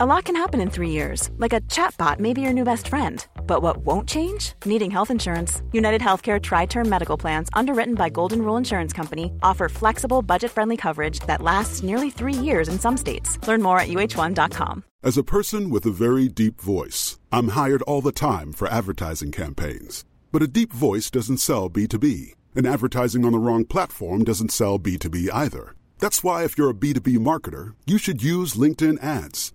A lot can happen in three years, like a chatbot may be your new best friend. But what won't change? Needing health insurance. United Healthcare Tri Term Medical Plans, underwritten by Golden Rule Insurance Company, offer flexible, budget friendly coverage that lasts nearly three years in some states. Learn more at uh1.com. As a person with a very deep voice, I'm hired all the time for advertising campaigns. But a deep voice doesn't sell B2B, and advertising on the wrong platform doesn't sell B2B either. That's why, if you're a B2B marketer, you should use LinkedIn ads.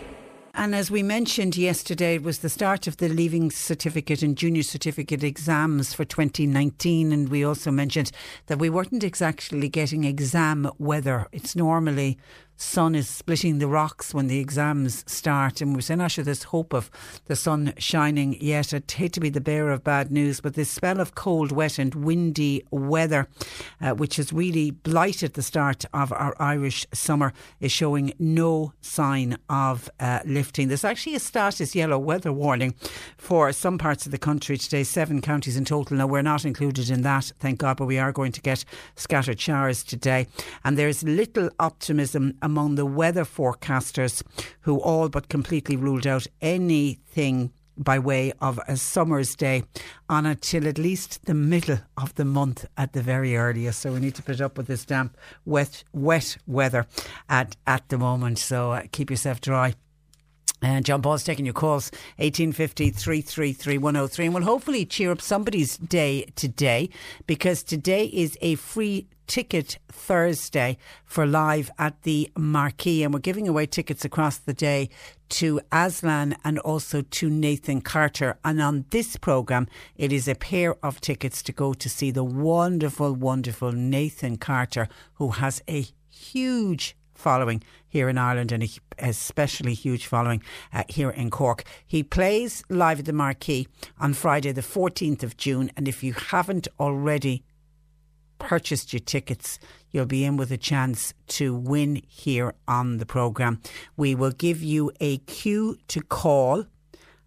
And as we mentioned yesterday, it was the start of the Leaving Certificate and Junior Certificate exams for 2019. And we also mentioned that we weren't exactly getting exam weather. It's normally sun is splitting the rocks when the exams start. And we're saying, actually, there's hope of the sun shining yet. I'd hate to be the bearer of bad news, but this spell of cold, wet, and windy weather, uh, which has really blighted the start of our Irish summer, is showing no sign of uh, lifting. There's actually a status yellow weather warning for some parts of the country today, seven counties in total. Now, we're not included in that, thank God, but we are going to get scattered showers today. And there's little optimism among the weather forecasters who all but completely ruled out anything by way of a summer's day on until at least the middle of the month at the very earliest. So we need to put up with this damp, wet, wet weather at, at the moment. So uh, keep yourself dry. And John Paul's taking your calls, 1850 333 103. And we'll hopefully cheer up somebody's day today because today is a free ticket Thursday for live at the Marquee. And we're giving away tickets across the day to Aslan and also to Nathan Carter. And on this programme, it is a pair of tickets to go to see the wonderful, wonderful Nathan Carter, who has a huge following here in Ireland and a especially huge following uh, here in Cork. He plays live at the Marquee on Friday, the 14th of June. And if you haven't already purchased your tickets, you'll be in with a chance to win here on the programme. We will give you a cue to call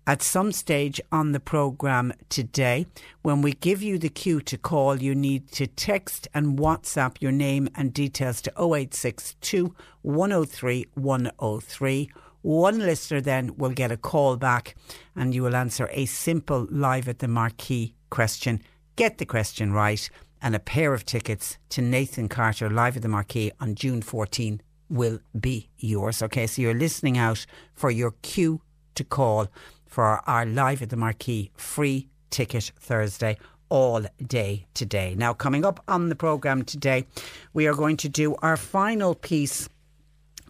at some stage on the programme today. When we give you the cue to call, you need to text and WhatsApp your name and details to 0862 103 103. One listener then will get a call back and you will answer a simple live at the marquee question. Get the question right and a pair of tickets to Nathan Carter live at the Marquee on June 14 will be yours. Okay, so you're listening out for your cue to call for our live at the Marquee free ticket Thursday all day today. Now, coming up on the programme today, we are going to do our final piece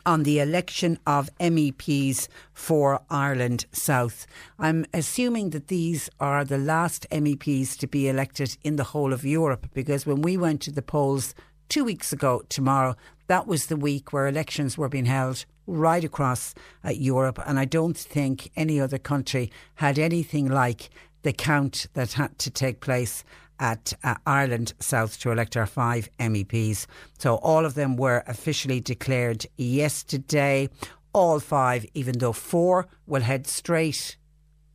on the election of MEPs for Ireland South. I'm assuming that these are the last MEPs to be elected in the whole of Europe because when we went to the polls two weeks ago tomorrow, that was the week where elections were being held right across uh, Europe. And I don't think any other country had anything like the count that had to take place at uh, Ireland South to elect our five MEPs. So all of them were officially declared yesterday. All five, even though four will head straight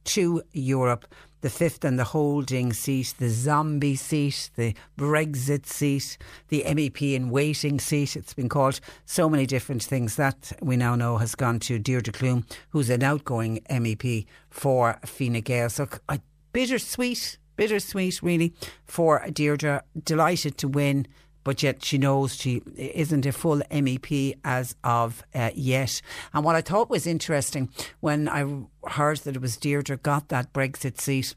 to Europe. The fifth and the holding seat, the zombie seat, the Brexit seat, the MEP in waiting seat. It's been called so many different things. That we now know has gone to Deirdre Clune, who's an outgoing MEP for Fine Gael. So uh, bittersweet bittersweet, really, for Deirdre. Delighted to win, but yet she knows she isn't a full MEP as of uh, yet. And what I thought was interesting when I heard that it was Deirdre got that Brexit seat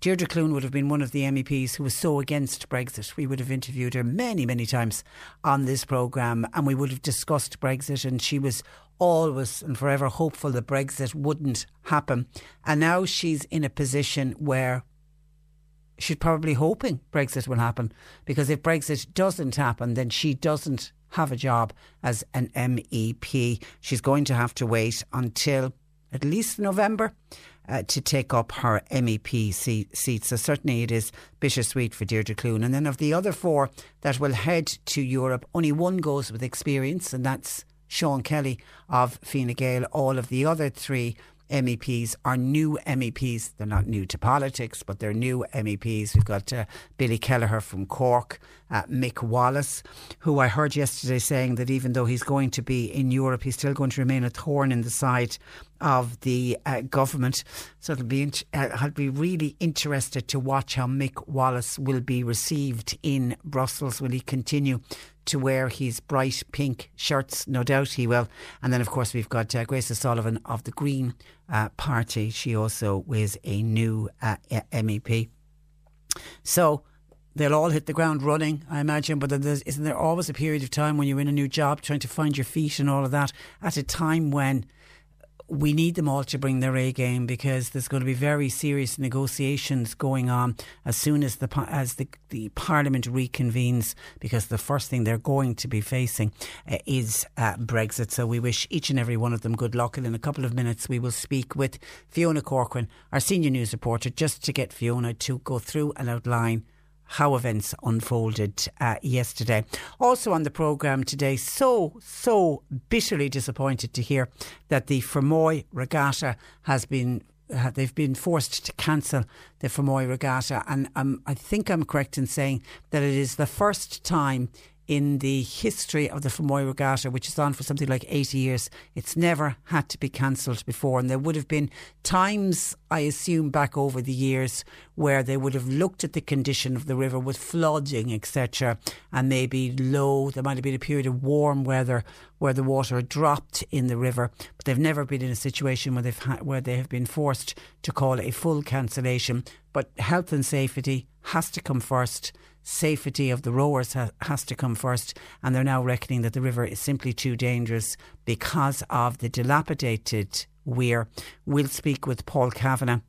Deirdre Clune would have been one of the MEPs who was so against Brexit. We would have interviewed her many, many times on this programme and we would have discussed Brexit and she was always and forever hopeful that Brexit wouldn't happen. And now she's in a position where she's probably hoping Brexit will happen because if Brexit doesn't happen, then she doesn't have a job as an MEP. She's going to have to wait until at least November. Uh, to take up her MEP seat, seat. So certainly it is bittersweet for Deirdre Clune. And then of the other four that will head to Europe, only one goes with experience, and that's Sean Kelly of Fine Gael. All of the other three MEPs are new MEPs. They're not new to politics, but they're new MEPs. We've got uh, Billy Kelleher from Cork, uh, Mick Wallace, who I heard yesterday saying that even though he's going to be in Europe, he's still going to remain a thorn in the side of the uh, government. So it'll be int- uh, I'll be really interested to watch how Mick Wallace will be received in Brussels. Will he continue to wear his bright pink shirts? No doubt he will. And then, of course, we've got uh, Grace O'Sullivan of the Green uh, Party. She also is a new uh, MEP. So they'll all hit the ground running, I imagine. But isn't there always a period of time when you're in a new job trying to find your feet and all of that at a time when we need them all to bring their A game because there's going to be very serious negotiations going on as soon as the as the, the Parliament reconvenes. Because the first thing they're going to be facing uh, is uh, Brexit. So we wish each and every one of them good luck. And in a couple of minutes, we will speak with Fiona Corcoran, our senior news reporter, just to get Fiona to go through and outline how events unfolded uh, yesterday. Also on the programme today, so, so bitterly disappointed to hear that the Fermoy Regatta has been uh, they've been forced to cancel the Fermoy Regatta, and um, I think I'm correct in saying that it is the first time in the history of the Fermoy Regatta, which is on for something like 80 years. It's never had to be cancelled before. And there would have been times, I assume, back over the years where they would have looked at the condition of the river with flooding, etc., and maybe low. There might have been a period of warm weather where the water dropped in the river, but they've never been in a situation where they've ha- where they have been forced to call a full cancellation. But health and safety has to come first safety of the rowers ha- has to come first, and they're now reckoning that the river is simply too dangerous because of the dilapidated weir. We'll speak with Paul Kavanagh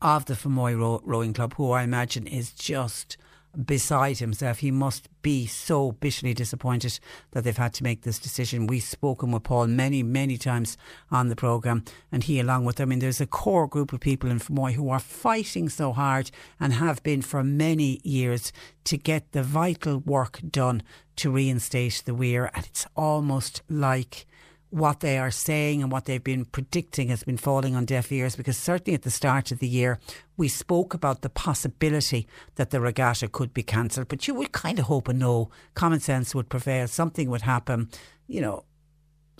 of the Fermoy Row- Rowing Club, who I imagine is just beside himself. He must be so bitterly disappointed that they've had to make this decision. We've spoken with Paul many, many times on the programme, and he, along with, them, I mean, there's a core group of people in Fermoy who are fighting so hard and have been for many years to get the vital work done to reinstate the weir. And it's almost like what they are saying and what they've been predicting has been falling on deaf ears because certainly at the start of the year we spoke about the possibility that the regatta could be cancelled but you would kind of hope and know common sense would prevail something would happen you know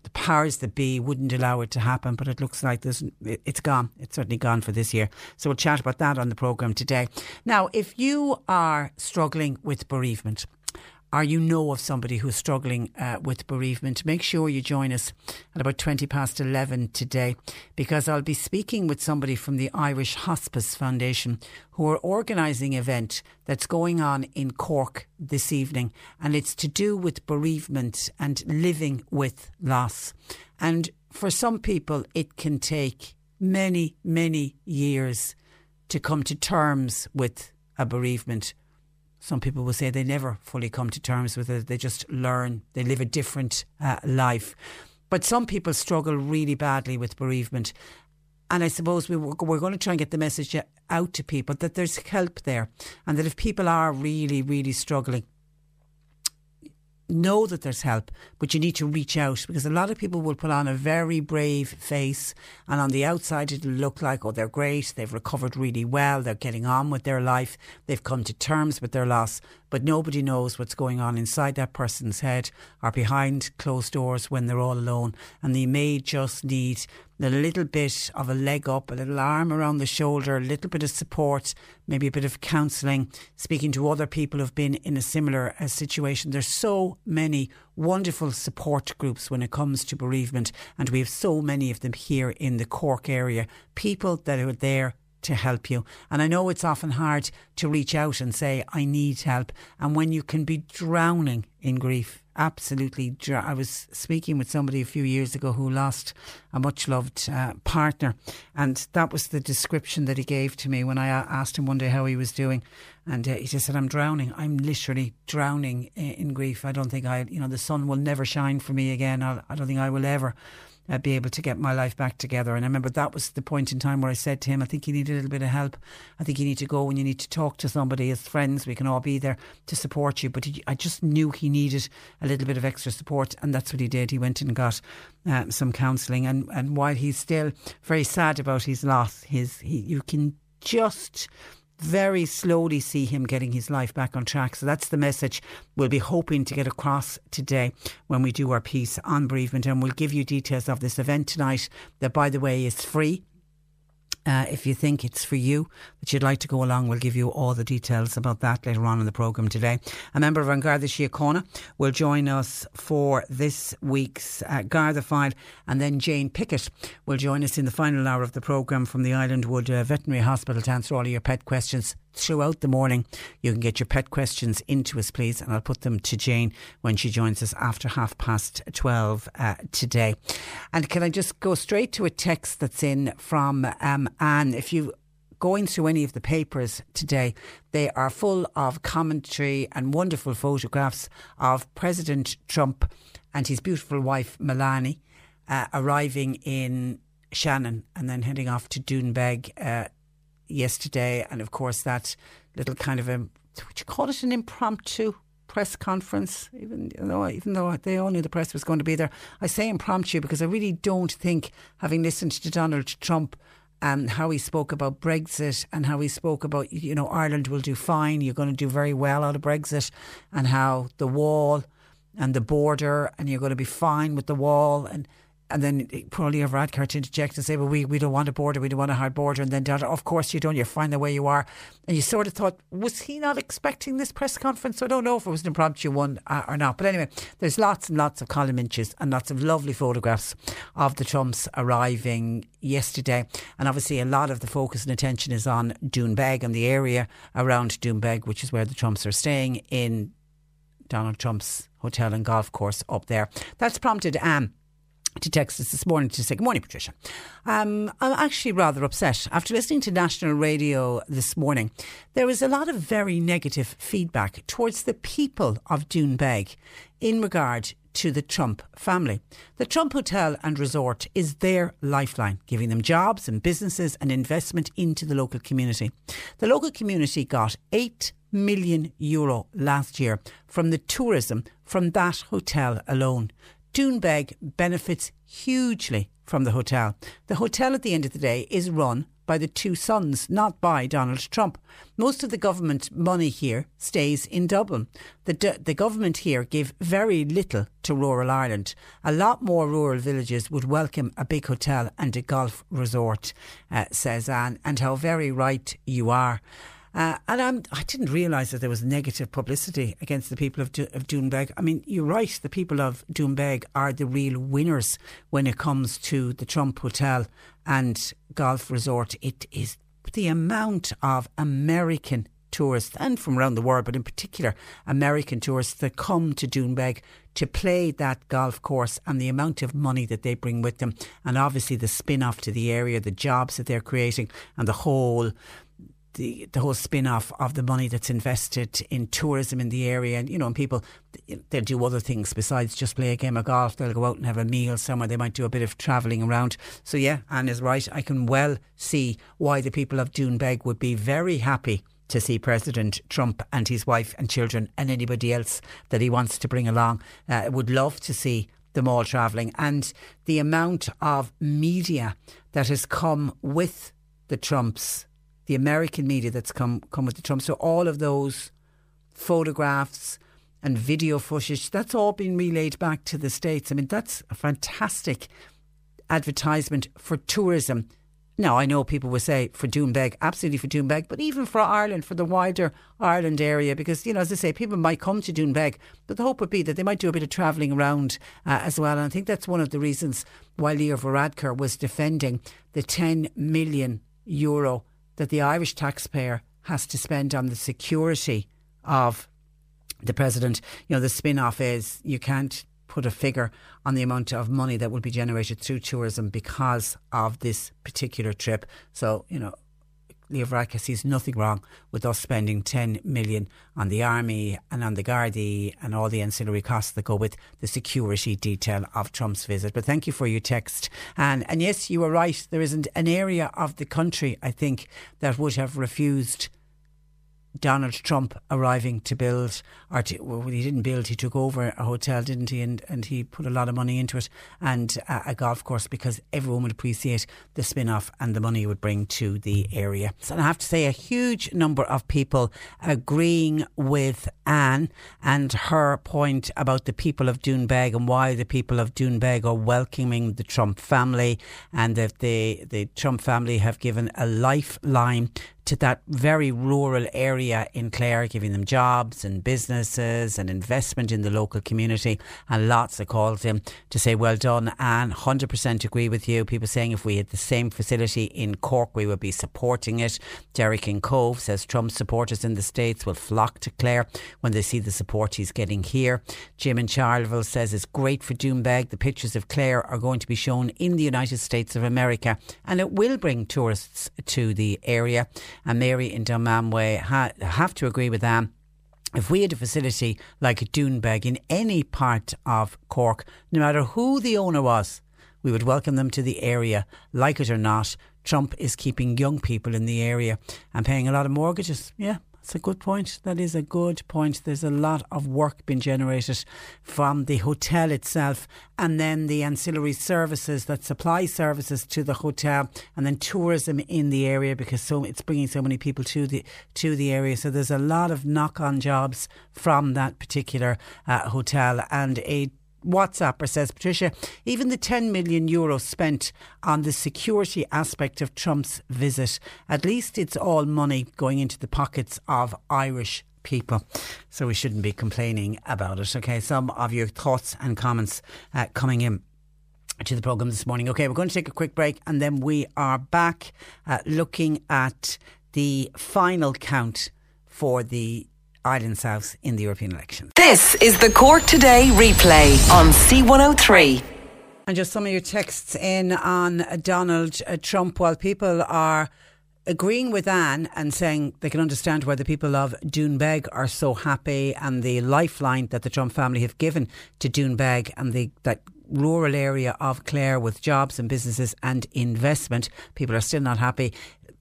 the powers that be wouldn't allow it to happen, but it looks like there's, it's gone. It's certainly gone for this year. So we'll chat about that on the programme today. Now, if you are struggling with bereavement, or you know of somebody who's struggling uh, with bereavement, make sure you join us at about 20 past 11 today because I'll be speaking with somebody from the Irish Hospice Foundation who are organising an event that's going on in Cork this evening and it's to do with bereavement and living with loss. And for some people, it can take many, many years to come to terms with a bereavement some people will say they never fully come to terms with it. They just learn, they live a different uh, life. But some people struggle really badly with bereavement. And I suppose we, we're going to try and get the message out to people that there's help there. And that if people are really, really struggling, know that there's help, but you need to reach out because a lot of people will put on a very brave face and on the outside it'll look like, oh, they're great, they've recovered really well, they're getting on with their life, they've come to terms with their loss, but nobody knows what's going on inside that person's head or behind closed doors when they're all alone and they may just need a little bit of a leg up, a little arm around the shoulder, a little bit of support, maybe a bit of counselling, speaking to other people who've been in a similar uh, situation. There's so many wonderful support groups when it comes to bereavement, and we have so many of them here in the Cork area. People that are there to help you. And I know it's often hard to reach out and say, I need help. And when you can be drowning in grief, absolutely. Dr- I was speaking with somebody a few years ago who lost a much loved uh, partner, and that was the description that he gave to me when I asked him one day how he was doing. And uh, he just said, I'm drowning. I'm literally drowning in, in, grief. I don't think I, you know, the sun will never shine for me again. I'll, I do not think I will ever uh, be able to get my life back together. And I remember that was the point in time where I said to him, I think you need a little bit of help. I think you need to go and you need to talk to somebody as friends. We can all be there to support you. But he, I just knew he needed a little bit of extra support. And that's what he did. He went and got uh, some counselling. And, and while he's still very sad about his loss, his he, you can just very slowly see him getting his life back on track. So that's the message we'll be hoping to get across today when we do our piece on bereavement. And we'll give you details of this event tonight, that, by the way, is free. Uh, if you think it's for you, that you'd like to go along, we'll give you all the details about that later on in the programme today. A member of An Garda Síochána will join us for this week's uh, Garda File, and then Jane Pickett will join us in the final hour of the programme from the Islandwood uh, Veterinary Hospital to answer all your pet questions throughout the morning. You can get your pet questions into us, please, and I'll put them to Jane when she joins us after half past 12 uh, today. And can I just go straight to a text that's in from um, Anne? If you going through any of the papers today, they are full of commentary and wonderful photographs of President Trump and his beautiful wife Melania uh, arriving in Shannon and then heading off to Doonbeg uh, yesterday, and of course that little kind of a would you call it an impromptu press conference, even know, even though they all knew the press was going to be there. I say impromptu because I really don't think, having listened to Donald Trump and how he spoke about Brexit and how he spoke about, you know, Ireland will do fine, you're going to do very well out of Brexit, and how the wall and the border, and you're going to be fine with the wall. And and then probably Varadkar to interject and say, well, we, we don't want a border, we don't want a hard border. And then, of course, you don't, you're fine the way you are. And you sort of thought, was he not expecting this press conference? I don't know if it was an impromptu one uh, or not. But anyway, there's lots and lots of column inches and lots of lovely photographs of the Trumps arriving yesterday. And obviously, a lot of the focus and attention is on Doonbeg and the area around Doonbeg, which is where the Trumps are staying in Donald Trump's hotel and golf course up there. That's prompted Anne. Um, to text us this morning to say, Good morning, Patricia. Um, I'm actually rather upset. After listening to national radio this morning, there was a lot of very negative feedback towards the people of Doonbeg in regard to the Trump family. The Trump Hotel and Resort is their lifeline, giving them jobs and businesses and investment into the local community. The local community got 8 million euro last year from the tourism from that hotel alone. Doonbeg benefits hugely from the hotel. The hotel at the end of the day is run by the two sons, not by Donald Trump. Most of the government money here stays in Dublin. The, the government here give very little to rural Ireland. A lot more rural villages would welcome a big hotel and a golf resort, uh, says Anne, and how very right you are. Uh, and I'm, I did not realise that there was negative publicity against the people of, Do- of Doonbeg. I mean, you're right, the people of Doonbeg are the real winners when it comes to the Trump Hotel and golf resort. It is the amount of American tourists and from around the world, but in particular American tourists that come to Doonbeg to play that golf course and the amount of money that they bring with them, and obviously the spin off to the area, the jobs that they're creating, and the whole the the whole spin off of the money that's invested in tourism in the area. And you know and people they'll do other things besides just play a game of golf. They'll go out and have a meal somewhere. They might do a bit of travelling around. So yeah Anne is right. I can well see why the people of Doonbeg would be very happy to see President Trump and his wife and children and anybody else that he wants to bring along. Uh, would love to see them all travelling. And the amount of media that has come with the Trumps the American media that's come come with the Trump. So all of those photographs and video footage, that's all been relayed back to the States. I mean, that's a fantastic advertisement for tourism. Now, I know people will say for Doonbeg, absolutely for Doonbeg, but even for Ireland, for the wider Ireland area, because, you know, as I say, people might come to Doonbeg, but the hope would be that they might do a bit of travelling around uh, as well. And I think that's one of the reasons why Leo Varadkar was defending the 10 million euro that the Irish taxpayer has to spend on the security of the president. You know, the spin off is you can't put a figure on the amount of money that will be generated through tourism because of this particular trip. So, you know, Leo sees nothing wrong with us spending 10 million on the army and on the Gardaí and all the ancillary costs that go with the security detail of Trump's visit. But thank you for your text. And, and yes, you were right. There isn't an area of the country, I think, that would have refused Donald Trump arriving to build, or to, well, he didn't build, he took over a hotel, didn't he? And, and he put a lot of money into it and uh, a golf course because everyone would appreciate the spin off and the money it would bring to the area. So I have to say, a huge number of people agreeing with Anne and her point about the people of Doonbeg and why the people of Doonbeg are welcoming the Trump family and that the, the Trump family have given a lifeline to that very rural area in Clare, giving them jobs and businesses and investment in the local community. And lots of calls in to say, well done, and 100% agree with you. People saying if we had the same facility in Cork, we would be supporting it. Derek in Cobh says Trump supporters in the States will flock to Clare when they see the support he's getting here. Jim in Charleville says it's great for Doonbeg. The pictures of Clare are going to be shown in the United States of America and it will bring tourists to the area and Mary in Dunmanway ha- have to agree with them. If we had a facility like Doonbeg in any part of Cork, no matter who the owner was, we would welcome them to the area, like it or not. Trump is keeping young people in the area and paying a lot of mortgages. Yeah, that's a good point. That is a good point. There's a lot of work being generated from the hotel itself and then the ancillary services that supply services to the hotel and then tourism in the area because so it's bringing so many people to the to the area. So there's a lot of knock-on jobs from that particular uh, hotel and a WhatsApper says, Patricia, even the 10 million euro spent on the security aspect of Trump's visit, at least it's all money going into the pockets of Irish people. So we shouldn't be complaining about it. Okay, some of your thoughts and comments uh, coming in to the programme this morning. Okay, we're going to take a quick break and then we are back uh, looking at the final count for the Ireland South in the European elections. This is the Cork Today replay on C103. And just some of your texts in on Donald uh, Trump while people are agreeing with Anne and saying they can understand why the people of Doonbeg are so happy and the lifeline that the Trump family have given to Doonbeg and the that rural area of Clare with jobs and businesses and investment. People are still not happy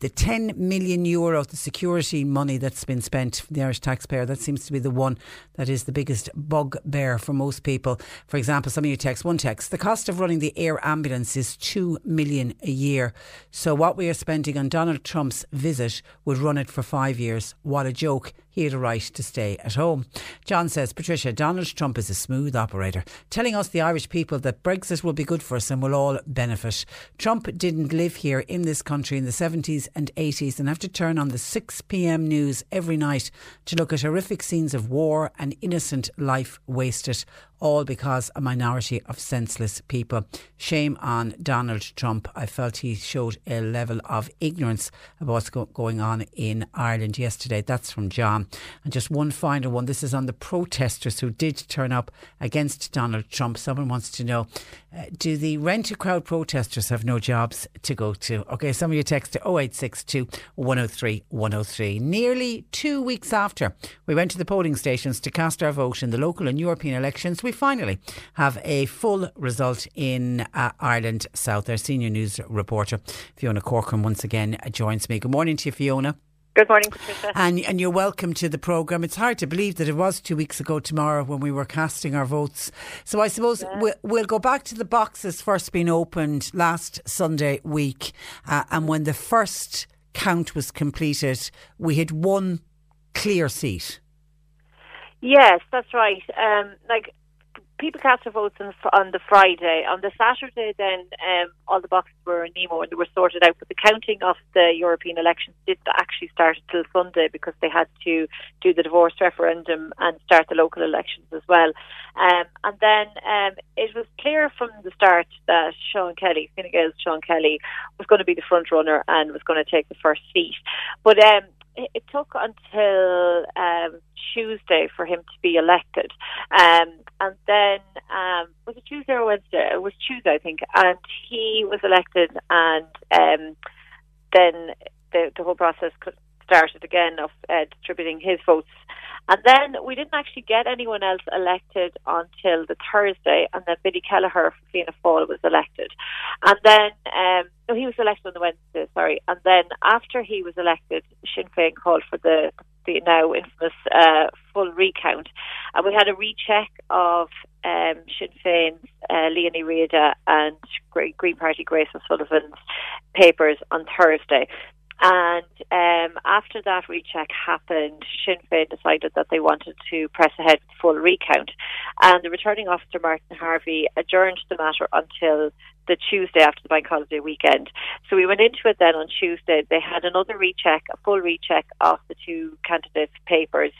the 10 million euro, the security money that's been spent from the Irish taxpayer, that seems to be the one that is the biggest bugbear for most people. For example, some of you text, one text, the cost of running the air ambulance is 2 million a year. So what we are spending on Donald Trump's visit would run it for five years. What a joke he had a right to stay at home. John says, Patricia, Donald Trump is a smooth operator, telling us, the Irish people, that Brexit will be good for us and we'll all benefit. Trump didn't live here in this country in the 70s and 80s and have to turn on the 6 pm news every night to look at horrific scenes of war and innocent life wasted all because a minority of senseless people. Shame on Donald Trump. I felt he showed a level of ignorance about what's go- going on in Ireland yesterday. That's from John. And just one final one. This is on the protesters who did turn up against Donald Trump. Someone wants to know uh, do the rent a crowd protesters have no jobs to go to? Okay, some of you text to 0862 103 103. Nearly two weeks after we went to the polling stations to cast our vote in the local and European elections, we finally have a full result in uh, Ireland South. Our senior news reporter, Fiona Corcoran, once again joins me. Good morning to you, Fiona. Good morning, Patricia. And, and you're welcome to the programme. It's hard to believe that it was two weeks ago tomorrow when we were casting our votes. So I suppose yeah. we'll, we'll, go back to the boxes first being opened last Sunday week. Uh, and when the first count was completed, we had one clear seat. Yes, that's right. Um, like people cast their votes on, on the Friday. On the Saturday, then um, all the boxes were in Nemo and they were sorted out. But the counting of the European elections didn't actually start until Sunday because they had to do the divorce referendum and start the local elections as well. Um, and then um, it was clear from the start that Sean Kelly, Fine Gael's Sean Kelly, was going to be the front runner and was going to take the first seat. But um, it, it took until um, Tuesday for him to be elected. Um, and then, um, was it Tuesday or Wednesday? It was Tuesday, I think. And he was elected, and um, then the, the whole process started again of uh, distributing his votes. And then we didn't actually get anyone else elected until the Thursday, and then Billy Kelleher from Fianna Fáil was elected. And then, um, no, he was elected on the Wednesday, sorry. And then after he was elected, Sinn Féin called for the the now infamous uh, full recount, and we had a recheck of um, Sinn Féin's uh, Liadh Ní Riada and Green Party Grace O'Sullivan's papers on Thursday. And um, after that recheck happened, Sinn Féin decided that they wanted to press ahead with full recount. And the returning officer, Martin Harvey, adjourned the matter until the Tuesday after the bank holiday weekend. So we went into it then on Tuesday. They had another recheck, a full recheck of the two candidates' papers.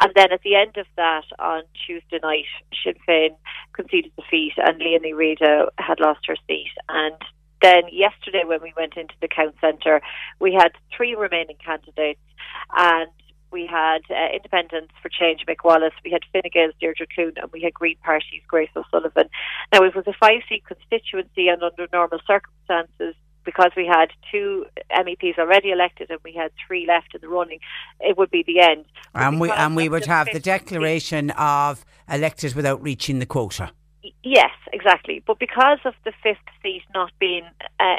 And then at the end of that, on Tuesday night, Sinn Féin conceded defeat and Liadh Ní Riada had lost her seat. And then yesterday, when we went into the count centre, we had three remaining candidates, and we had uh, Independents for Change Mick Wallace, we had Fine Gael's Deirdre Clune, and we had Green Party's Grace O'Sullivan. Now, it was a five seat constituency, and under normal circumstances, because we had two MEPs already elected and we had three left in the running, it would be the end. and we and we would have the declaration of elected without reaching the quota. Yes, exactly. But because of the fifth seat not being, uh,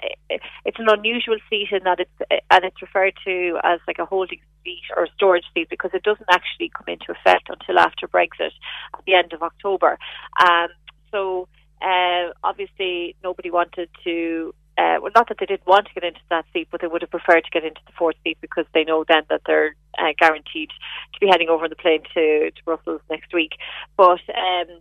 it's an unusual seat in that it's and it's referred to as like a holding seat or storage seat because it doesn't actually come into effect until after Brexit at the end of October. Um, so uh, obviously nobody wanted to. Uh, well, not that they didn't want to get into that seat, but they would have preferred to get into the fourth seat because they know then that they're uh, guaranteed to be heading over on the plane to, to Brussels next week. But um,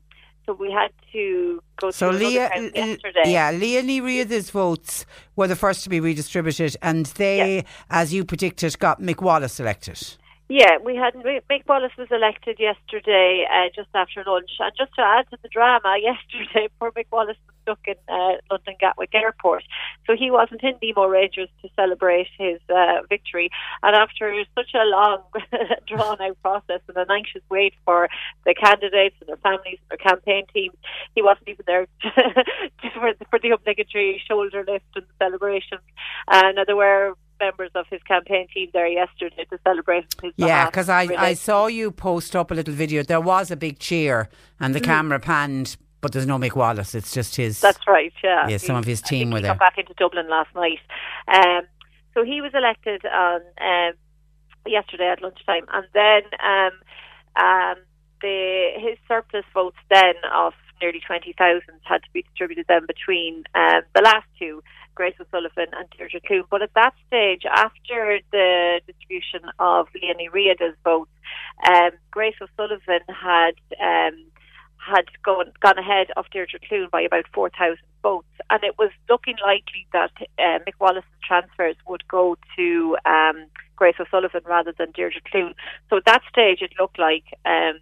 so we had to go so Leah, yesterday. Yeah, Liadh Ní Riada's votes were the first to be redistributed, and they, yes. as you predicted, got Mick Wallace elected. Yeah, we had Mick Wallace was elected yesterday uh, just after lunch, and just to add to the drama, yesterday poor Mick Wallace was stuck in uh, London Gatwick Airport, so he wasn't in Nemo Rangers to celebrate his uh, victory. And after such a long, drawn-out process and an anxious wait for the candidates and their families and their campaign teams, he wasn't even there for, the obligatory shoulder lift and the celebrations. Uh, there were members of his campaign team there yesterday to celebrate his Yeah, because I, I saw you post up a little video. There was a big cheer and the mm. camera panned but there's no Mick Wallace. It's just his. That's right. Yeah. Yeah. Some he, of his team were there. Got back into Dublin last night. Um, so he was elected on um, yesterday at lunchtime, and then um, um, the his surplus votes then of nearly twenty thousand had to be distributed then between um, the last two. Grace O'Sullivan and Deirdre Clune. But at that stage, after the distribution of Liadh Ní Riada's votes, um, Grace O'Sullivan had um, had gone gone ahead of Deirdre Clune by about four thousand votes, and it was looking likely that uh, Mick Wallace's transfers would go to um, Grace O'Sullivan rather than Deirdre Clune. So at that stage, it looked like um,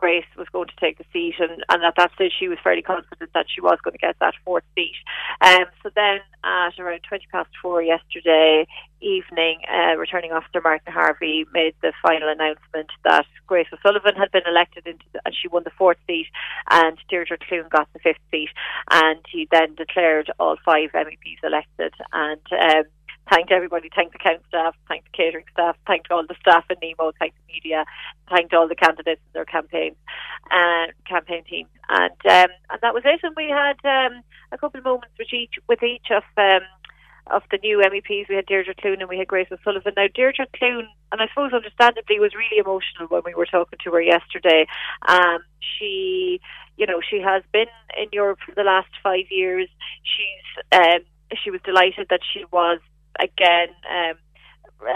Grace was going to take the seat, and, and at that stage she was fairly confident that she was going to get that fourth seat. Um, so then at around 20 past four yesterday evening, uh, returning officer Martin Harvey made the final announcement that Grace O'Sullivan had been elected into the, and she won the fourth seat, and Deirdre Clune got the fifth seat, and he then declared all five MEPs elected, and um, thanked everybody, thanked the count staff, thanked the catering staff, thanked all the staff in Nemo, thanked the media, thanked all the candidates and their campaigns and uh, campaign teams, and um, and that was it. And we had um, a couple of moments with each with each of um, of the new MEPs. We had Deirdre Clune and we had Grace O'Sullivan. Now Deirdre Clune, and I suppose understandably, was really emotional when we were talking to her yesterday. Um, she, you know, she has been in Europe for the last five years. She's um, she was delighted that she was again um,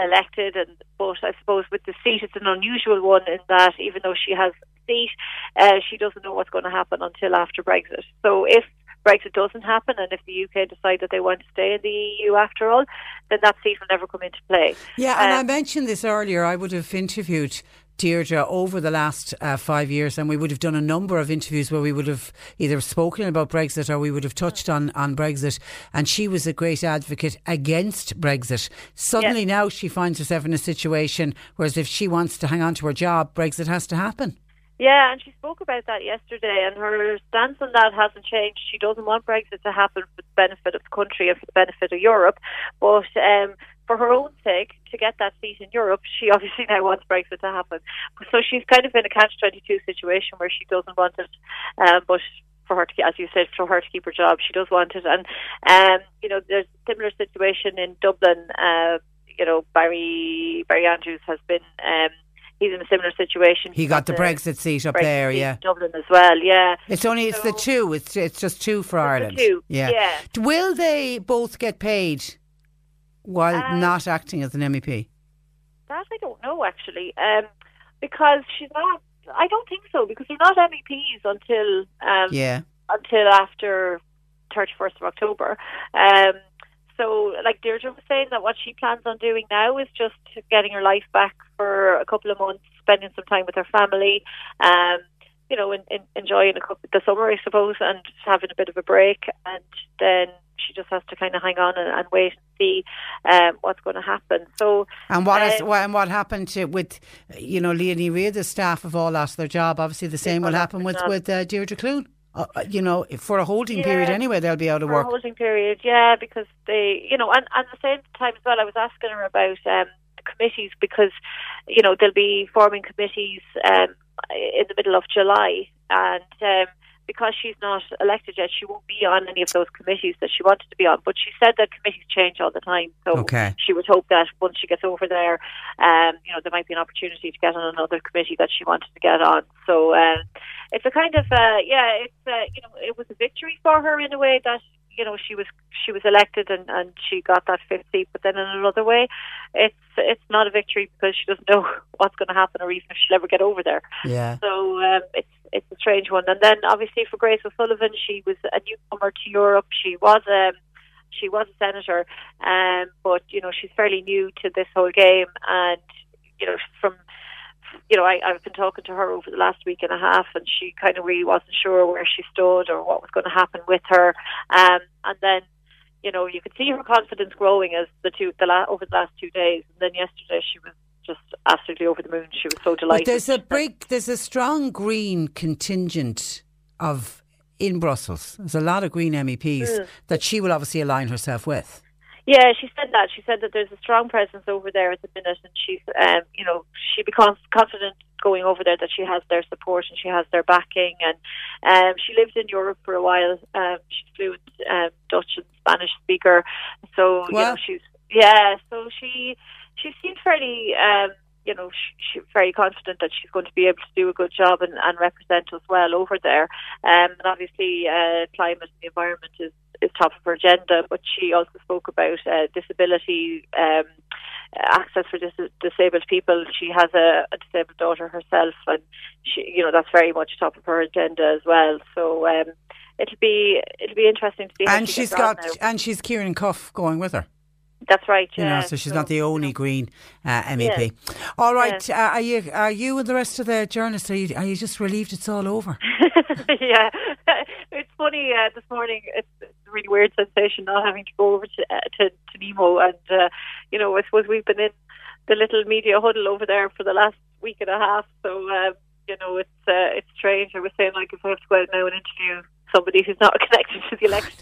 elected. And but I suppose with the seat, it's an unusual one in that even though she has seat. Uh, she doesn't know what's going to happen until after Brexit. So if Brexit doesn't happen, and if the UK decide that they want to stay in the EU after all, then that seat will never come into play. Yeah, and um, I mentioned this earlier. I would have interviewed Deirdre over the last uh, five years, and we would have done a number of interviews where we would have either spoken about Brexit or we would have touched on, on Brexit. And she was a great advocate against Brexit. Suddenly yes. now she finds herself in a situation whereas if she wants to hang on to her job, Brexit has to happen. Yeah, and she spoke about that yesterday, and her stance on that hasn't changed. She doesn't want Brexit to happen for the benefit of the country and for the benefit of Europe, but um, for her own sake, to get that seat in Europe, she obviously now wants Brexit to happen. So she's kind of in a catch-22 situation where she doesn't want it, um, but for her to, as you said, for her to keep her job, she does want it. And um, you know, there's a similar situation in Dublin. Uh, you know, Barry Barry Andrews has been. Um, he's in a similar situation. He got the, the Brexit seat up Brexit there, yeah. Dublin as well, yeah. It's only it's so, the two. It's it's just two for Ireland. two, yeah. yeah. Will they both get paid while um, not acting as an MEP? That I don't know actually, um, because she's not. I don't think so because they're not MEPs until um, yeah until after thirty first of October. Um, so, like Deirdre was saying, that what she plans on doing now is just getting her life back for a couple of months, spending some time with her family, um, you know, in, in, enjoying a couple, the summer, I suppose, and having a bit of a break. And then she just has to kind of hang on and, and wait and see um, what's going to happen. So, and what um, is, and what happened to with you know Liadh Ní Riada, the staff have all lost their job. Obviously, the same will happen with with uh, Deirdre Clune. Uh, uh, you know, for a holding yeah, period anyway, they'll be out of work. a holding period, yeah, because they, you know, and, and at the same time as well, I was asking her about um, the committees because, you know, they'll be forming committees um, in the middle of July, and um, because she's not elected yet, she won't be on any of those committees that she wanted to be on. But she said that committees change all the time, so okay. she would hope that once she gets over there, um, you know, there might be an opportunity to get on another committee that she wanted to get on. So um, it's a kind of uh, yeah, it's uh, you know, it was a victory for her in a way that you know she was she was elected and and she got that fifth seat but then in another way it's it's not a victory because she doesn't know what's going to happen or even if she'll ever get over there yeah so um, it's it's a strange one. And then obviously for Grace O'Sullivan, she was a newcomer to Europe. She was um, she was a senator, um, but you know she's fairly new to this whole game. And you know from you know I, I've been talking to her over the last week and a half, and she kind of really wasn't sure where she stood or what was going to happen with her. Um, and then you know, you could see her confidence growing as the two the la- over the last two days. And then yesterday, she was just absolutely over the moon. She was so delighted. But there's a big, there's a strong Green contingent of in Brussels. There's a lot of Green MEPs mm. that she will obviously align herself with. Yeah, she said that. She said that there's a strong presence over there at the minute, and she's, um, you know, she becomes confident going over there that she has their support and she has their backing. And um, she lived in Europe for a while. Um, she's fluent um, Dutch and Spanish speaker, so you know she's yeah. So she she seemed fairly, um, you know, she, she's very confident that she's going to be able to do a good job and, and represent us well over there. Um, and obviously, uh, climate and the environment is, is top of her agenda, but she also spoke about uh, disability. Um, access for dis- disabled people. She has a, a, disabled daughter herself, and she, you know, that's very much top of her agenda as well. So um, it'll be it'll be interesting to see. And she she's got and she's Ciarán Cuffe going with her. That's right. Yeah. You know, so she's so, not the only Green uh, MEP. Yeah. All right, yeah. uh, are you are you and the rest of the journalists are you, are you just relieved it's all over? yeah, it's funny. Uh, this morning, it's, it's, a really weird sensation not having to go over to uh, to, to Nemo, and uh, you know, I suppose we've been in the little media huddle over there for the last week and a half. So um, you know, it's uh, it's strange. I was saying like if I have to go out now and interview somebody who's not connected to the election.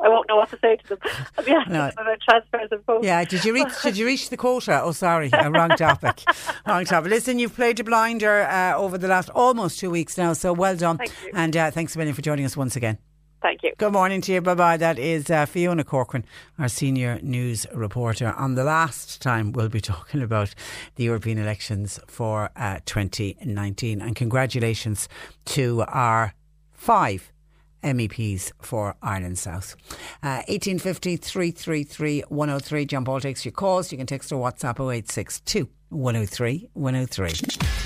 I won't know what to say to them. I'll be asking no. about transfers and votes. Yeah, did you reach? did you reach the quota? Oh, sorry, wrong topic. wrong topic. Listen, you've played a blinder uh, over the last almost two weeks now, so well done. Thank. And uh, thanks a million for joining us once again. Thank you. Good morning to you. Bye bye. That is uh, Fiona Corcoran, our senior news reporter. On the last time, we'll be talking about the European elections for uh, 2019. And congratulations to our five MEPs for Ireland South. Uh, 1850 333 103. John Paul takes your calls. You can text or WhatsApp 0862 103 103.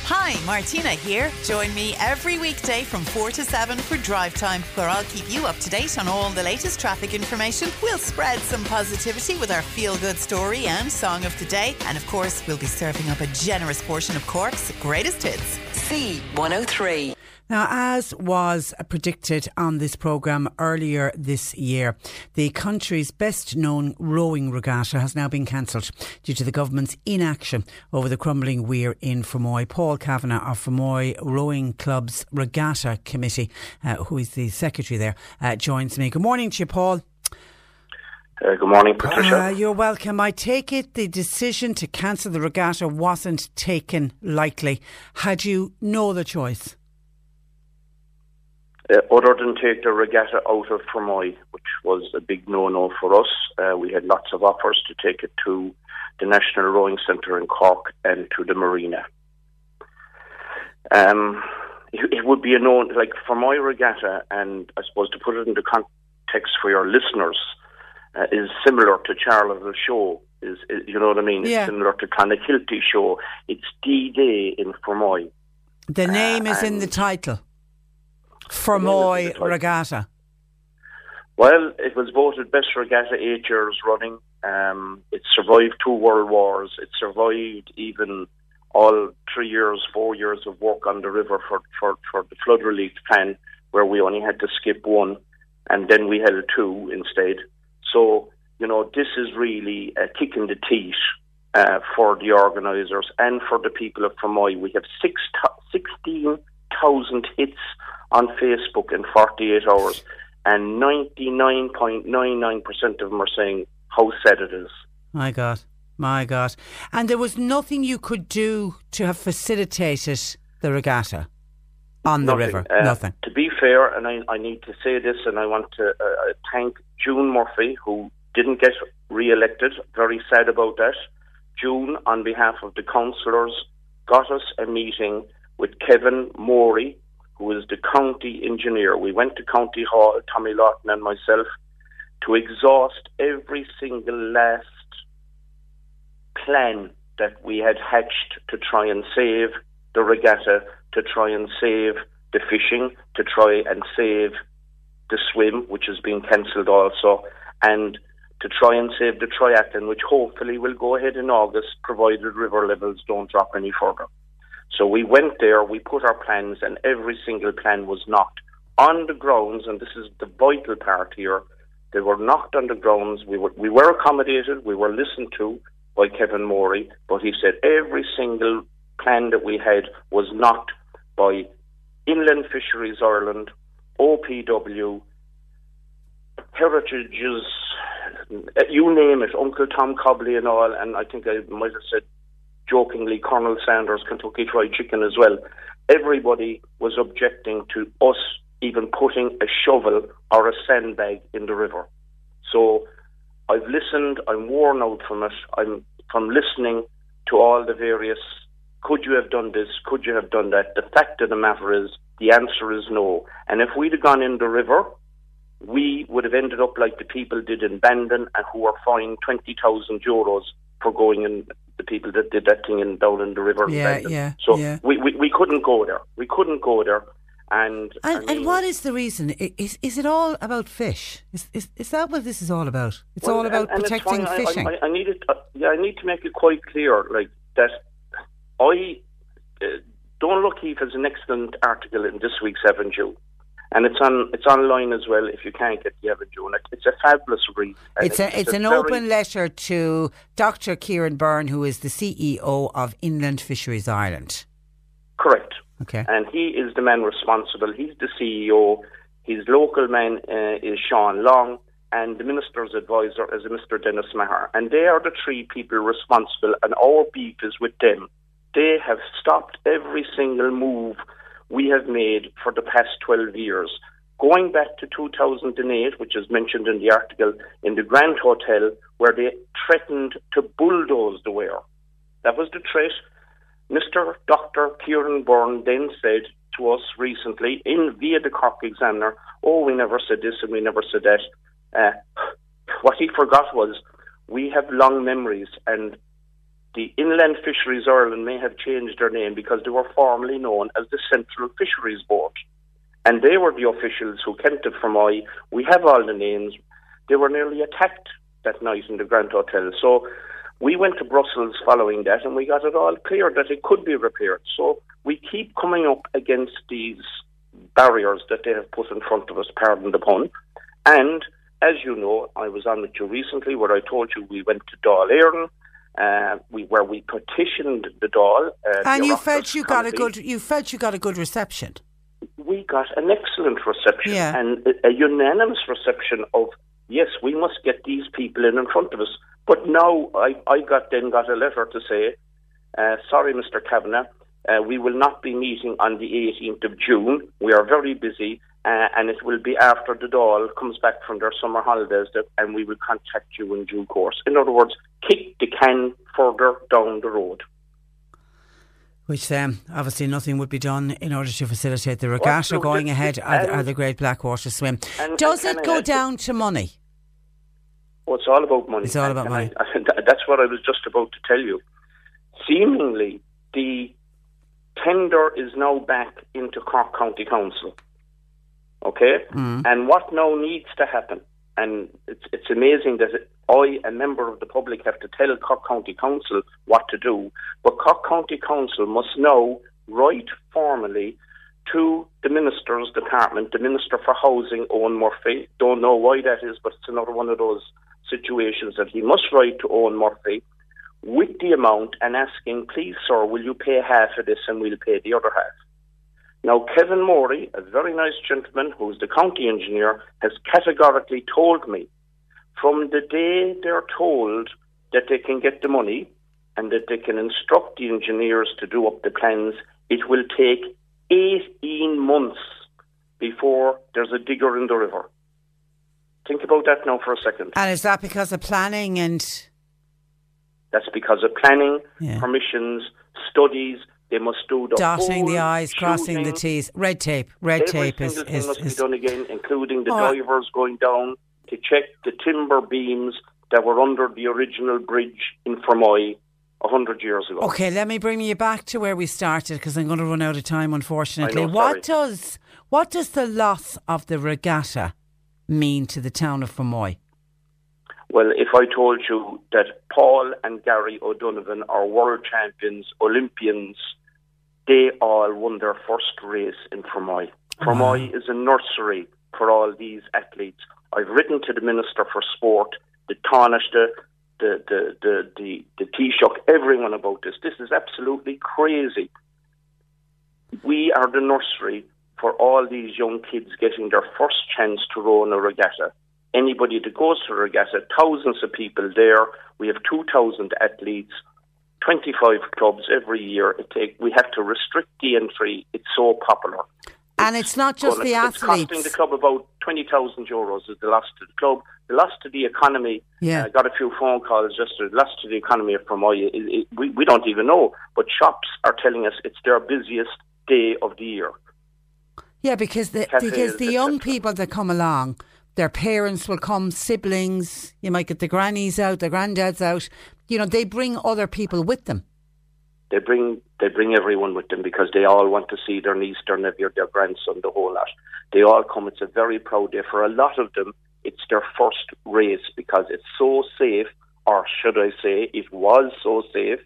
Hi, Martina here. Join me every weekday from 4 to 7 for Drive Time, where I'll keep you up to date on all the latest traffic information. We'll spread some positivity with our feel good story and song of the day. And of course, we'll be serving up a generous portion of Cork's greatest hits. C103. Now, as was predicted on this programme earlier this year, the country's best known rowing regatta has now been cancelled due to the government's inaction over the crumbling weir in Fermoy. Paul Kavanagh of Fermoy Rowing Club's Regatta Committee, uh, who is the secretary there, uh, joins me. Good morning to you, Paul. Uh, good morning, Patricia. Uh, you're welcome. I take it the decision to cancel the regatta wasn't taken lightly. Had you no other choice? Uh, other than take the regatta out of Fermoy, which was a big no-no for us, uh, we had lots of offers to take it to the National Rowing Centre in Cork and to the Marina. Um, it, it would be a known, like Fermoy regatta, and I suppose to put it into context for your listeners, uh, is similar to Charleville Show. Is, is, you know what I mean? Yeah. It's similar to Clonakilty Show. It's D-Day in Fermoy. The name is in the title. Fermoy is in the title. Regatta. Well, it was voted best regatta eight years running. Um, it survived two world wars. It survived even all three years, four years of work on the river for, for, for the flood relief plan, where we only had to skip one, and then we held two instead. So, you know, this is really a kick in the teeth uh, for the organisers and for the people of Fermoy. We have six to- 16,000 hits on Facebook in 48 hours, and 99.99% of them are saying how sad it is. My God. My God. And there was nothing you could do to have facilitated the regatta on the Nothing. river. Uh, Nothing. To be fair, and I, I need to say this, and I want to uh, thank June Murphy, who didn't get re-elected. Very sad about that. June, on behalf of the councillors, got us a meeting with Kevin Morey, is the county engineer. We went to County Hall, Tommy Lawton and myself, to exhaust every single last plan that we had hatched to try and save the regatta, to try and save the fishing, to try and save the swim, which has been cancelled also, and to try and save the triathlon, which hopefully will go ahead in August, provided river levels don't drop any further. So we went there, we put our plans, and every single plan was knocked on the grounds, and this is the vital part here. They were knocked on the grounds. We were we were accommodated. We were listened to by Kevin Morey, but he said every single plan that we had was knocked by Inland Fisheries Ireland, OPW, Heritages, you name it, Uncle Tom Cobley and all, and I think I might have said jokingly Colonel Sanders Kentucky Fried Chicken as well. Everybody was objecting to us even putting a shovel or a sandbag in the river. So I've listened, I'm worn out from it. I'm from listening to all the various could you have done this, could you have done that? The fact of the matter is the answer is no. And if we'd have gone in the river, we would have ended up like the people did in Bandon and who were fined twenty thousand euros for going in the people that did that thing in down in the river Yeah, yeah, So yeah. we, we we couldn't go there. We couldn't go there. And I And, and what is the reason? Is, is it all about fish? Is, is, is that what this is all about? It's Well, all about and- and protecting. I- fishing. I, I, need it. Uh, yeah, I need to make it quite clear, like that. I uh, Don Lucky has an excellent article in this week's Avondhu, and it's on it's online as well. If you can't get the Avondhu, it, it's a fabulous read. It's, a, it's an open letter to Dr. Kieran Byrne, who is the CEO of Inland Fisheries Ireland. correct. Okay. and he is the man responsible. He's the CEO. His local man uh, is Sean Long, and the minister's advisor is Mr. Dennis Maher. And they are the three people responsible, and our beef is with them. They have stopped every single move we have made for the past 12 years. Going back to 2008, which is mentioned in the article, in the Grand Hotel, where they threatened to bulldoze the weir. That was the threat. Mr. Dr. Kieran Byrne then said to us recently in via the Cork Examiner, "Oh, we never said this and we never said that." Uh, what he forgot was we have long memories, and the Inland Fisheries Ireland may have changed their name because they were formerly known as the Central Fisheries Board. And they were the officials who kept it from I. We have all the names. They were nearly attacked that night in the Grand Hotel. So we went to Brussels following that and we got it all clear that it could be repaired. So we keep coming up against these barriers that they have put in front of us, pardon the pun. And as you know, I was on with you recently where I told you we went to Dáil Éireann, uh, we where we petitioned the Dáil, Uh, and the you felt you got a good you felt you got a good reception. We got an excellent reception Yeah. and a, a unanimous reception of yes, we must get these people in in front of us. But now I, I got then got a letter to say, uh, sorry, Mr. Kavanagh, uh, we will not be meeting on the 18th of June. We are very busy, uh, and it will be after the Dáil comes back from their summer holidays, that, and we will contact you in due course. In other words, kick the can further down the road. Which um, obviously nothing would be done in order to facilitate the regatta no, going ahead or the Great Blackwater Swim. and- Does and it I go down to money? Well, it's all about money. It's all about And money. I, I, that's what I was just about to tell you. Seemingly, the tender is now back into Cork County Council. Okay? Mm. And what now needs to happen, and it's, it's amazing that I, a member of the public, have to tell Cork County Council what to do, but Cork County Council must now write formally to the Minister's Department, the Minister for Housing, Eoghan Murphy. Don't know why that is, but it's another one of those situations that he must write to Eoghan Murphy with the amount and asking, please, sir, will you pay half of this and we'll pay the other half. Now, Kevin Morey, a very nice gentleman who's the county engineer, has categorically told me from the day they're told that they can get the money and that they can instruct the engineers to do up the plans, it will take 18 months before there's a digger in the river. Think about that now for a second. And is that because of planning and That's because of planning, Yeah. permissions, studies. They must do the dotting the I's, crossing the. T's? Red tape. Red Every tape is. is, must is be done again, including the oh. right. divers going down to check the timber beams that were under the original bridge in Fermoy a hundred years ago. Okay, let me bring you back to where we started because I'm going to run out of time, unfortunately. Know, what does what does the loss of the regatta mean to the town of Fermoy? Well, if I told you that Paul and Gary O'Donovan are world champions, Olympians, they all won their first race in Fermoy. Fermoy mm-hmm. is a nursery for all these athletes. I've written to the Minister for Sport, the Taoiseach, the the the the, the Taoiseach, everyone about this. This is absolutely crazy. We are the nursery for all these young kids getting their first chance to row in a regatta anybody that goes to a regatta, thousands of people there. We have 2,000 athletes, 25 clubs every year. It take, we have to restrict the entry. It's so popular. And it's not just Gonna- the It's costing the club about 20,000 euros is the loss to the club. The loss to the economy, Yeah. I got a few phone calls just the loss to the economy of it, we, we don't even know. But shops are telling us it's their busiest day of the year. Yeah, because the Cafes, because the young people that come along, their parents will come, siblings. You might get the grannies out, the granddads out. You know, they bring other people with them. they bring they bring everyone with them because they all want to see their niece, their nephew, their grandson, the whole lot. They all come. It's a very proud day for a lot of them. It's their first race because it's so safe, or should I say, it was so safe.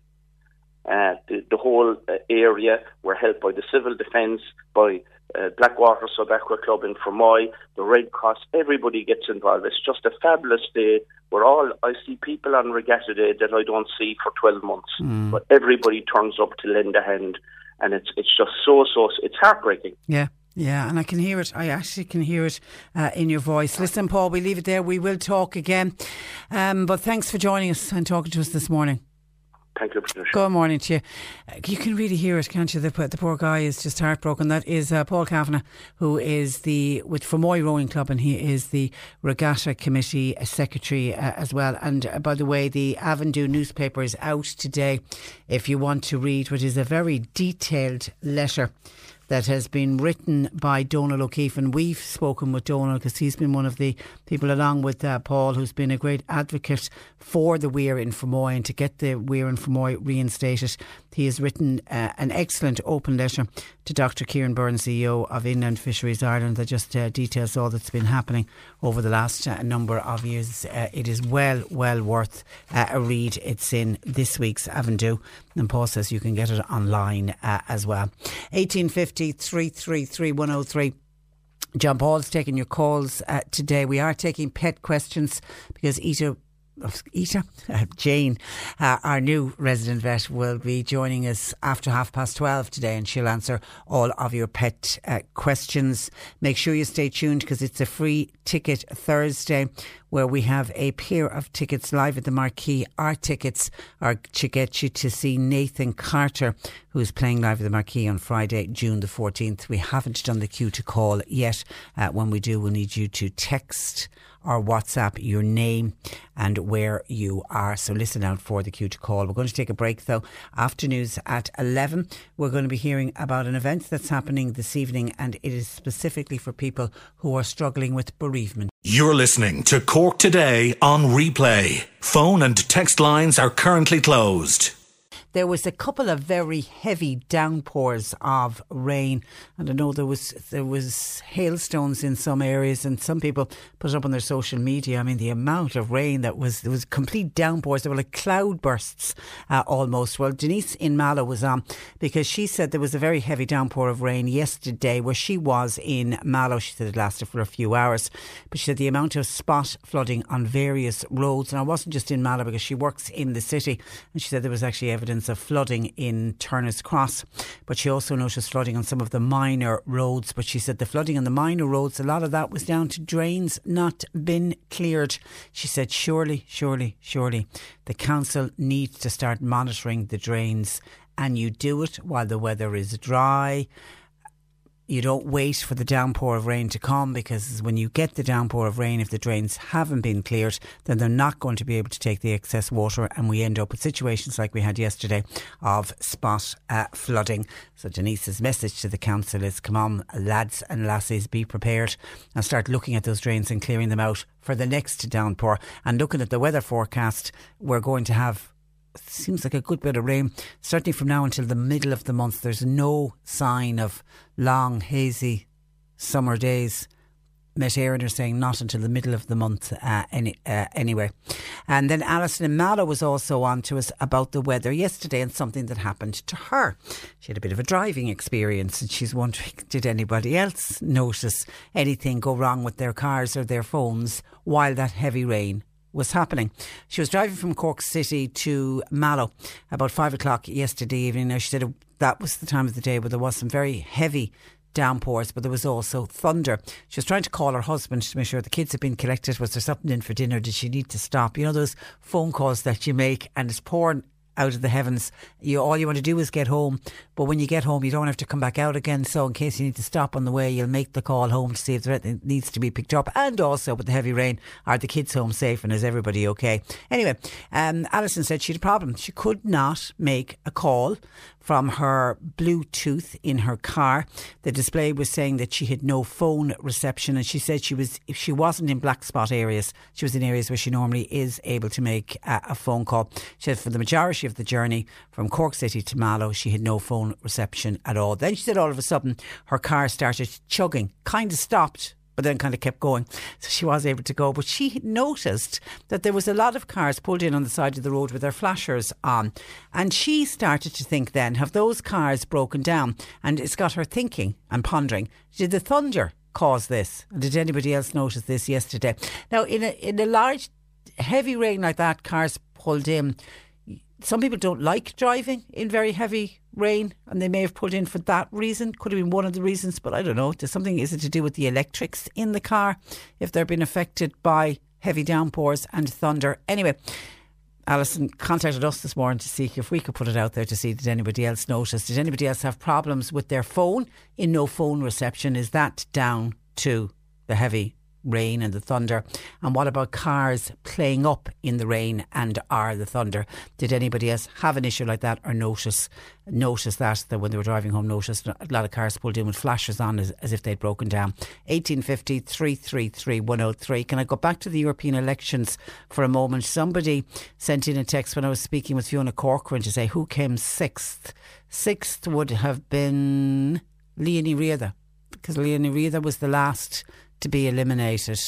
Uh, the, the whole uh, area were helped by the civil defence, by uh, Blackwater Sub Aqua Club in Fermoy, the Red Cross. Everybody gets involved. It's just a fabulous day. We're all. I see people on Regatta Day that I don't see for twelve months, but everybody turns up to lend a hand, and it's it's just so so. It's heartbreaking. Yeah. Yeah, and I can hear it. I actually can hear it uh, in your voice. Listen, Paul, we leave it there. We will talk again. Um, but thanks for joining us and talking to us this morning. Thank you, Patricia. Good morning to you. Uh, You can really hear it, can't you? The, the poor guy is just heartbroken. That is uh, Paul Kavanagh, who is the with Fermoy Rowing Club, and he is the Regatta Committee uh, Secretary uh, as well. And uh, by the way, the Avondhu newspaper is out today. If you want to read what is a very detailed letter that has been written by Donal O'Keefe. And we've spoken with Donal because he's been one of the people, along with uh, Paul, who's been a great advocate for the weir in Fermoy and to get the weir in Fermoy reinstated. He has written uh, an excellent open letter to Dr. Kieran Byrne, CEO of Inland Fisheries Ireland, that just uh, details all that's been happening over the last uh, number of years. Uh, it is well, well worth uh, a read. It's in this week's Avondhu. And Paul says you can get it online uh, as well. 1850 333 103. John Paul's taking your calls uh, today. We are taking pet questions because Ita Ita, uh, Jane, uh, our new resident vet, will be joining us after half past 12 today and she'll answer all of your pet uh, questions. Make sure you stay tuned because it's a free ticket Thursday where we have a pair of tickets live at the Marquee. Our tickets are to get you to see Nathan Carter, who's playing live at the Marquee on Friday, June the 14th. We haven't done the queue to call yet. Uh, when we do, we'll need you to text or WhatsApp your name and where you are. So listen out for the queue to call. We're going to take a break though. After news at 11, we're going to be hearing about an event that's happening this evening and it is specifically for people who are struggling with bereavement. You're listening to Cork Today on replay. Phone and text lines are currently closed there was a couple of very heavy downpours of rain, and I know there was there was hailstones in some areas, and some people put it up on their social media. I mean, the amount of rain that was there was complete downpours. There were like cloud bursts uh, almost. Well, Denise in Mallow was on because she said there was a very heavy downpour of rain yesterday where she was in Mallow. She said it lasted for a few hours, but she said the amount of spot flooding on various roads, and I wasn't just in Mallow because she works in the city, and she said there was actually evidence of flooding in Turner's Cross, but she also noticed flooding on some of the minor roads. But she said the flooding on the minor roads, a lot of that was down to drains not been cleared. She said, surely, surely, surely, the council needs to start monitoring the drains, and you do it while the weather is dry you don't wait for the downpour of rain to come because when you get the downpour of rain, if the drains haven't been cleared, then they're not going to be able to take the excess water, and we end up with situations like we had yesterday of spot uh, flooding. So Denise's message to the council is: come on, lads and lassies, be prepared and start looking at those drains and clearing them out for the next downpour. And looking at the weather forecast, we're going to have seems like a good bit of rain. Certainly from now until the middle of the month, there's no sign of long, hazy summer days. Met Éireann are saying not until the middle of the month uh, any, uh, anyway. And then Alison and Mallow was also on to us about the weather yesterday and something that happened to her. She had a bit of a driving experience and she's wondering did anybody else notice anything go wrong with their cars or their phones while that heavy rain was happening. She was driving from Cork City to Mallow about five o'clock yesterday evening. Now, she said that was the time of the day where there was some very heavy downpours, but there was also thunder. She was trying to call her husband to make sure the kids had been collected. Was there something in for dinner? Did she need to stop? You know, those phone calls that you make and it's pouring out of the heavens. You all you want to do is get home, but when you get home, you don't have to come back out again. So in case you need to stop on the way, you'll make the call home to see if there needs to be picked up. And also with the heavy rain, are the kids home safe and is everybody okay? Anyway, um, Alison said she had a problem. She could not make a call from her Bluetooth in her car. The display was saying that she had no phone reception, and she said she was if she wasn't in black spot areas, she was in areas where she normally is able to make a, a phone call. She said for the majority of the journey from Cork City to Mallow, she had no phone reception at all. Then she said all of a sudden her car started chugging, kind of stopped but then kind of kept going. So she was able to go. But she noticed that there was a lot of cars pulled in on the side of the road with their flashers on. And she started to think then, have those cars broken down? And it's got her thinking and pondering, did the thunder cause this? And did anybody else notice this yesterday? Now, in a, in a large, heavy rain like that, cars pulled in, some people don't like driving in very heavy rain and they may have put in for that reason. Could have been one of the reasons, but I don't know. There's something, is it to do with the electrics in the car if they're being affected by heavy downpours and thunder? Anyway, Alison contacted us this morning to see if we could put it out there to see did anybody else notice? Did anybody else have problems with their phone in no phone reception? Is that down to the heavy rain and the thunder? And what about cars playing up in the rain and are the thunder? Did anybody else have an issue like that or notice notice that that when they were driving home noticed a lot of cars pulled in with flashes on as, as if they'd broken down? 1850 333 103. Can I go back to the European elections for a moment? Somebody sent in a text when I was speaking with Fiona Corcoran to say who came sixth. Sixth would have been Liadh Ní Riada because Liadh Ní Riada was the last to be eliminated.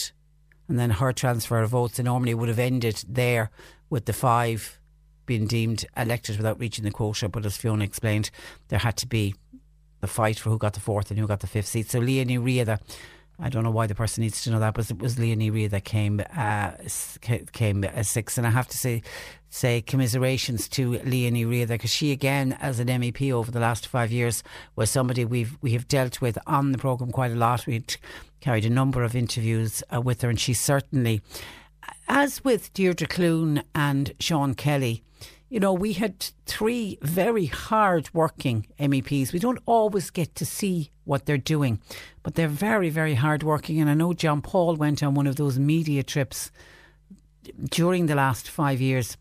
And then her transfer of votes normally would have ended there with the five being deemed elected without reaching the quota. But as Fiona explained, there had to be the fight for who got the fourth and who got the fifth seat. So Liadh Ní Riada I don't know why the person needs to know that, but it was Liadh Ní Riada that came uh, came six, and I have to say say commiserations to Liadh Ní Riada because she again, as an MEP over the last five years, was somebody we've we have dealt with on the program quite a lot. We carried a number of interviews uh, with her, and she certainly, as with Deirdre Clune and Sean Kelly you know, we had three very hard working MEPs. We don't always get to see what they're doing, but they're very, very hard working. And I know John Paul went on one of those media trips during the last five years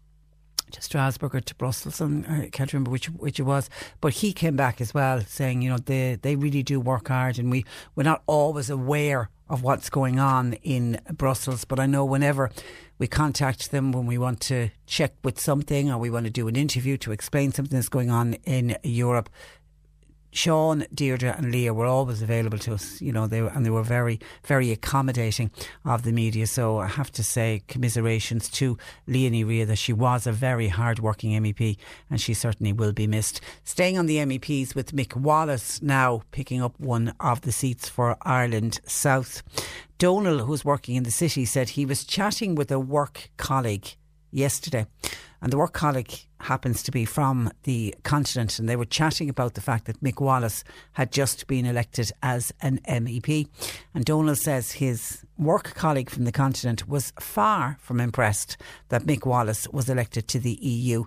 to Strasbourg or to Brussels, and uh, I can't remember which which it was. But he came back as well, saying, you know, they they really do work hard, and we we're not always aware of what's going on in Brussels. But I know whenever we contact them when we want to check with something or we want to do an interview to explain something that's going on in Europe, Sean, Deirdre, and Liadh were always available to us, you know, they were, and they were very, very accommodating of the media. So I have to say, commiserations to Liadh Ní Riada that she was a very hard working MEP and she certainly will be missed. Staying on the MEPs with Mick Wallace now picking up one of the seats for Ireland South. Donal, who's working in the city, said he was chatting with a work colleague yesterday and the work colleague happens to be from the continent, and they were chatting about the fact that Mick Wallace had just been elected as an MEP. And Donal says his work colleague from the continent was far from impressed that Mick Wallace was elected to the EU,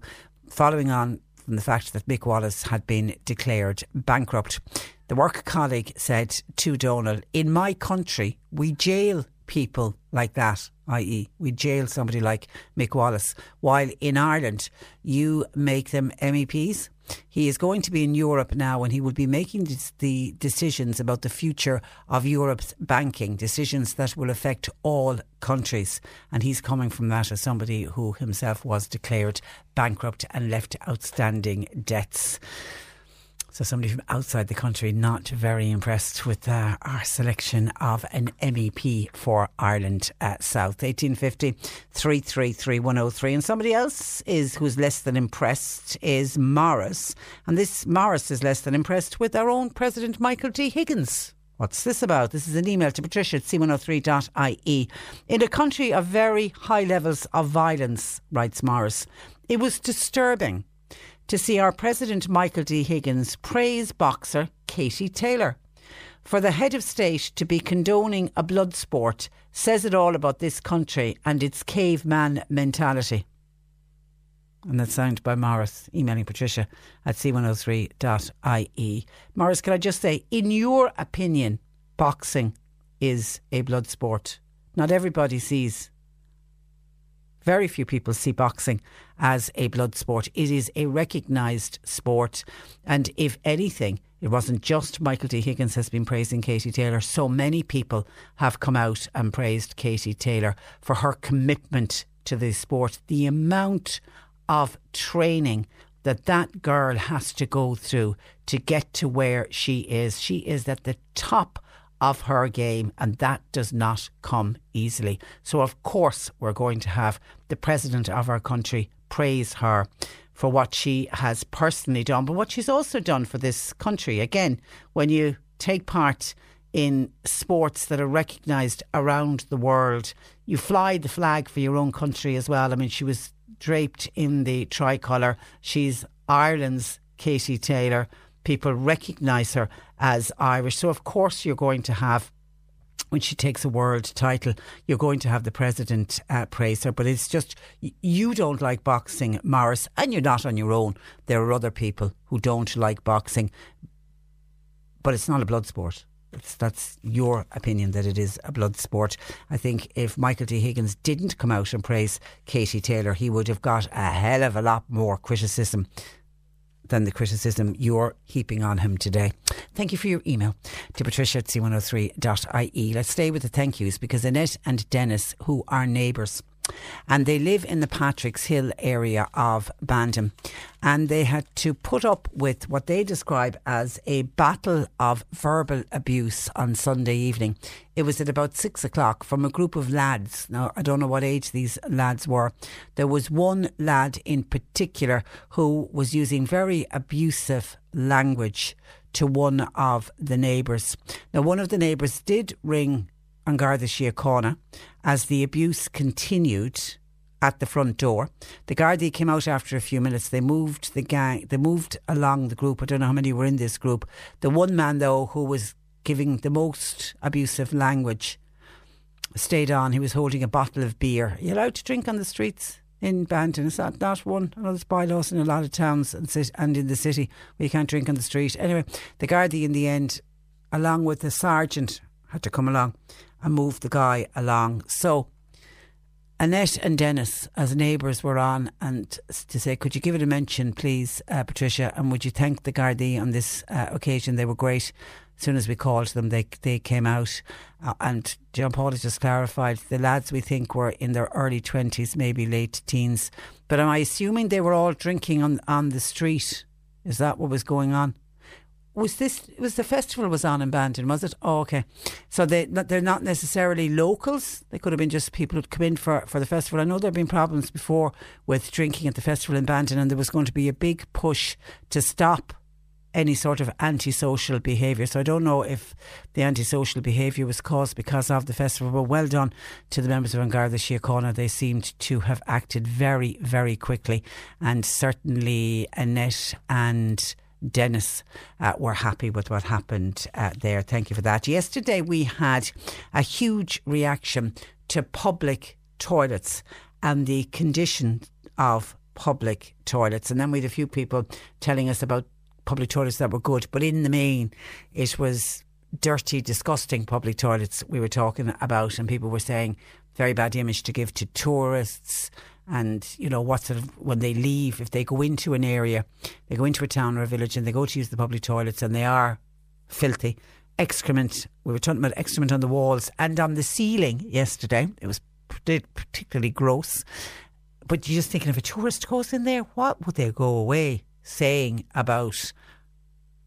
following on from the fact that Mick Wallace had been declared bankrupt. The work colleague said to Donal, In my country, we jail people like that, i.e., we jail somebody like Mick Wallace, while in Ireland you make them MEPs. He is going to be in Europe now and he will be making the decisions about the future of Europe's banking, decisions that will affect all countries. And he's coming from that as somebody who himself was declared bankrupt and left outstanding debts. So somebody from outside the country not very impressed with uh, our selection of an MEP for Ireland South. 1850 333 103. And somebody else is who's less than impressed is Morris. And this Morris is less than impressed with our own President Michael D. Higgins. What's this about? This is an email to patricia at c103.ie. In a country of very high levels of violence, writes Morris, it was disturbing to see our President Michael D. Higgins praise boxer Katie Taylor. For the head of state to be condoning a blood sport says it all about this country and its caveman mentality. And that's signed by Morris, emailing Patricia at c103.ie. Morris, can I just say, in your opinion, boxing is a blood sport? Not everybody sees very few people see boxing as a blood sport. It is a recognised sport. And if anything, it wasn't just Michael D. Higgins has been praising Katie Taylor. So many people have come out and praised Katie Taylor for her commitment to the sport. The amount of training that that girl has to go through to get to where she is. She is at the top of her game, and that does not come easily. So, of course, we're going to have the president of our country praise her for what she has personally done, but what she's also done for this country. Again, when you take part in sports that are recognised around the world, you fly the flag for your own country as well. I mean, she was draped in the tricolour. She's Ireland's Katie Taylor people recognise her as Irish. So, of course, you're going to have when she takes a world title, you're going to have the president uh, praise her. But it's just, you don't like boxing, Morris, and you're not on your own. There are other people who don't like boxing, but it's not a blood sport. That's, that's your opinion that it is a blood sport. I think if Michael D. Higgins didn't come out and praise Katie Taylor, he would have got a hell of a lot more criticism than the criticism you're heaping on him today. Thank you for your email to patricia at c103.ie. Let's stay with the thank yous because Annette and Dennis, who are neighbours, and they live in the Patrick's Hill area of Bandon. And they had to put up with what they describe as a battle of verbal abuse on Sunday evening. It was at about six o'clock from a group of lads. Now, I don't know what age these lads were. There was one lad in particular who was using very abusive language to one of the neighbours. Now, one of the neighbours did ring An Garda Síochána as the abuse continued at the front door. The Gardaí came out after a few minutes. They moved the gang. They moved along the group. I don't know how many were in this group. The one man though who was giving the most abusive language stayed on. He was holding a bottle of beer. Are you allowed to drink on the streets in Bandon? Is that not one? I know there's bylaws in a lot of towns and, and in the city where you can't drink on the street. Anyway, the Gardaí in the end, along with the sergeant, had to come along and move the guy along. So Annette and Dennis, as neighbours, were on and to say, could you give it a mention, please, uh, Patricia, and would you thank the Gardaí on this uh, occasion? They were great. As soon as we called them, they they came out, uh, and John Paul has just clarified the lads we think were in their early twenties, maybe late teens. But am I assuming they were all drinking on on the street? Is that what was going on? Was this was the festival was on in Bandon, was it? Oh, okay. So they they're not necessarily locals. They could have been just people who'd come in for, for the festival. I know there have been problems before with drinking at the festival in Bandon, and there was going to be a big push to stop any sort of antisocial behaviour. So I don't know if the antisocial behaviour was caused because of the festival, but well done to the members of An Garda Síochána. They seemed to have acted very, very quickly, and certainly Annette and Dennis uh, were happy with what happened uh, there. Thank you for that. Yesterday we had a huge reaction to public toilets and the condition of public toilets. And then we had a few people telling us about public toilets that were good, but in the main, it was dirty, disgusting public toilets we were talking about, and people were saying very bad image to give to tourists and you know what sort of when they leave if they go into an area they go into a town or a village and they go to use the public toilets and they are filthy excrement we were talking about excrement on the walls and on the ceiling yesterday. It was particularly gross. But you're just thinking if a tourist goes in there what would they go away saying about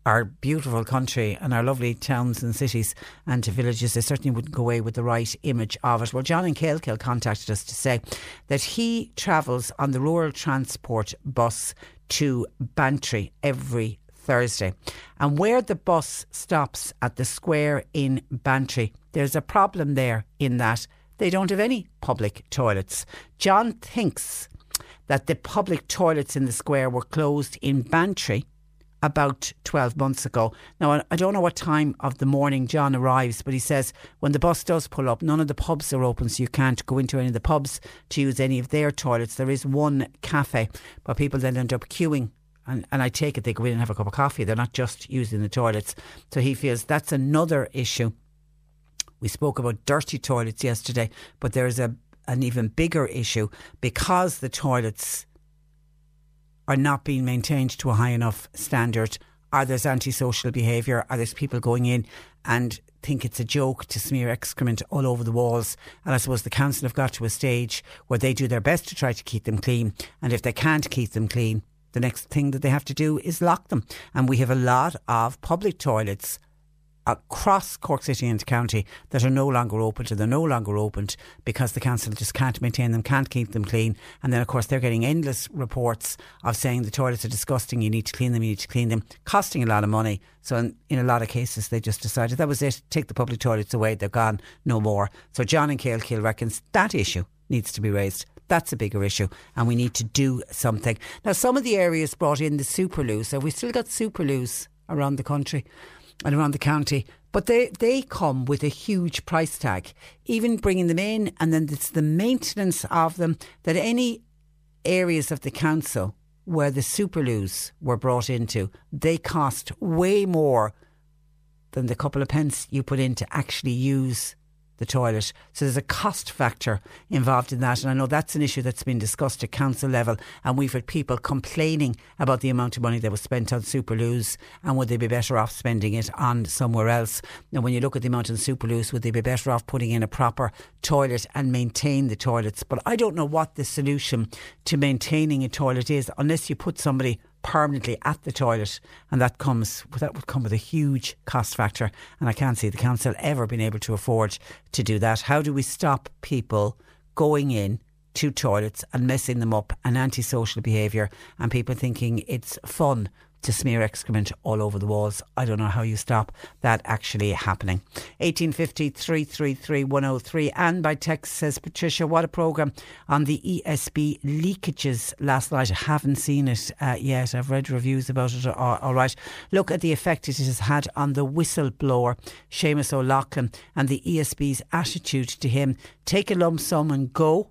our beautiful country and our lovely towns and cities and to villages, they certainly wouldn't go away with the right image of it. Well, John and Kelkill contacted us to say that he travels on the rural transport bus to Bantry every Thursday. And where the bus stops at the square in Bantry, there's a problem there in that they don't have any public toilets. John thinks that the public toilets in the square were closed in Bantry about 12 months ago. Now, I don't know what time of the morning John arrives, but he says when the bus does pull up, none of the pubs are open, so you can't go into any of the pubs to use any of their toilets. There is one cafe, but people then end up queuing. And, and I take it they go in and have a cup of coffee. They're not just using the toilets. So he feels that's another issue. We spoke about dirty toilets yesterday, but there's a an even bigger issue because the toilets are not being maintained to a high enough standard. Are there's antisocial behaviour? Are there's people going in and think it's a joke to smear excrement all over the walls? And I suppose the council have got to a stage where they do their best to try to keep them clean. And if they can't keep them clean, the next thing that they have to do is lock them. And we have a lot of public toilets across Cork City and County that are no longer open to they're no longer opened because the council just can't maintain them, can't keep them clean. And then, of course, they're getting endless reports of saying the toilets are disgusting, you need to clean them, you need to clean them, costing a lot of money. So, in, in a lot of cases, they just decided that was it, take the public toilets away, they're gone, no more. So, John and Kill reckons that issue needs to be raised. That's a bigger issue, and we need to do something. Now, some of the areas brought in the superloos, so we still got superloos around the country and around the county. But they, they come with a huge price tag, even bringing them in, and then it's the maintenance of them that any areas of the council where the superloos were brought into, they cost way more than the couple of pence you put in to actually use the toilet. So there's a cost factor involved in that. And I know that's an issue that's been discussed at council level. And we've had people complaining about the amount of money that was spent on Superloos and would they be better off spending it on somewhere else. And when you look at the amount on Superloos, would they be better off putting in a proper toilet and maintain the toilets? But I don't know what the solution to maintaining a toilet is unless you put somebody permanently at the toilet, and that comes that would come with a huge cost factor. And I can't see the council ever being able to afford to do that. How do we stop people going in? To toilets and messing them up and antisocial behaviour and people thinking it's fun to smear excrement all over the walls. I don't know how you stop that actually happening. 1850 333 103. And by text says Patricia, what a programme on the ESB leakages last night. I haven't seen it uh, yet. I've read reviews about it. All, right. Look at the effect it has had on the whistleblower, Seamus O'Loughlin, and the ESB's attitude to him. Take a lump sum and go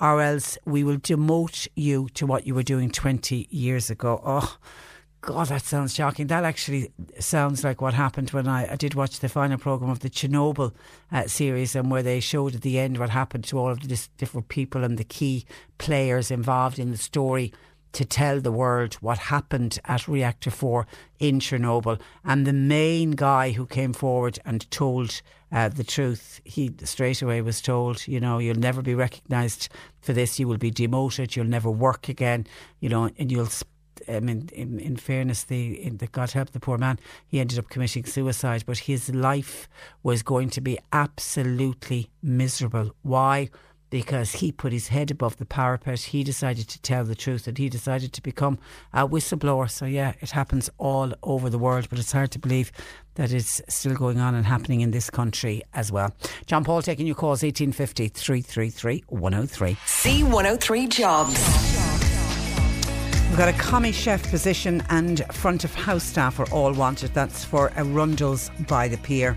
or else we will demote you to what you were doing 20 years ago. Oh, God, that sounds shocking. That actually sounds like what happened when I, I did watch the final programme of the Chernobyl uh, series and where they showed at the end what happened to all of the different people and the key players involved in the story to tell the world what happened at Reactor 4 in Chernobyl. And the main guy who came forward and told uh, the truth, he straight away was told, you know, you'll never be recognised for this, you will be demoted, you'll never work again, you know, and you'll Um, I mean, in, in fairness, the, in the God help the poor man, he ended up committing suicide, but his life was going to be absolutely miserable. Why? Because he put his head above the parapet. He decided to tell the truth and he decided to become a whistleblower. So, yeah, it happens all over the world, but it's hard to believe that it's still going on and happening in this country as well. John Paul taking your calls 1850 333 103. C103 Jobs. We've got a commis chef position and front of house staff are all wanted. That's for Arundel's by the Pier.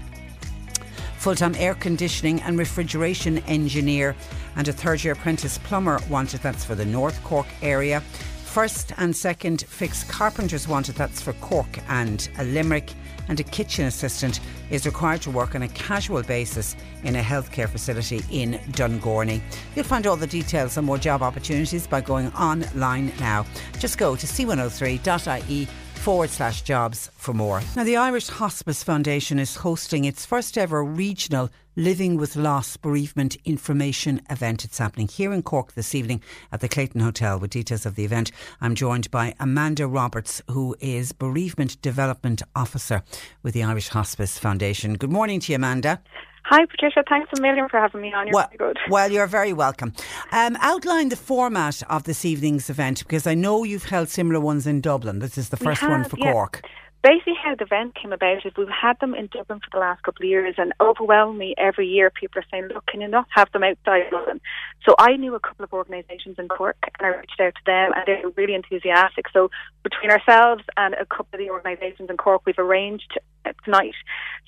Full time air conditioning and refrigeration engineer and a third year apprentice plumber wanted. That's for the North Cork area. First and second fixed carpenters wanted. That's for Cork and Limerick and a kitchen assistant is required to work on a casual basis in a healthcare facility in Dungourney. You'll find all the details and more job opportunities by going online now. Just go to c103.ie forward slash jobs for more. Now, the Irish Hospice Foundation is hosting its first ever regional Living with Loss Bereavement Information event. It's happening here in Cork this evening at the Clayton Hotel. With details of the event, I'm joined by Amanda Roberts, who is Bereavement Development Officer with the Irish Hospice Foundation. Good morning to you, Amanda. Hi, Patricia. Thanks a million for having me on. You're well, very good. Well, you're very welcome. Um, outline the format of this evening's event because I know you've held similar ones in Dublin. This is the first have, one for yeah. Cork basically how the event came about is we've had them in Dublin for the last couple of years and overwhelmingly every year people are saying, look, can you not have them outside Dublin? So I knew a couple of organisations in Cork and I reached out to them and they were really enthusiastic. So between ourselves and a couple of the organisations in Cork, we've arranged tonight.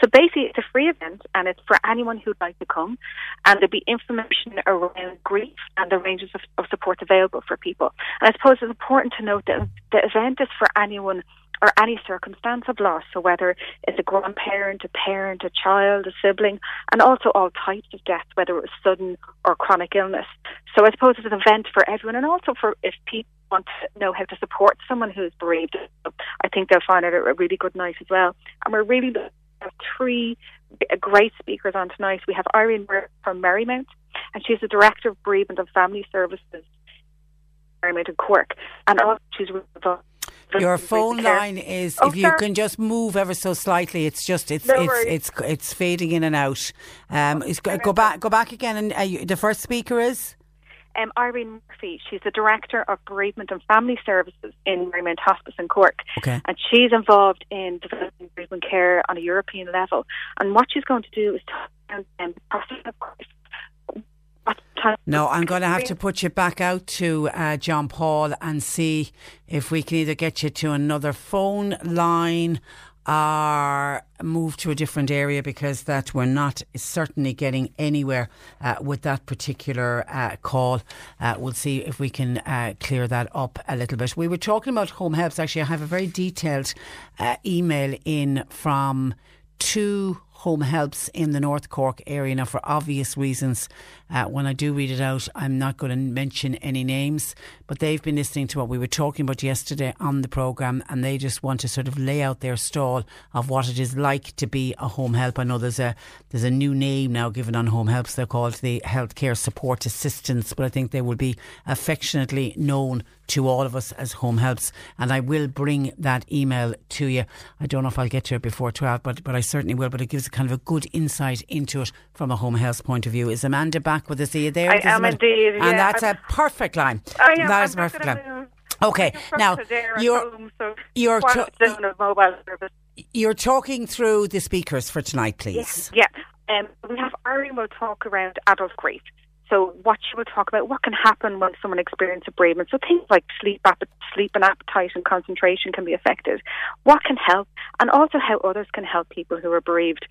So basically it's a free event and it's for anyone who'd like to come and there'll be information around grief and the ranges of, of support available for people. And I suppose it's important to note that the event is for anyone or any circumstance of loss. So whether it's a grandparent, a parent, a child, a sibling, and also all types of death, whether it was sudden or chronic illness. So I suppose it's an event for everyone, and also for if people want to know how to support someone who's bereaved. I think they'll find it a really good night as well. And we're really have three great speakers on tonight. We have Irene from Marymount, and she's the Director of Bereavement and Family Services Marymount in Cork, and also she's your phone line is oh, if you can just move ever so slightly. It's just it's no it's, it's it's fading in and out. Um, go, go, back go back again. And uh, you, the first speaker is. Um, Irene Murphy. She's the Director of Bereavement and Family Services in Marymount Hospice in Cork. Okay. And she's involved in developing bereavement care on a European level. And what she's going to do is talk about um, the process of no, I'm going to have to put you back out to uh, John Paul and see if we can either get you to another phone line or move to a different area because that we're not certainly getting anywhere uh, with that particular uh, call. Uh, we'll see if we can uh, clear that up a little bit. We were talking about home helps. Actually, I have a very detailed uh, email in from two home helps in the North Cork area. Now, for obvious reasons, uh, when I do read it out, I'm not going to mention any names, but they've been listening to what we were talking about yesterday on the programme and they just want to sort of lay out their stall of what it is like to be a home help. I know there's a there's a new name now given on home helps. They're called the healthcare support assistants, but I think they will be affectionately known to all of us as home helps. And I will bring that email to you. I don't know if I'll get to it before 12, but, but I certainly will. But it gives a kind of a good insight into it from a home health point of view. Is Amanda back with us? Are you there? I am indeed. And yeah. that's a perfect line. I am. That I'm a perfect line. Move. Okay, now you're home, so you're to- you're talking through the speakers for tonight, please. Yeah. Um, we have Irene will talk around adult grief. So what she will talk about, what can happen when someone experiences a bereavement. So things like sleep, app- sleep and appetite and concentration can be affected. What can help, and also how others can help people who are bereaved.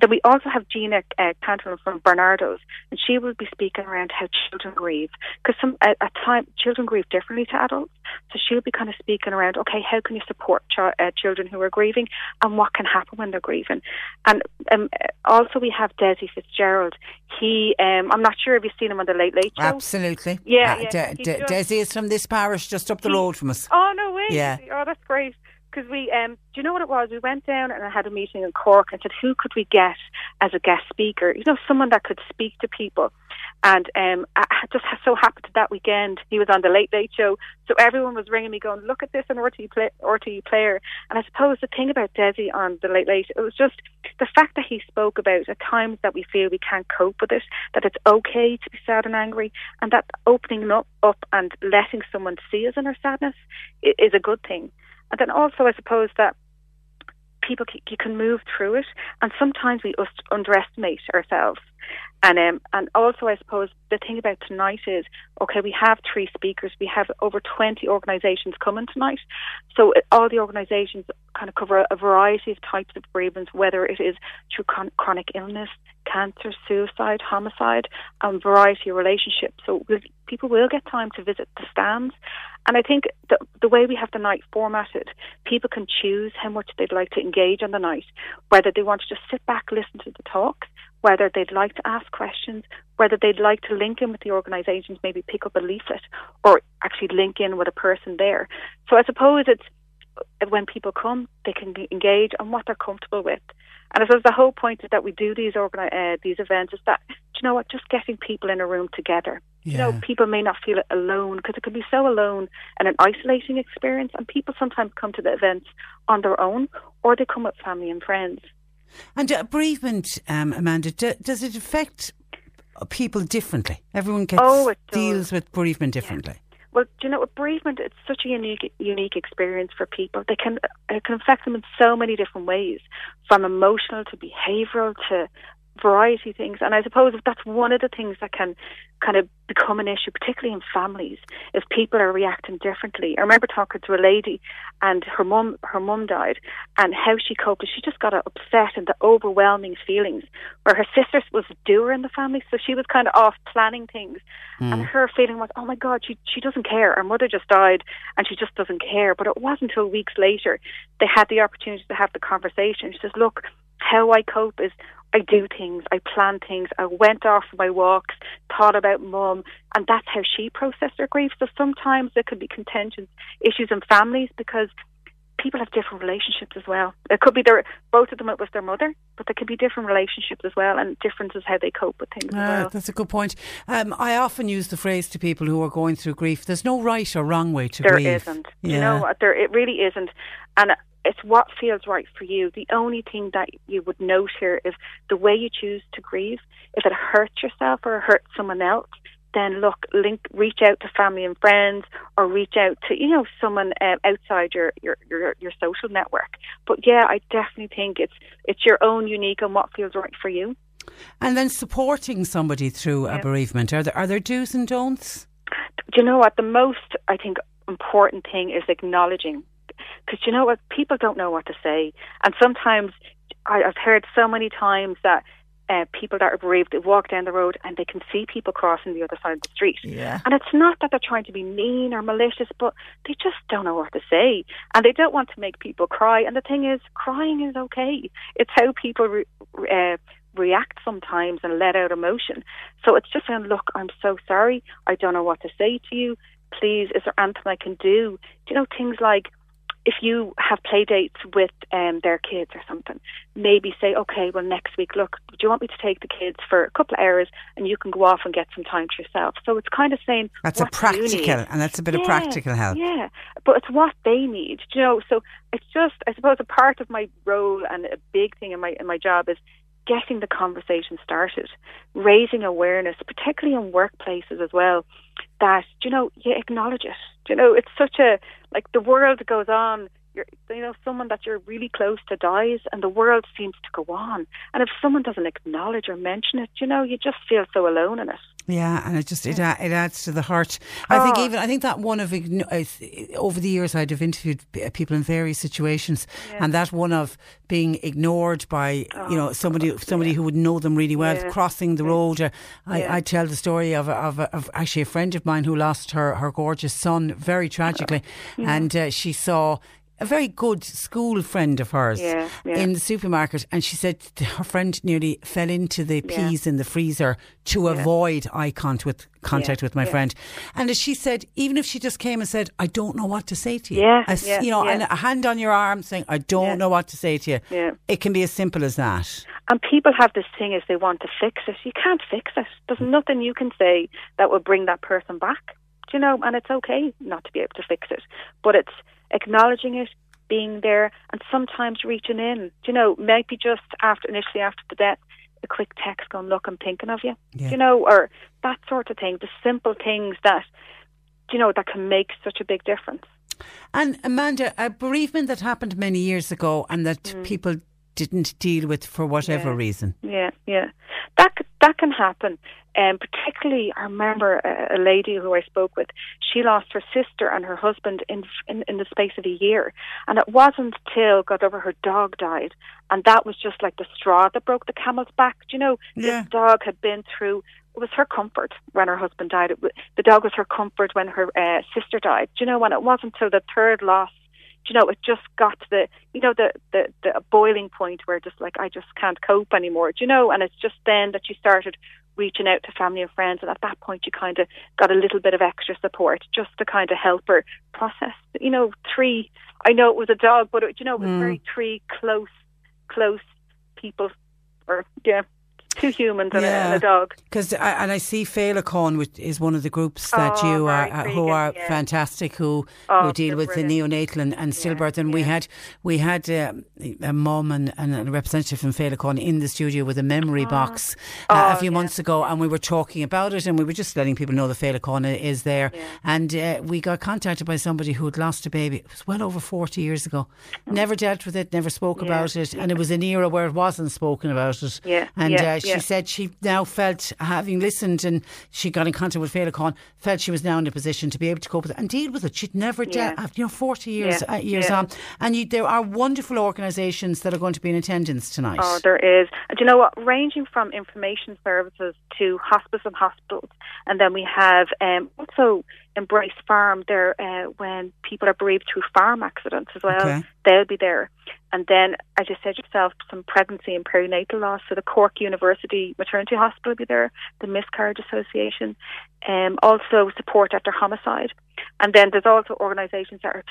Then we also have Gina uh, Cantwell from Barnardos, and she will be speaking around how children grieve because some at, at time children grieve differently to adults. So she'll be kind of speaking around, okay, how can you support ch- uh, children who are grieving, and what can happen when they're grieving. And um, also we have Desi Fitzgerald. He, um, I'm not sure if you've seen him on the Late Late Show. Absolutely. Yeah, Uh, yeah, De- De- Desi is from this parish just up the road from us. Oh no way! Yeah. Oh, that's great. Because we, um, do you know what it was? We went down and I had a meeting in Cork and said, who could we get as a guest speaker? You know, someone that could speak to people. And um, I just so happened that weekend he was on the Late Late Show, so everyone was ringing me, going, "Look at this on RTE, play, Player." And I suppose the thing about Desi on the Late Late, it was just the fact that he spoke about at times that we feel we can't cope with it, that it's okay to be sad and angry, and that opening up, up and letting someone see us in our sadness is a good thing. And then also, I suppose that people c- you can move through it, and sometimes we underestimate ourselves. And um, and also, I suppose the thing about tonight is okay. We have three speakers. We have over twenty organisations coming tonight. So uh, all the organisations kind of cover a variety of types of bereavements, whether it is through chron- chronic illness, cancer, suicide, homicide, and variety of relationships. So people will get time to visit the stands. And I think the, the way we have the night formatted, people can choose how much they'd like to engage on the night, whether they want to just sit back, listen to the talks, whether they'd like to ask questions, whether they'd like to link in with the organisations, maybe pick up a leaflet, or actually link in with a person there. So I suppose it's when people come, they can be engage on what they're comfortable with. And I suppose the whole point is that we do these organi- uh, these events is that, do you know what, just getting people in a room together. You know, people may not feel alone because it can be so alone and an isolating experience. And people sometimes come to the events on their own or they come with family and friends. And uh, bereavement, um, Amanda, do, does it affect people differently? Everyone gets, Oh, deals with bereavement differently. Well, do you know, with bereavement, it's such a unique, unique experience for people. They can it can affect them in so many different ways, from emotional to behavioural to variety of things. And I suppose that's one of the things that can kind of become an issue, particularly in families, if people are reacting differently. I remember talking to a lady, and her mum, her mum died, and how she coped. is She just got upset and the overwhelming feelings, where her sister was a doer in the family, so she was kind of off planning things, hmm. and her feeling was, oh my God, she she doesn't care. Her mother just died, and she just doesn't care. But it wasn't until weeks later they had the opportunity to have the conversation. She says, look, how I cope is I do things, I plan things, I went off for my walks, thought about mum, and that's how she processed her grief. So sometimes there could be contentious issues in families because people have different relationships as well. It could be their both of them it was their mother, but there could be different relationships as well and differences how they cope with things as Ah, well. That's a good point. Um, I often use the phrase to people who are going through grief there's no right or wrong way to There grieve. not Yeah. You know? There it really isn't, and it's what feels right for you. The only thing that you would note here is the way you choose to grieve. If it hurts yourself or hurts someone else, then look, link, reach out to family and friends, or reach out to you know someone uh, outside your, your your your social network. But yeah, I definitely think it's it's your own unique and what feels right for you. And then supporting somebody through a bereavement. Are there, are there do's and don'ts? do you know what the most I think important thing is acknowledging because you know what people don't know what to say and sometimes I, I've heard so many times that uh, people that are bereaved they walk down the road and they can see people crossing the other side of the street. Yeah. And it's not that they're trying to be mean or malicious, but they just don't know what to say. And they don't want to make people cry. And the thing is, crying is okay. It's how people re- uh, react sometimes and let out emotion. So it's just saying, look, I'm so sorry. I don't know what to say to you. Please, is there anything I can do? Do you know things like, if you have play dates with um, their kids or something, maybe say, okay, well, next week, look, do you want me to take the kids for a couple of hours and you can go off and get some time to yourself? So it's kind of saying that's a practical, and that's a bit yeah, of practical help. Yeah, but it's what they need, you know. So it's just, I suppose, a part of my role and a big thing in my in my job is getting the conversation started, raising awareness, particularly in workplaces as well, that, you know, you acknowledge it. You know, it's such a, like the world goes on, you're, you know, someone that you're really close to dies and the world seems to go on. And if someone doesn't acknowledge or mention it, you know, you just feel so alone in it. Yeah, and it just it, it adds to the heart. I think ah. even I think that one of uh, over the years I'd have interviewed uh, people in various situations, Yeah. and that one of being ignored by you know oh, somebody somebody who would know them really well, Yeah. crossing the road. Or I, I tell the story of, of, of actually a friend of mine who lost her her gorgeous son very tragically, Yeah. and uh, she saw. A very good school friend of hers Yeah, yeah. in the supermarket, and she said her friend nearly fell into the Yeah. peas in the freezer to Yeah. avoid eye contact with contact Yeah, with my yeah. friend. And as she said, even if she just came and said, "I don't know what to say to you," Yeah, as, yeah, you know, yeah. and a hand on your arm saying, "I don't Yeah. know what to say to you," Yeah. it can be as simple as that. And people have this thing as they want to fix it. You can't fix it. There's mm. nothing you can say that will bring that person back. Do you know? And it's okay not to be able to fix it, but it's acknowledging it, being there, and sometimes reaching in. Do you know? Maybe just after initially after the death, a quick text going, "Look, I'm thinking of you." Yeah. You know, or that sort of thing. The simple things that you know that can make such a big difference. And Amanda, a bereavement that happened many years ago and that Mm. people didn't deal with for whatever Yeah. reason. Yeah, yeah, that c- that can happen. Um, particularly, I remember a, a lady who I spoke with. She lost her sister and her husband in, in in the space of a year, and it wasn't till got over her dog died, and that was just like the straw that broke the camel's back. Do you know, Yeah. this dog had been through. It was her comfort when her husband died. It, the dog was her comfort when her uh, sister died. Do you know, when it wasn't till the third loss you know, it just got to the, you know, the, the, the boiling point where just like, I just can't cope anymore, do you know? And it's just then that you started reaching out to family and friends. And at that point, you kind of got a little bit of extra support just to kind of help her process, you know, three, I know it was a dog, but it, you know, it was Mm. very three close, close people or, yeah, two humans and, a, Yeah. a dog. Because and I see Féileacán, which is one of the groups that Oh, you are uh, who are yeah. fantastic, who Oh, who deal with the brilliant. neonatal and, and stillbirth. And we had we had um, a mum and, and a representative from Féileacán in the studio with a memory box uh, a Oh, few yeah. months ago, and we were talking about it, and we were just letting people know the Féileacán is there. And uh, we got contacted by somebody who had lost a baby. It was well over forty years ago. Never dealt with it, never spoke Yeah. about it, and it was an era where it wasn't spoken about it. Yeah, And yeah, uh, she yeah. said she now felt, having listened and she got in contact with Féileacán, felt she was now in a position to be able to cope with it and deal with it. She'd never Yeah. dealt, you know, 40 years, Yeah, uh, years on. And you, there are wonderful organisations that are going to be in attendance tonight. Oh, there is. Do you know what? Ranging from information services to hospice and hospitals, and then we have um, also Embrace Farm there uh, when people are bereaved through farm accidents as well. Okay. They'll be there. And then, as you said yourself, some pregnancy and perinatal loss. So the Cork University Maternity Hospital will be there, the Miscarriage Association, um, also support after homicide. And then there's also organisations that are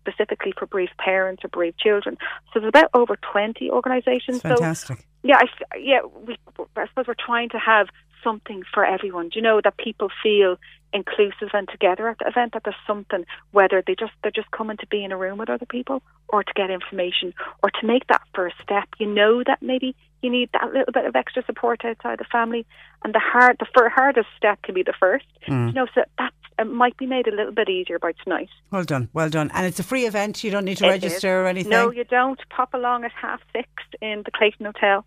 specifically for bereaved parents or bereaved children. So there's about over 20 organisations. It's So fantastic. yeah, I, yeah, we, I suppose we're trying to have something for everyone. Do you know that people feel inclusive and together at the event? That there's something, whether they just they're just coming to be in a room with other people, or to get information, or to make that first step. You know that maybe you need that little bit of extra support outside the family, and the hard, the fir- hardest step can be the first. Mm. You know, so that it might be made a little bit easier by tonight. Well done, well done. And it's a free event. You don't need to It register is. or anything. No, you don't. Pop along at half six in the Clayton Hotel.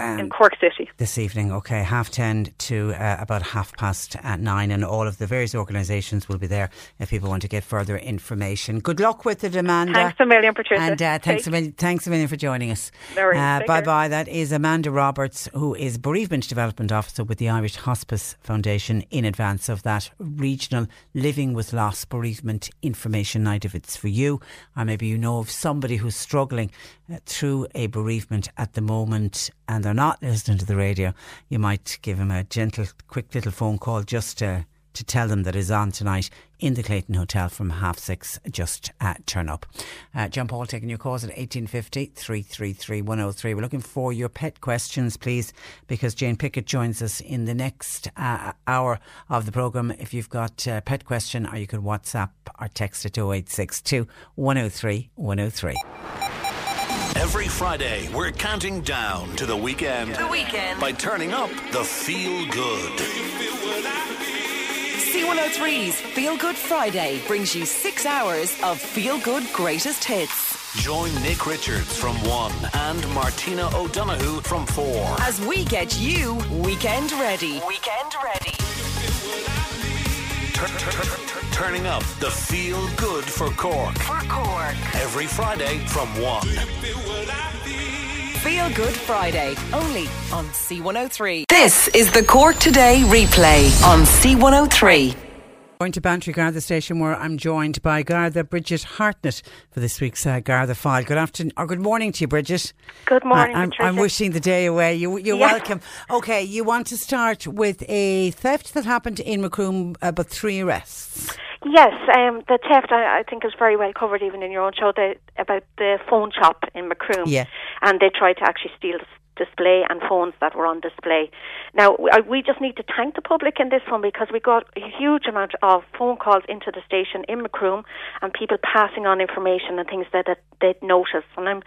Um, in Cork City. This evening, okay, half ten to uh, about half past at nine, and all of the various organisations will be there if people want to get further information. Good luck with the demand. Thanks a million, Patricia. And uh, thanks, a million, thanks a million for joining us. No. Uh, bye bye. That is Amanda Roberts, who is Bereavement Development Officer with the Irish Hospice Foundation in advance of that regional Living with Loss Bereavement Information Night. If it's for you, or maybe you know of somebody who's struggling uh, through a bereavement at the moment and they're not listening to the radio, you might give them a gentle, quick little phone call just to to tell them that is on tonight in the Clayton Hotel from half six. Just uh, turn up. Uh, John Paul taking your calls at 1850 333 103. We're looking for your pet questions, please, because Jane Pickett joins us in the next uh, hour of the programme. If you've got a pet question, or you can WhatsApp or text it 0862 103 103. Every Friday, we're counting down to the weekend. The weekend. By turning up the feel good. C103's Feel Good Friday brings you six hours of feel good greatest hits. Join Nick Richards from 1 and Martina O'Donoghue from 4. As we get you weekend ready. Weekend ready. Turning up the feel good for Cork. For Cork. Every Friday from 1. Feel Good Friday. Only on C103. This is the Cork Today replay on C103. Going to Bantry Garda Station where I'm joined by Garda Bridget Hartnett for this week's uh, Garda File. Good afternoon, or good morning to you, Bridget. Good morning, I, am I'm wishing the day away. You, you're Yeah. welcome. Okay, you want to start with a theft that happened in Macroom, uh, but three arrests. Yes, um, the theft I, I think is very well covered even in your own show the, about the phone shop in Macroom. Yeah. And they tried to actually steal display and phones that were on display. Now, we- just need to thank the public in this one because we got a huge amount of phone calls into the station in Macroom and people passing on information and things that, that they'd noticed. And I'm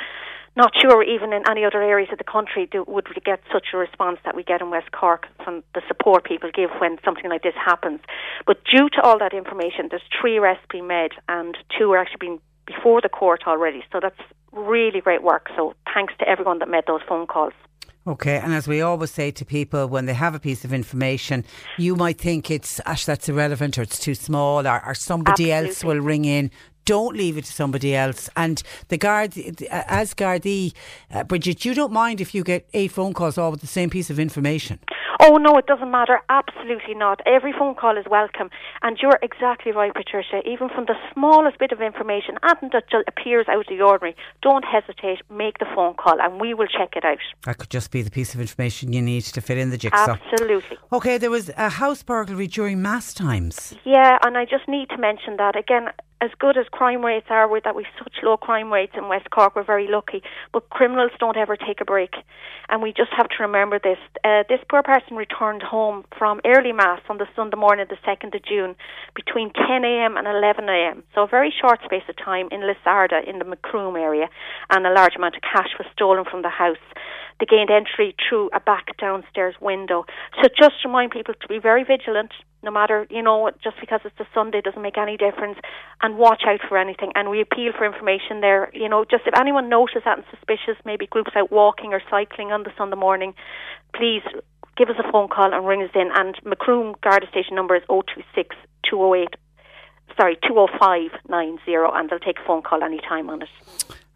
not sure even in any other areas of the country do, would we get such a response that we get in West Cork from the support people give when something like this happens. But due to all that information, there's three arrests being made and two are actually being before the court already. So that's really great work. So thanks to everyone that made those phone calls. Okay, and as we always say to people when they have a piece of information, you might think it's, Ash, that's irrelevant or it's too small or, or somebody else will ring in. Don't leave it to somebody else. And the guard, as Gardaí, uh, Bridget, you don't mind if you get eight phone calls all with the same piece of information. Oh no, it doesn't matter. Absolutely not. Every phone call is welcome, and you're exactly right, Patricia. Even from the smallest bit of information, anything that appears out of the ordinary, don't hesitate. Make the phone call, and we will check it out. That could just be the piece of information you need to fit in the jigsaw. Absolutely. Okay, there was a house burglary during mass times. Yeah, and I just need to mention that again. As good as crime rates are, with that we've such low crime rates in West Cork, we're very lucky. But criminals don't ever take a break, and we just have to remember this. Uh, this poor person returned home from early mass on the Sunday morning, of the second of June, between 10 a.m. and 11 a.m. So a very short space of time in Lissarda, in the Macroom area, and a large amount of cash was stolen from the house. They gained entry through a back downstairs window. So just remind people to be very vigilant, no matter, you know, just because it's a Sunday doesn't make any difference, and watch out for anything. And we appeal for information there. You know, just if anyone notices that and suspicious, maybe groups out walking or cycling on the Sunday morning, please give us a phone call and ring us in. And Macroom Garda Station number is 026 208 sorry, 20590, and they'll take a phone call any time on it.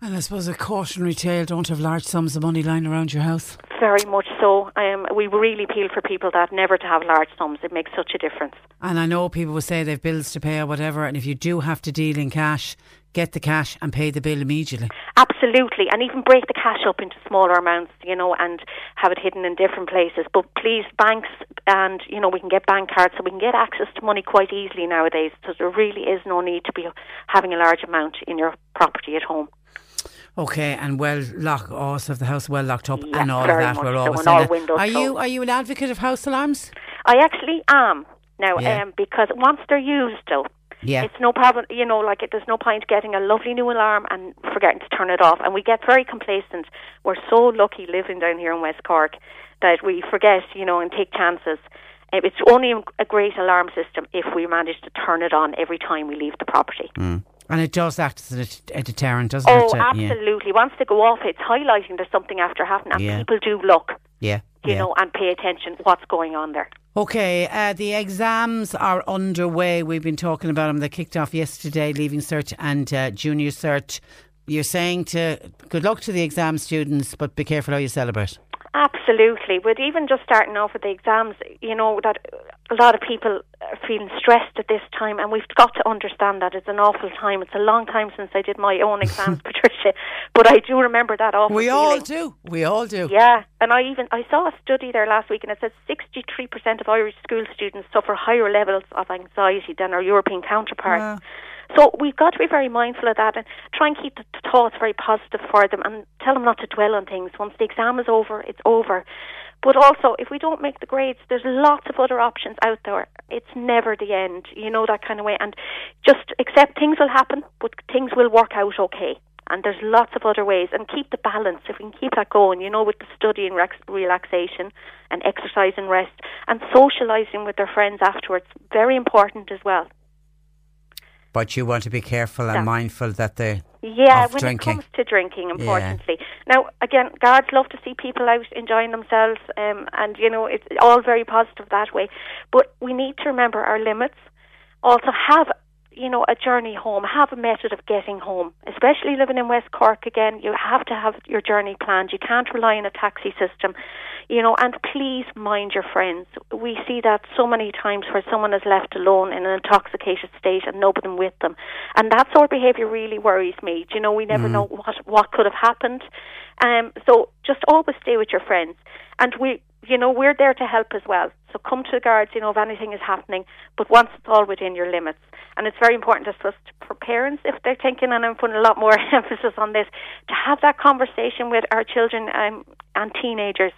And I suppose a cautionary tale don't have large sums of money lying around your house. Very much so. Um, we really appeal for people that never to have large sums. It makes such a difference. And I know people will say they've bills to pay or whatever, and if you do have to deal in cash, get the cash and pay the bill immediately. Absolutely, and even break the cash up into smaller amounts, you know, and have it hidden in different places. But please, banks and you know, we can get bank cards, so we can get access to money quite easily nowadays. So there really is no need to be having a large amount in your property at home. Okay, and well lock also have the house well locked up Yeah, and all of that. much We're so, always all that. windows Are you are you an advocate of house alarms? I actually am now, Yeah. um, because once they're used, though, Yeah. it's no problem. You know, like it, there's no point getting a lovely new alarm and forgetting to turn it off. And we get very complacent. We're so lucky living down here in West Cork that we forget, you know, and take chances. Uh, It's only a great alarm system if we manage to turn it on every time we leave the property. And it does act as a, det- a deterrent, doesn't Oh, it? Yeah. absolutely. Once they go off, it's highlighting there's something after happening, and Yeah. people do look. Yeah. You yeah. know, and pay attention what's going on there. Okay, uh, the exams are underway. We've been talking about them. They kicked off yesterday, Leaving Cert and uh, Junior Cert. You're saying to good luck to the exam students, but be careful how you celebrate. Absolutely. But even just starting off with the exams, you know, that a lot of people are feeling stressed at this time, and we've got to understand that it's an awful time. It's a long time since I did my own exams, Patricia, but I do remember that awful We feeling. all do. We all do. Yeah, and I even I saw a study there last week, and it says 63% of Irish school students suffer higher levels of anxiety than our European counterparts. Wow. So we've got to be very mindful of that and try and keep the thoughts very positive for them and tell them not to dwell on things. Once the exam is over, it's over. But also, if we don't make the grades, there's lots of other options out there. It's never the end, you know, that kind of way. And just accept things will happen, but things will work out okay. And there's lots of other ways. And keep the balance. If we can keep that going, you know, with the study and rex- relaxation and exercise and rest and socialising with their friends afterwards, very important as well. But you want to be careful and Yeah. mindful that the Yeah, when drinking. it comes to drinking, importantly. Now, again, guards love to see people out enjoying themselves, um, and you know it's all very positive that way. But we need to remember our limits. Also, have you know a journey home. Have a method of getting home. Especially living in West Cork again, you have to have your journey planned. You can't rely on a taxi system. You know, and please mind your friends. We see that so many times where someone is left alone in an intoxicated state and nobody with them, and that sort of behaviour really worries me. Do you know, we never know what what could have happened. Um, so just always stay with your friends, and we, you know, we're there to help as well. So come to the guards, you know, if anything is happening, but once it's all within your limits. And it's very important just for parents, if they're thinking, and I'm putting a lot more emphasis on this, to have that conversation with our children um, and teenagers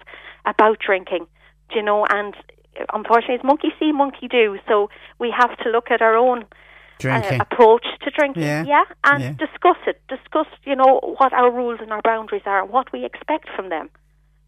about drinking, you know, and unfortunately it's monkey see, monkey do. So we have to look at our own uh, approach to drinking. Yeah. and Yeah. discuss it. Discuss, you know, what our rules and our boundaries are and what we expect from them.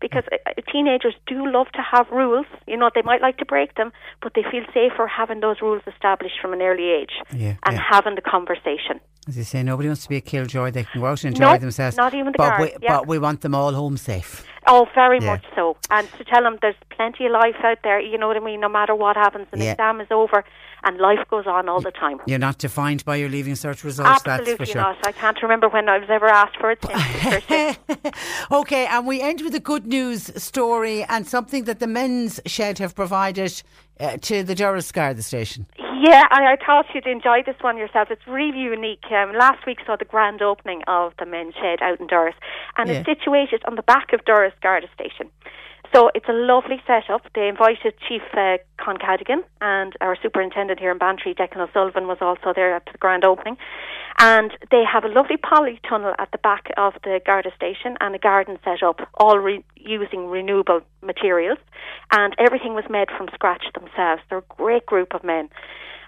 Because uh, uh, teenagers do love to have rules. You know, they might like to break them, but they feel safer having those rules established from an early age Yeah, and yeah. having the conversation. As you say, nobody wants to be a killjoy. They can go out and enjoy No, themselves. not even the but guard, we, yeah. But we want them all home safe. Oh, very much so. And to tell them there's plenty of life out there, you know what I mean, no matter what happens, an exam is over and life goes on all the time. You're not defined by your Leaving Cert results, that's Absolutely sure. not. I can't remember when I was ever asked for it. okay, and we end with a good news story and something that the men's shed have provided uh, to the Durrus the station. Yeah, I, I thought you'd enjoy this one yourself. It's really unique. Um, last week saw the grand opening of the men's shed out in Durrus, and it's situated on the back of Durrus Garda Station. So it's a lovely setup. They invited Chief uh, Con Cadogan and our superintendent here in Bantry, Declan O'Sullivan, was also there at the grand opening. And they have a lovely polytunnel at the back of the Garda station and a garden set up, all re- using renewable materials. And everything was made from scratch themselves. They're a great group of men.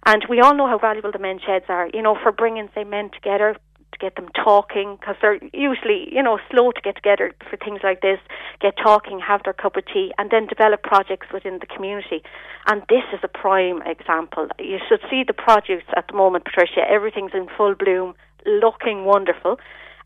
And we all know how valuable the men's sheds are, you know, for bringing, say, men together, to get them talking, because they're usually, you know, slow to get together for things like this, get talking, have their cup of tea, and then develop projects within the community. And this is a prime example. You should see the produce at the moment, Patricia. Everything's in full bloom, looking wonderful.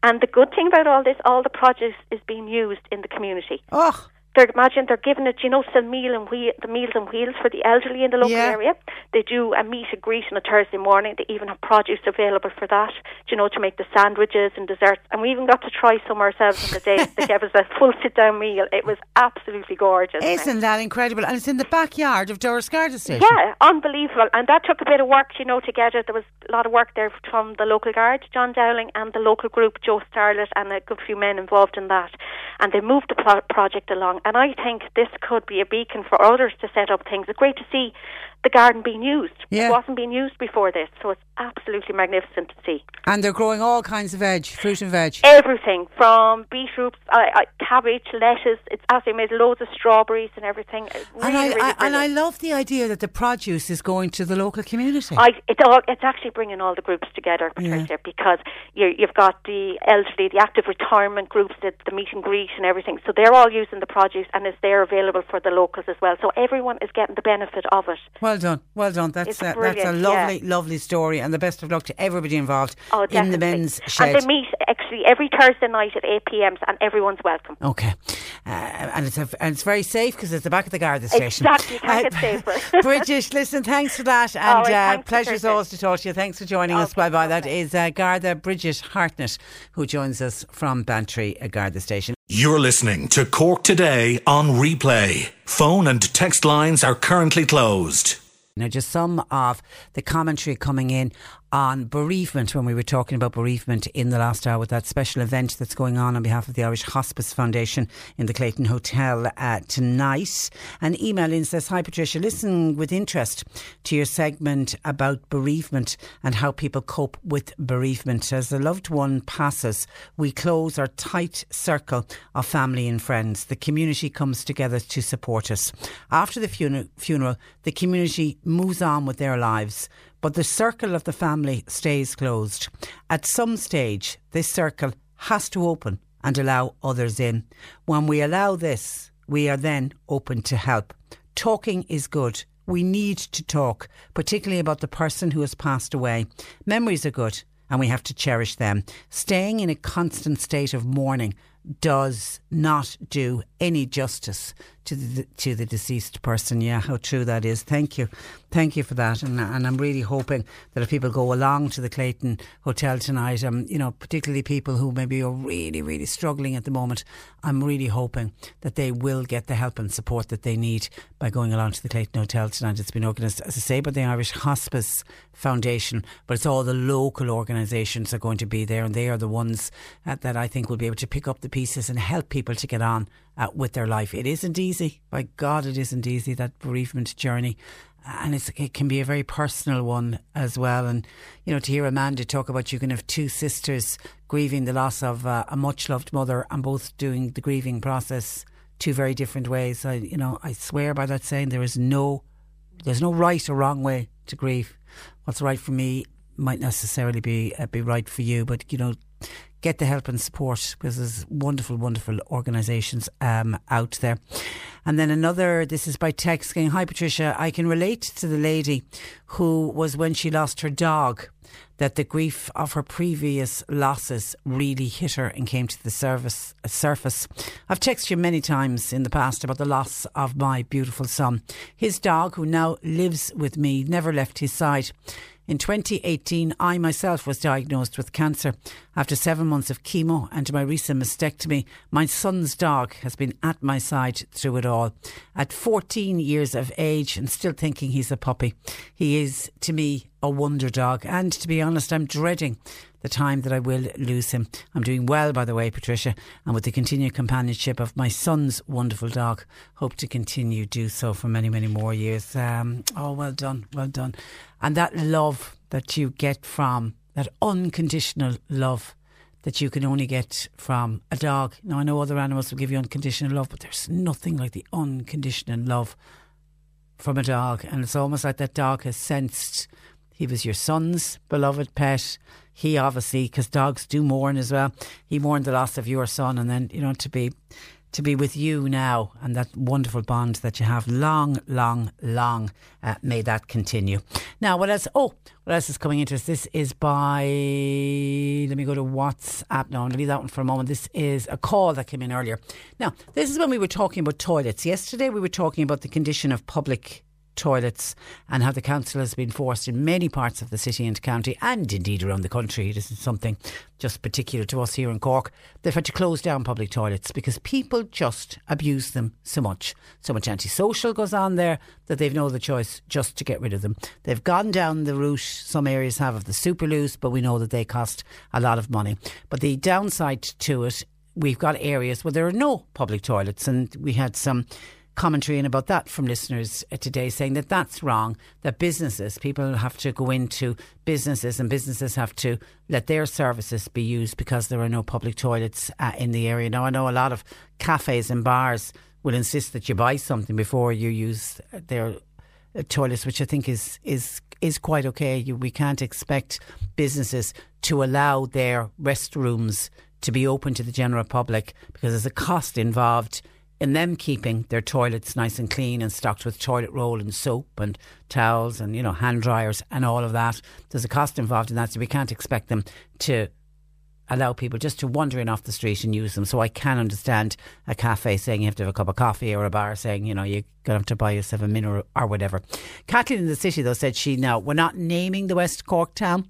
And the good thing about all this, all the produce is being used in the community. Oh, They're imagine they're giving it, you know, some meal and wheel, the meals and wheels for the elderly in the local Yeah. area. They do a meet and greet on a Thursday morning. They even have produce available for that, you know, to make the sandwiches and desserts. And we even got to try some ourselves on the day. they gave us a full sit down meal. It was absolutely gorgeous. isn't that incredible? And it's in the backyard of Durrus Garda station. Yeah, unbelievable. And that took a bit of work, you know, to get it. There was a lot of work there from the local guard, John Dowling, and the local group, Joe Starlett, and a good few men involved in that. And they moved the pro- project along. And I think this could be a beacon for others to set up things. It's great to see the garden being used. Yeah. It wasn't being used before this, so it's absolutely magnificent to see. And they're growing all kinds of veg, fruit and veg. Everything from beetroot, uh, uh, cabbage, lettuce. It's absolutely made Loads of strawberries and everything. Really, and I, really I and I love the idea that the produce is going to the local community. I, it's all, it's actually bringing all the groups together, Patricia, because you, you've got the elderly, the active retirement groups, the, the meet and greet and everything. So they're all using the produce and it's there available for the locals as well. So everyone is getting the benefit of it. Well done, well done. That's a, that's a lovely, yeah. lovely story, and the best of luck to everybody involved Oh, in the men's shed. And they meet actually every Thursday night at 8 p.m. and everyone's welcome. Okay. Uh, and, it's a, and it's very safe because it's the back of the Garda station. Exactly, can't uh, get safer. Bridget, listen, thanks for that. And right, uh, pleasure as always to talk to you. Thanks for joining okay, us. Bye bye. That is uh, Garda Bridget Hartnett, who joins us from Bantry uh, Garda station. You're listening to Cork Today on replay. Phone and text lines are currently closed. Now, just some of the commentary coming in on bereavement when we were talking about bereavement in the last hour with that special event that's going on on behalf of the Irish Hospice Foundation in the Clayton Hotel uh, tonight. An email in says, Hi Patricia, listen with interest to your segment about bereavement and how people cope with bereavement. As a loved one passes, we close our tight circle of family and friends. The community comes together to support us. After the funeral, the community moves on with their lives but the circle of the family stays closed. At some stage, this circle has to open and allow others in. When we allow this, we are then open to help. Talking is good. We need to talk, particularly about the person who has passed away. Memories are good and we have to cherish them. Staying in a constant state of mourning does not do any justice to the to the deceased person. Yeah, how true that is. Thank you, thank you for that. And and I'm really hoping that if people go along to the Clayton Hotel tonight, um, you know, particularly people who maybe are really really struggling at the moment, I'm really hoping that they will get the help and support that they need by going along to the Clayton Hotel tonight. It's been organised, as I say, by the Irish Hospice Foundation, but it's all the local organisations are going to be there, and they are the ones uh, that I think will be able to pick up the pieces and help people to get on uh, with their life. It isn't easy. By God, it isn't easy, that bereavement journey. And it can be a very personal one as well. And, you know, to hear Amanda talk about you can have two sisters grieving the loss of uh, a much loved mother and both doing the grieving process two very different ways. I, you know, I swear by that saying there is no, there's no right or wrong way to grieve. What's right for me might necessarily be uh, be right for you, but you know, get the help and support because there's wonderful, wonderful organisations um, out there. And then another, this is by text saying, Hi Patricia, I can relate to the lady who was when she lost her dog that the grief of her previous losses really hit her and came to the service, surface. I've texted you many times in the past about the loss of my beautiful son. His dog, who now lives with me, never left his side. In 2018, I myself was diagnosed with cancer. After seven months of chemo and my recent mastectomy, my son's dog has been at my side through it all. At 14 years of age and still thinking he's a puppy, he is to me a wonder dog. And to be honest, I'm dreading the time that I will lose him. I'm doing well, by the way, Patricia, and with the continued companionship of my son's wonderful dog, hope to continue do so for many, many more years. Um, oh, well done, well done. And that love that you get from that unconditional love that you can only get from a dog. Now, I know other animals will give you unconditional love, but there's nothing like the unconditional love from a dog. And it's almost like that dog has sensed he was your son's beloved pet. He obviously, because dogs do mourn as well, he mourned the loss of your son, and then you know to be to be with you now and that wonderful bond that you have. Long, long, long uh, may that continue. Now, what else? Oh, what else is coming into us? This is by, let me go to WhatsApp now and leave that one for a moment. This is a call that came in earlier. Now, this is when we were talking about toilets. Yesterday, we were talking about the condition of public toilets and how the council has been forced in many parts of the city and county and indeed around the country. This is something just particular to us here in Cork. They've had to close down public toilets because people just abuse them so much. So much antisocial goes on there that they've no other choice just to get rid of them. They've gone down the route some areas have of the superloos, but we know that they cost a lot of money. But the downside to it we've got areas where there are no public toilets, and we had some commentary in about that from listeners uh, today saying that that's wrong, that businesses, people have to go into businesses and businesses have to let their services be used because there are no public toilets uh, in the area. Now, I know a lot of cafes and bars will insist that you buy something before you use their uh, toilets, which I think is is is quite okay. You, we can't expect businesses to allow their restrooms to be open to the general public because there's a cost involved in them keeping their toilets nice and clean and stocked with toilet roll and soap and towels and you know hand dryers and all of that. There's a cost involved in that, so we can't expect them to allow people just to wander in off the street and use them. So I can understand a cafe saying you have to have a cup of coffee or a bar saying, you know, you're going to have to buy yourself a mineral or, whatever. Kathleen in the city, though, said she, now, we're not naming the West Cork town.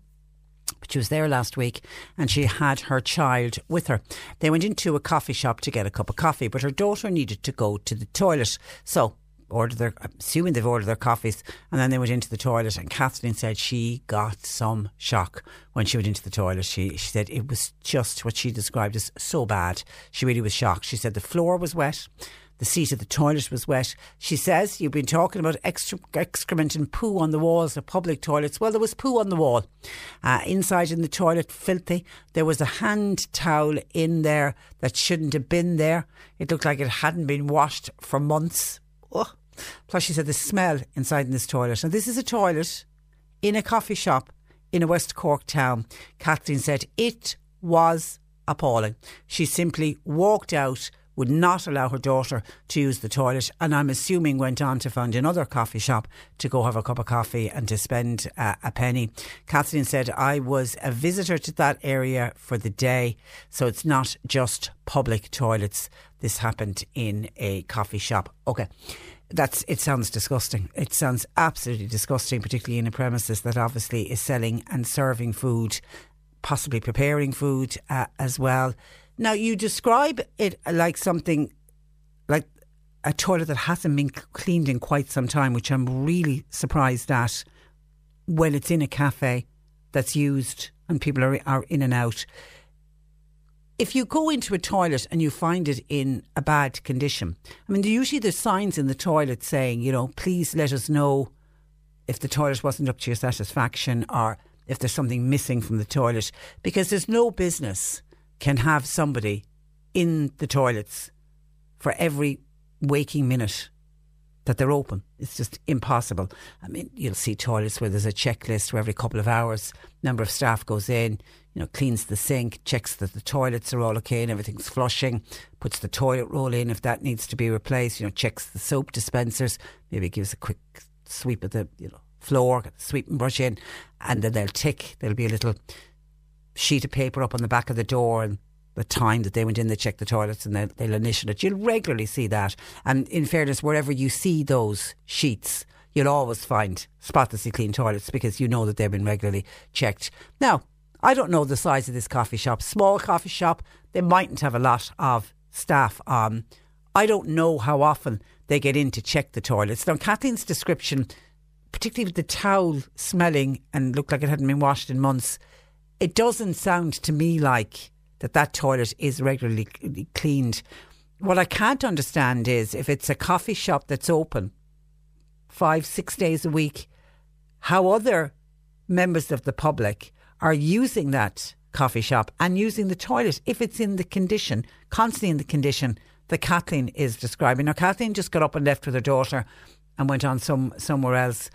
But she was there last week and she had her child with her. They went into a coffee shop to get a cup of coffee, but her daughter needed to go to the toilet. So ordered their, assuming they've ordered their coffees, and then they went into the toilet. And Kathleen said she got some shock when she went into the toilet. She she said it was just what she described as so bad. She really was shocked. She said the floor was wet. The seat of the toilet was wet. She says, You've been talking about excrement and poo on the walls of public toilets. Well, there was poo on the wall. Uh, inside in the toilet, filthy. There was a hand towel in there that shouldn't have been there. It looked like it hadn't been washed for months. Oh. Plus, she said the smell inside in this toilet. Now, this is a toilet in a coffee shop in a West Cork town. Kathleen said it was appalling. She simply walked out, would not allow her daughter to use the toilet, and I'm assuming went on to find another coffee shop to go have a cup of coffee and to spend uh, a penny. Kathleen said, I was a visitor to that area for the day, so it's not just public toilets. This happened in a coffee shop. Okay that's it sounds disgusting. It sounds absolutely disgusting, particularly in a premises that obviously is selling and serving food, possibly preparing food uh, as well. Now you describe it like something like a toilet that hasn't been cleaned in quite some time, which I'm really surprised at. When it's in a cafe that's used and people are are in and out. If you go into a toilet and you find it in a bad condition, I mean, usually there's signs in the toilet saying, you know, please let us know if the toilet wasn't up to your satisfaction or if there's something missing from the toilet, because there's no business can have somebody in the toilets for every waking minute that they're open. It's just impossible. I mean, you'll see toilets where there's a checklist where every couple of hours, number of staff goes in, you know, cleans the sink, checks that the toilets are all okay and everything's flushing, puts the toilet roll in if that needs to be replaced, you know, checks the soap dispensers, maybe gives a quick sweep of the, you know, floor, sweep and brush in, and then they'll tick. There'll be a little sheet of paper up on the back of the door and the time that they went in, they checked the toilets and they'll, they'll initial it. You'll regularly see that. And in fairness, wherever you see those sheets, you'll always find spotlessly clean toilets because you know that they've been regularly checked. Now, I don't know the size of this coffee shop. Small coffee shop, they mightn't have a lot of staff on. I don't know how often they get in to check the toilets. Now, Kathleen's description, particularly with the towel smelling and looked like it hadn't been washed in months, it doesn't sound to me like that that toilet is regularly cleaned. What I can't understand is if it's a coffee shop that's open five, six days a week, how other members of the public are using that coffee shop and using the toilet if it's in the condition, constantly in the condition that Kathleen is describing. Now, Kathleen just got up and left with her daughter and went on some somewhere else.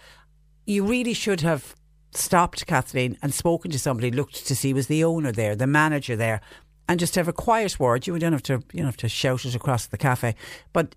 You really should have stopped Kathleen and spoken to somebody, looked to see was the owner there, the manager there, and just have a quiet word. You don't have to, you don't have to shout it across the cafe, but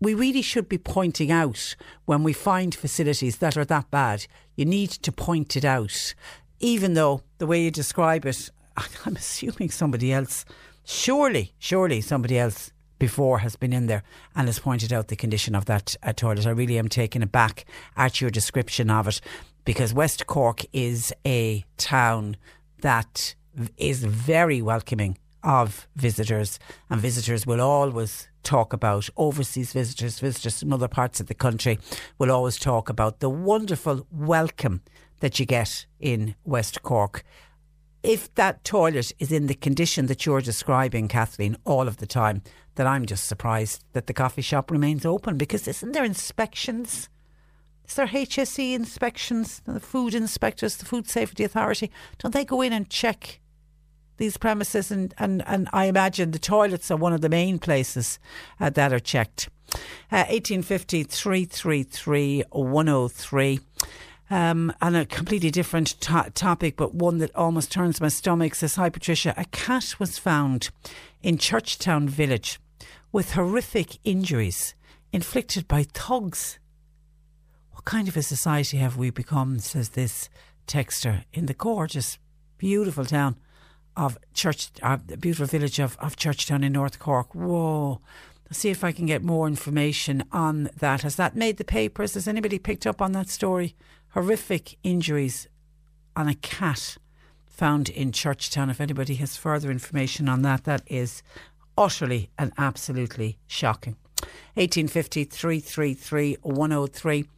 we really should be pointing out when we find facilities that are that bad. You need to point it out, even though the way you describe it, I'm assuming somebody else, surely, surely somebody else before has been in there and has pointed out the condition of that uh, toilet. I really am taken aback at your description of it because West Cork is a town that is very welcoming of visitors, and visitors will always talk about overseas visitors, visitors from other parts of the country will always talk about the wonderful welcome that you get in West Cork. If that toilet is in the condition that you're describing, Kathleen, all of the time, then I'm just surprised that the coffee shop remains open because isn't there inspections? Is there HSE inspections, the food inspectors, the Food Safety Authority? Don't they go in and check these premises? And, and, and I imagine the toilets are one of the main places uh, that are checked. Uh, 1850 333 103. Um, and a completely different to- topic, but one that almost turns my stomach says, Hi, Patricia. A cat was found in Churchtown Village with horrific injuries inflicted by thugs what kind of a society have we become, says this texter, in the gorgeous, beautiful town of Church, uh, the beautiful village of, of Churchtown in North Cork. Whoa. Let's see if I can get more information on that. Has that made the papers? Has anybody picked up on that story? Horrific injuries on a cat found in Churchtown. If anybody has further information on that, that is utterly and absolutely shocking. 1850 333 103.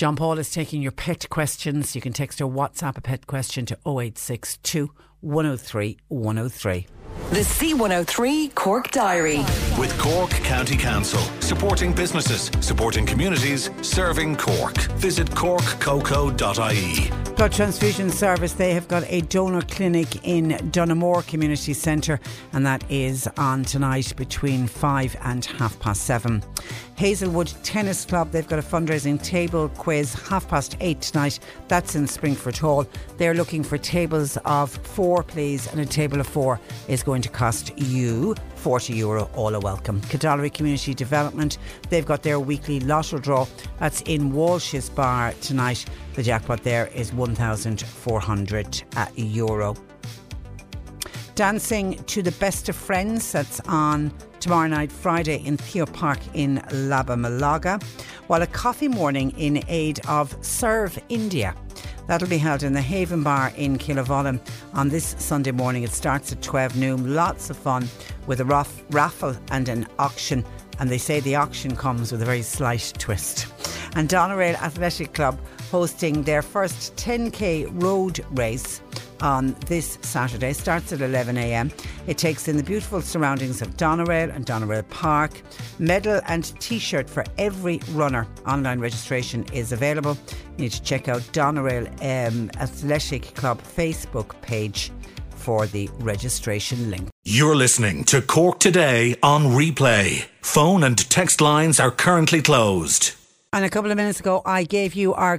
John Paul is taking your pet questions. You can text or WhatsApp a pet question to 0862 103 103. The C103 Cork Diary. With Cork County Council. Supporting businesses, supporting communities, serving Cork. Visit corkcoco.ie. Blood Transfusion Service, they have got a donor clinic in Donoughmore Community Centre, and that is on tonight between 5 and half past 7. Hazelwood Tennis Club, they've got a fundraising table quiz half past 8 tonight. That's in Springfort Hall. They're looking for tables of four, please, and a table of four is going to cost you 40 euro, all a welcome. Cadallery Community Development, they've got their weekly lotto draw. That's in Walsh's Bar tonight. The jackpot there is 1,400 uh, euro. Dancing to the Best of Friends, that's on tomorrow night, Friday, in Theo Park in Labbamolaga, while a coffee morning in aid of Serve India. That'll be held in the Haven Bar in Killavullen on this Sunday morning. It starts at 12 noon. Lots of fun with a raff- raffle and an auction. And they say the auction comes with a very slight twist. And Doneraile Athletic Club hosting their first 10k road race on this Saturday. Starts at 11am. It takes in the beautiful surroundings of Doneraile and Doneraile Park. Medal and t-shirt for every runner. Online registration is available. You need to check out Doneraile um, Athletic Club Facebook page for the registration link. You're listening to Cork Today on replay. Phone and text lines are currently closed. And a couple of minutes ago, I gave you our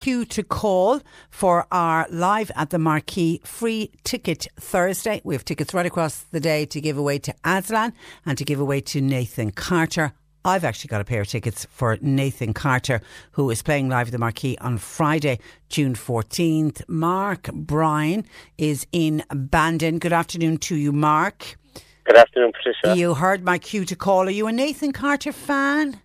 Cue to call for our live at the Marquee free ticket Thursday. We have tickets right across the day to give away to Aslan and to give away to Nathan Carter. I've actually got a pair of tickets for Nathan Carter, who is playing live at the Marquee on Friday, June 14th. Mark Bryan is in Bandon. Good afternoon to you, Mark. Good afternoon, Patricia. You heard my cue to call. Are you a Nathan Carter fan?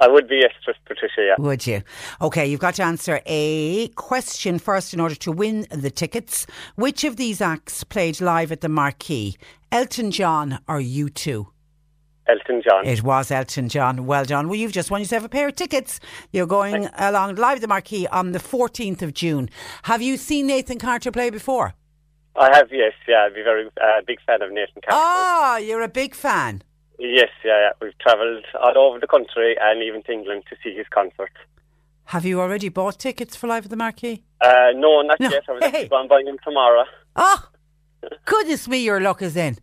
I would be, yes, just Patricia, yeah. Would you? Okay, you've got to answer a question first in order to win the tickets. Which of these acts played live at the Marquee? Elton John or U2? Elton John. It was Elton John. Well done. Well, you've just won yourself a pair of tickets. You're going Thanks. along live at the Marquee on the 14th of June. Have you seen Nathan Carter play before? I have, yes. Yeah, I'd be very uh, big fan of Nathan Carter. Ah, you're a big fan. Yes, yeah, yeah. We've travelled all over the country and even to England to see his concert. Have you already bought tickets for Live at the Marquee? Uh, no, not no. yet. I was hey. going to buy them tomorrow. Oh, goodness me, your luck is in.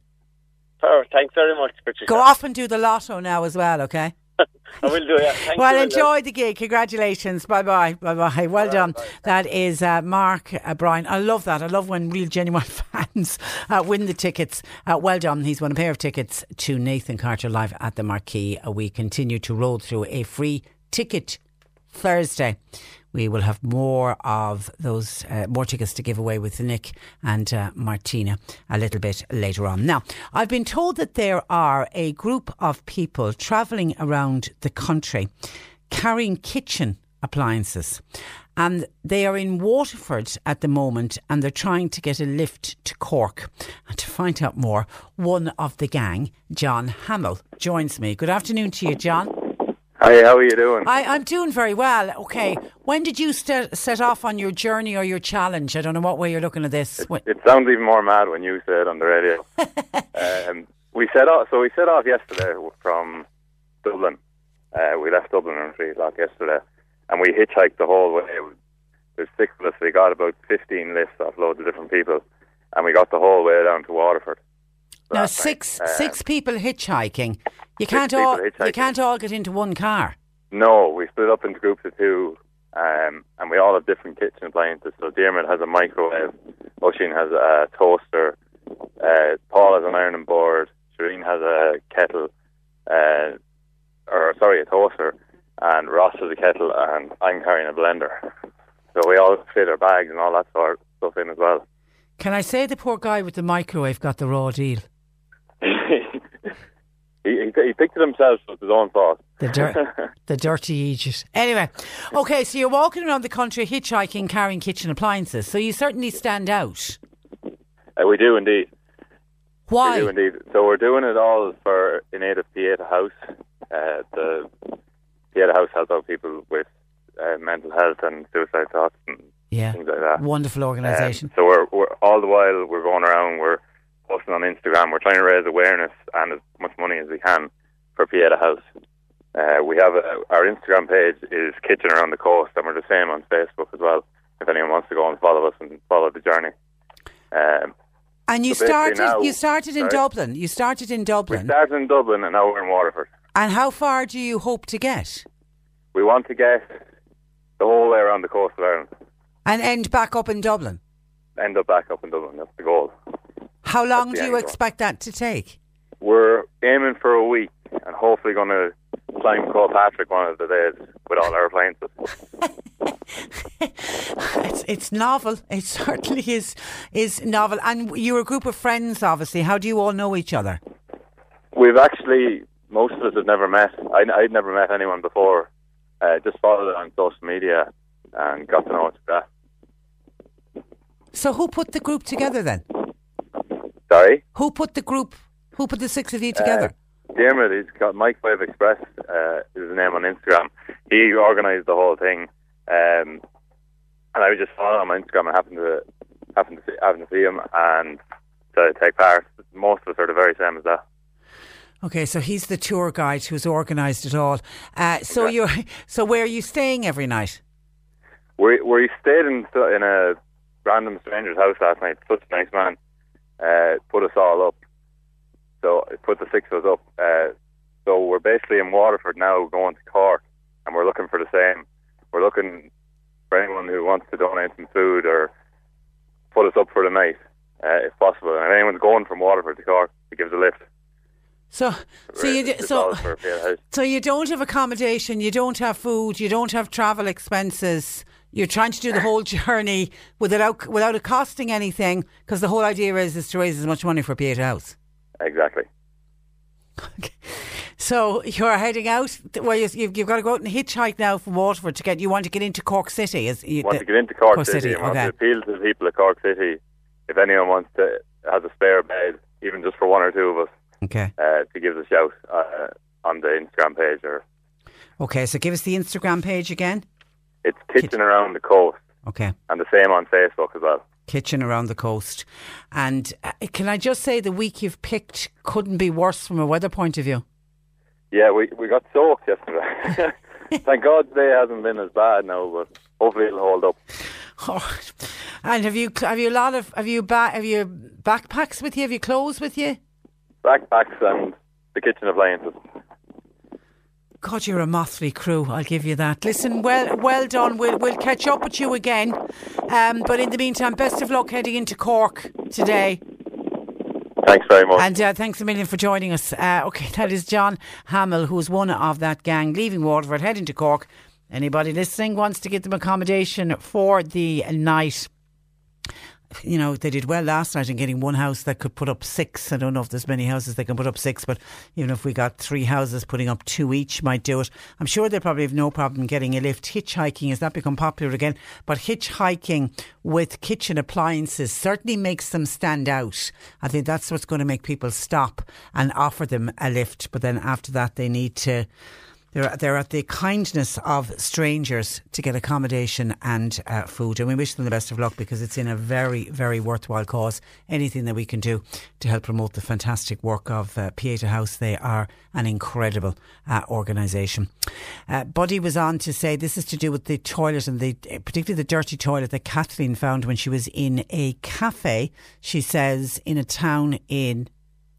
Oh, thanks very much, Patricia. Go off and do the lotto now as well, okay? I will do, yeah. Thank well, enjoy the gig. Congratulations. Bye bye. Bye bye. Well done. That is uh, Mark uh, Bryan. I love that. I love when real, genuine fans uh, win the tickets. Uh, well done. He's won a pair of tickets to Nathan Carter live at the Marquee. Uh, we continue to roll through a free ticket Thursday. We will have more of those, uh, more tickets to give away with Nick and uh, Martina a little bit later on. Now, I've been told that there are a group of people travelling around the country carrying kitchen appliances. And they are in Waterford at the moment and they're trying to get a lift to Cork. And to find out more, one of the gang, John Hamill, joins me. Good afternoon to you, John. Hi, how are you doing? I, I'm doing very well. Okay, when did you st- set off on your journey or your challenge? I don't know what way you're looking at this. It, it sounds even more mad when you say it on the radio. um, we set off. So we set off yesterday from Dublin. Uh, we left Dublin around three o'clock yesterday, and we hitchhiked the whole way. There's six of us. We got about fifteen lifts off loads of different people, and we got the whole way down to Waterford. Now six um, six people hitchhiking. You can't all you can't all get into one car. No, we split up into groups of two, um, and we all have different kitchen appliances. So Dermot has a microwave, Oisin has a toaster, uh, Paul has an ironing board, Shireen has a kettle, uh, or sorry, a toaster, and Ross has a kettle, and I'm carrying a blender. So we all fit our bags and all that sort of stuff in as well. Can I say the poor guy with the microwave got the raw deal? He, he, he, picked it himself with his own fault. The, dir- the dirty Aegis. Anyway, okay, so you're walking around the country hitchhiking, carrying kitchen appliances. So you certainly stand out. Uh, we do indeed. Why? We do indeed. So we're doing it all for in aid of Pieta House. Uh, the Pieta House helps out people with uh, mental health and suicide thoughts and yeah. things like that. Wonderful organisation. Um, so we're, we're all the while we're going around. We're posting on Instagram. We're trying to raise awareness and as much money as we can for Pieta House. Uh, we have a, our Instagram page is Kitchen Around the Coast, and we're the same on Facebook as well. If anyone wants to go and follow us and follow the journey. Um, and you so started. now, you started in sorry? Dublin. You started in Dublin. We started in Dublin, and now we're in Waterford. And how far do you hope to get? We want to get the whole way around the coast of Ireland. And end back up in Dublin. End up back up in Dublin. That's the goal. How long do you goal. expect that to take? We're aiming for a week, and hopefully going to climb Patrick one of the days with all our appliances. It's it's novel. It certainly is is novel. And you're a group of friends, obviously. How do you all know each other? We've actually most of us have never met. I, I'd never met anyone before. Uh, just followed it on social media and got to know it through that. So who put the group together then? Sorry, Who put the group? Who put the six of you together? Uh, Dermot, he's got Microwave Express. Uh, is his name on Instagram. He organised the whole thing, um, and I was just following him on Instagram and happened to happened to see, happened to see him and to take part. Most of us are the very same as that. Okay, so he's the tour guide who's organised it all. Uh, so you're so where are you staying every night? We we stayed in in a random stranger's house last night. Such a nice man. Uh, put us all up. So it put the six of us up. Uh, so we're basically in Waterford now, going to Cork, and we're looking for the same. We're looking for anyone who wants to donate some food or put us up for the night, uh, if possible. And anyone's going from Waterford to Cork, to give us a lift. So so you d- so all for a fair house. so you don't have accommodation, you don't have food, you don't have travel expenses. You're trying to do the whole journey without without it costing anything, because the whole idea is is to raise as much money for Pieta House. Exactly. So you're heading out. Well, you- you've, you've got to go out and hitchhike now from Waterford to get. You want to get into Cork City? Is you, want the- to get into Cork, City, and want okay. to appeal to the people of Cork City. If anyone wants to has a spare bed, even just for one or two of us, Okay. uh, to give us a shout uh, on the Instagram page, or Okay, so give us the Instagram page again. It's Kitchen Around the Coast, Okay. and the same on Facebook as well. Kitchen around the coast. And uh, can I just say the week you've picked couldn't be worse from a weather point of view? Yeah, we we got soaked yesterday. Thank God today hasn't been as bad now, but hopefully it'll hold up. Oh, and have you have you a lot of have you ba- have you backpacks with you? Have you clothes with you? Backpacks and the kitchen appliances. God, you're a motley crew. I'll give you that. Listen, well, well done. We'll we'll catch up with you again. Um, but in the meantime, best of luck heading into Cork today. Thanks very much. And uh, thanks a million for joining us. Uh, okay, that is John Hamill, who's one of that gang leaving Waterford, heading to Cork. Anybody listening wants to get them accommodation for the night you know, they did well last night in getting one house that could put up six. I don't know if there's many houses that can put up six, but even if we got three houses putting up two each might do it. I'm sure they probably have no problem getting a lift. Hitchhiking has that become popular again, but hitchhiking with kitchen appliances certainly makes them stand out. I think that's what's going to make people stop and offer them a lift. But then after that, they need to they're, they're at the kindness of strangers to get accommodation and uh, food. And we wish them the best of luck because it's in a very, very worthwhile cause. Anything that we can do to help promote the fantastic work of uh, Pieta House, they are an incredible uh, organisation. Uh, Buddy was on to say this is to do with the toilet and the particularly the dirty toilet that Kathleen found when she was in a cafe. She says in a town in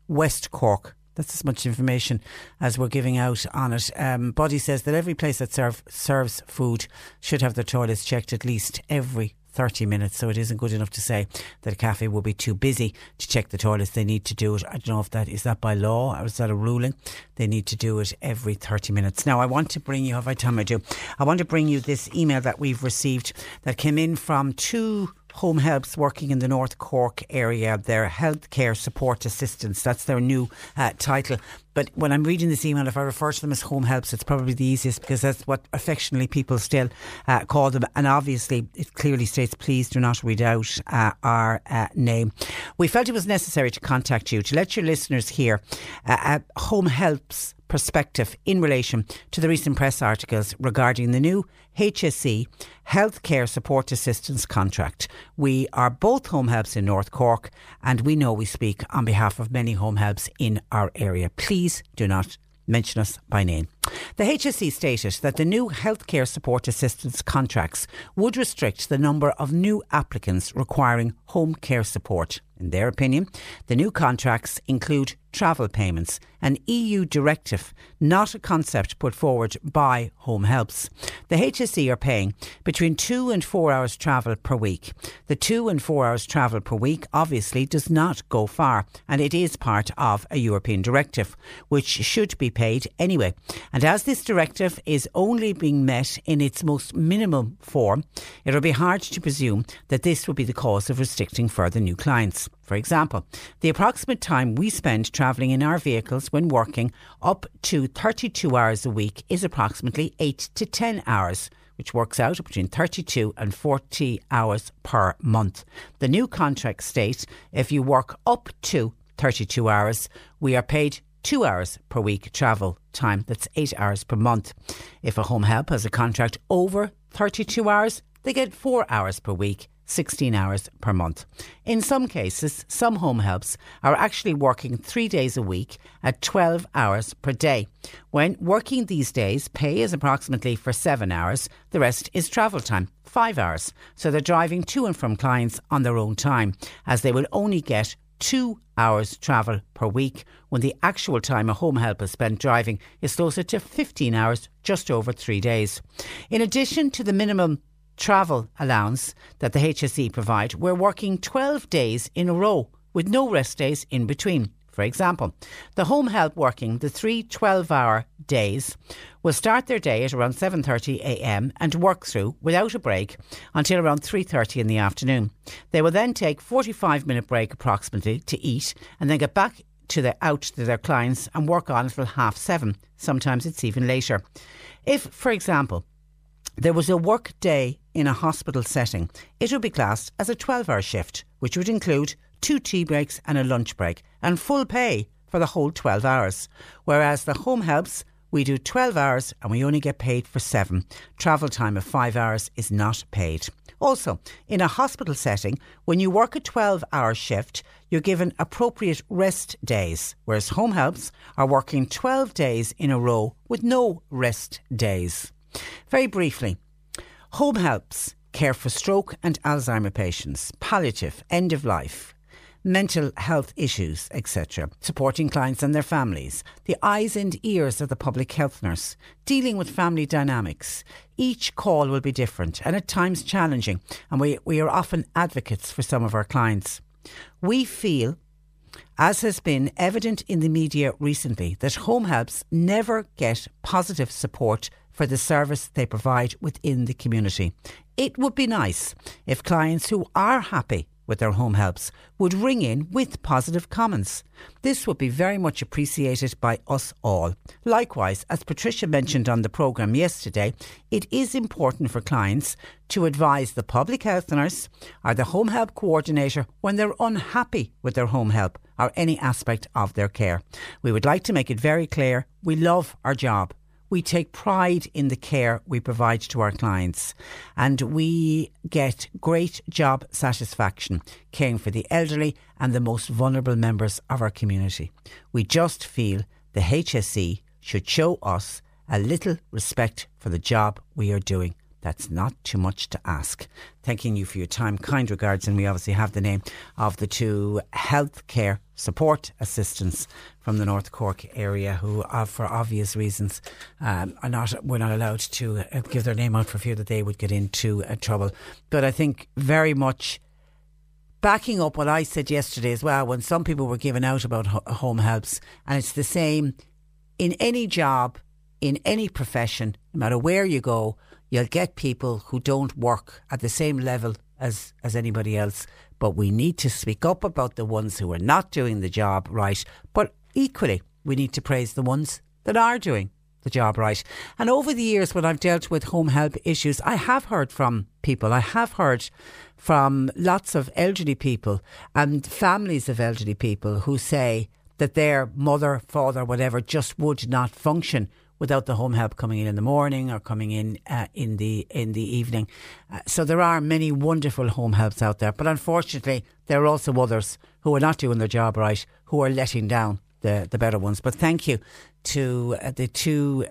West Cork. That's as much information as we're giving out on it. Um, Body says that every place that serve, serves food should have their toilets checked at least every 30 minutes. So it isn't good enough to say that a cafe will be too busy to check the toilets. They need to do it. I don't know if that is that by law or is that a ruling. They need to do it every 30 minutes. Now, I want to bring you, every time I do, I want to bring you this email that we've received that came in from two Home Helps working in the North Cork area, their healthcare support assistants. That's their new uh, title. But when I'm reading this email, if I refer to them as home helps, it's probably the easiest because that's what affectionately people still uh, call them. And obviously, it clearly states, please do not read out uh, our uh, name. We felt it was necessary to contact you to let your listeners hear uh, home helps perspective in relation to the recent press articles regarding the new HSE Healthcare Support Assistance contract. We are both home helps in North Cork and we know we speak on behalf of many home helps in our area. Please do not mention us by name. The HSE stated that the new healthcare support assistance contracts would restrict the number of new applicants requiring home care support. In their opinion, the new contracts include travel payments, an EU directive, not a concept put forward by Home Helps. The HSE are paying between two and four hours travel per week. The two and four hours travel per week obviously does not go far, and it is part of a European directive, which should be paid anyway. And as this directive is only being met in its most minimum form, it will be hard to presume that this will be the cause of restricting further new clients. For example, the approximate time we spend travelling in our vehicles when working up to 32 hours a week is approximately 8 to 10 hours which works out between 32 and 40 hours per month. The new contract states if you work up to 32 hours, we are paid two hours per week travel time. That's eight hours per month. If a home help has a contract over 32 hours, they get four hours per week 16 hours per month. In some cases, some home helps are actually working three days a week at 12 hours per day. When working these days, pay is approximately for seven hours, the rest is travel time, five hours. So they're driving to and from clients on their own time, as they will only get two hours travel per week when the actual time a home help is spent driving is closer to 15 hours just over three days. In addition to the minimum travel allowance that the HSE provide, we're working 12 days in a row with no rest days in between. For example, the home help working the three 12-hour days will start their day at around 7:30 a.m. and work through without a break until around 3:30 in the afternoon. They will then take 45 minute break approximately to eat and then get back to the out to their clients and work on until half 7. Sometimes it's even later. If for example, there was a work day in a hospital setting, it would be classed as a 12 hour shift, which would include two tea breaks and a lunch break, and full pay for the whole 12 hours. Whereas the home helps, we do 12 hours and we only get paid for seven. Travel time of five hours is not paid. Also, in a hospital setting, when you work a 12 hour shift, you're given appropriate rest days, whereas home helps are working 12 days in a row with no rest days. Very briefly, home helps care for stroke and Alzheimer patients, palliative, end of life, mental health issues, etc., supporting clients and their families, the eyes and ears of the public health nurse, dealing with family dynamics. Each call will be different and at times challenging, and we, we are often advocates for some of our clients. We feel as has been evident in the media recently, that home helps never get positive support for the service they provide within the community. It would be nice if clients who are happy with their home helps would ring in with positive comments. This would be very much appreciated by us all. Likewise, as Patricia mentioned on the programme yesterday, it is important for clients to advise the public health nurse or the home help coordinator when they're unhappy with their home help or any aspect of their care. We would like to make it very clear we love our job we take pride in the care we provide to our clients and we get great job satisfaction caring for the elderly and the most vulnerable members of our community. We just feel the HSE should show us a little respect for the job we are doing. That's not too much to ask. Thanking you for your time. Kind regards. And we obviously have the name of the two healthcare support assistants from the North Cork area who, uh, for obvious reasons, um, are not, we're not allowed to uh, give their name out for fear that they would get into uh, trouble. But I think very much backing up what I said yesterday as well, when some people were giving out about ho- home helps, and it's the same in any job, in any profession, no matter where you go, you'll get people who don't work at the same level as, as anybody else. But we need to speak up about the ones who are not doing the job right. But equally, we need to praise the ones that are doing the job right. And over the years, when I've dealt with home help issues, I have heard from people, I have heard from lots of elderly people and families of elderly people who say that their mother, father, whatever, just would not function without the home help coming in in the morning or coming in uh, in the in the evening. Uh, so there are many wonderful home helps out there, but unfortunately there are also others who are not doing their job right, who are letting down the the better ones. But thank you to uh, the two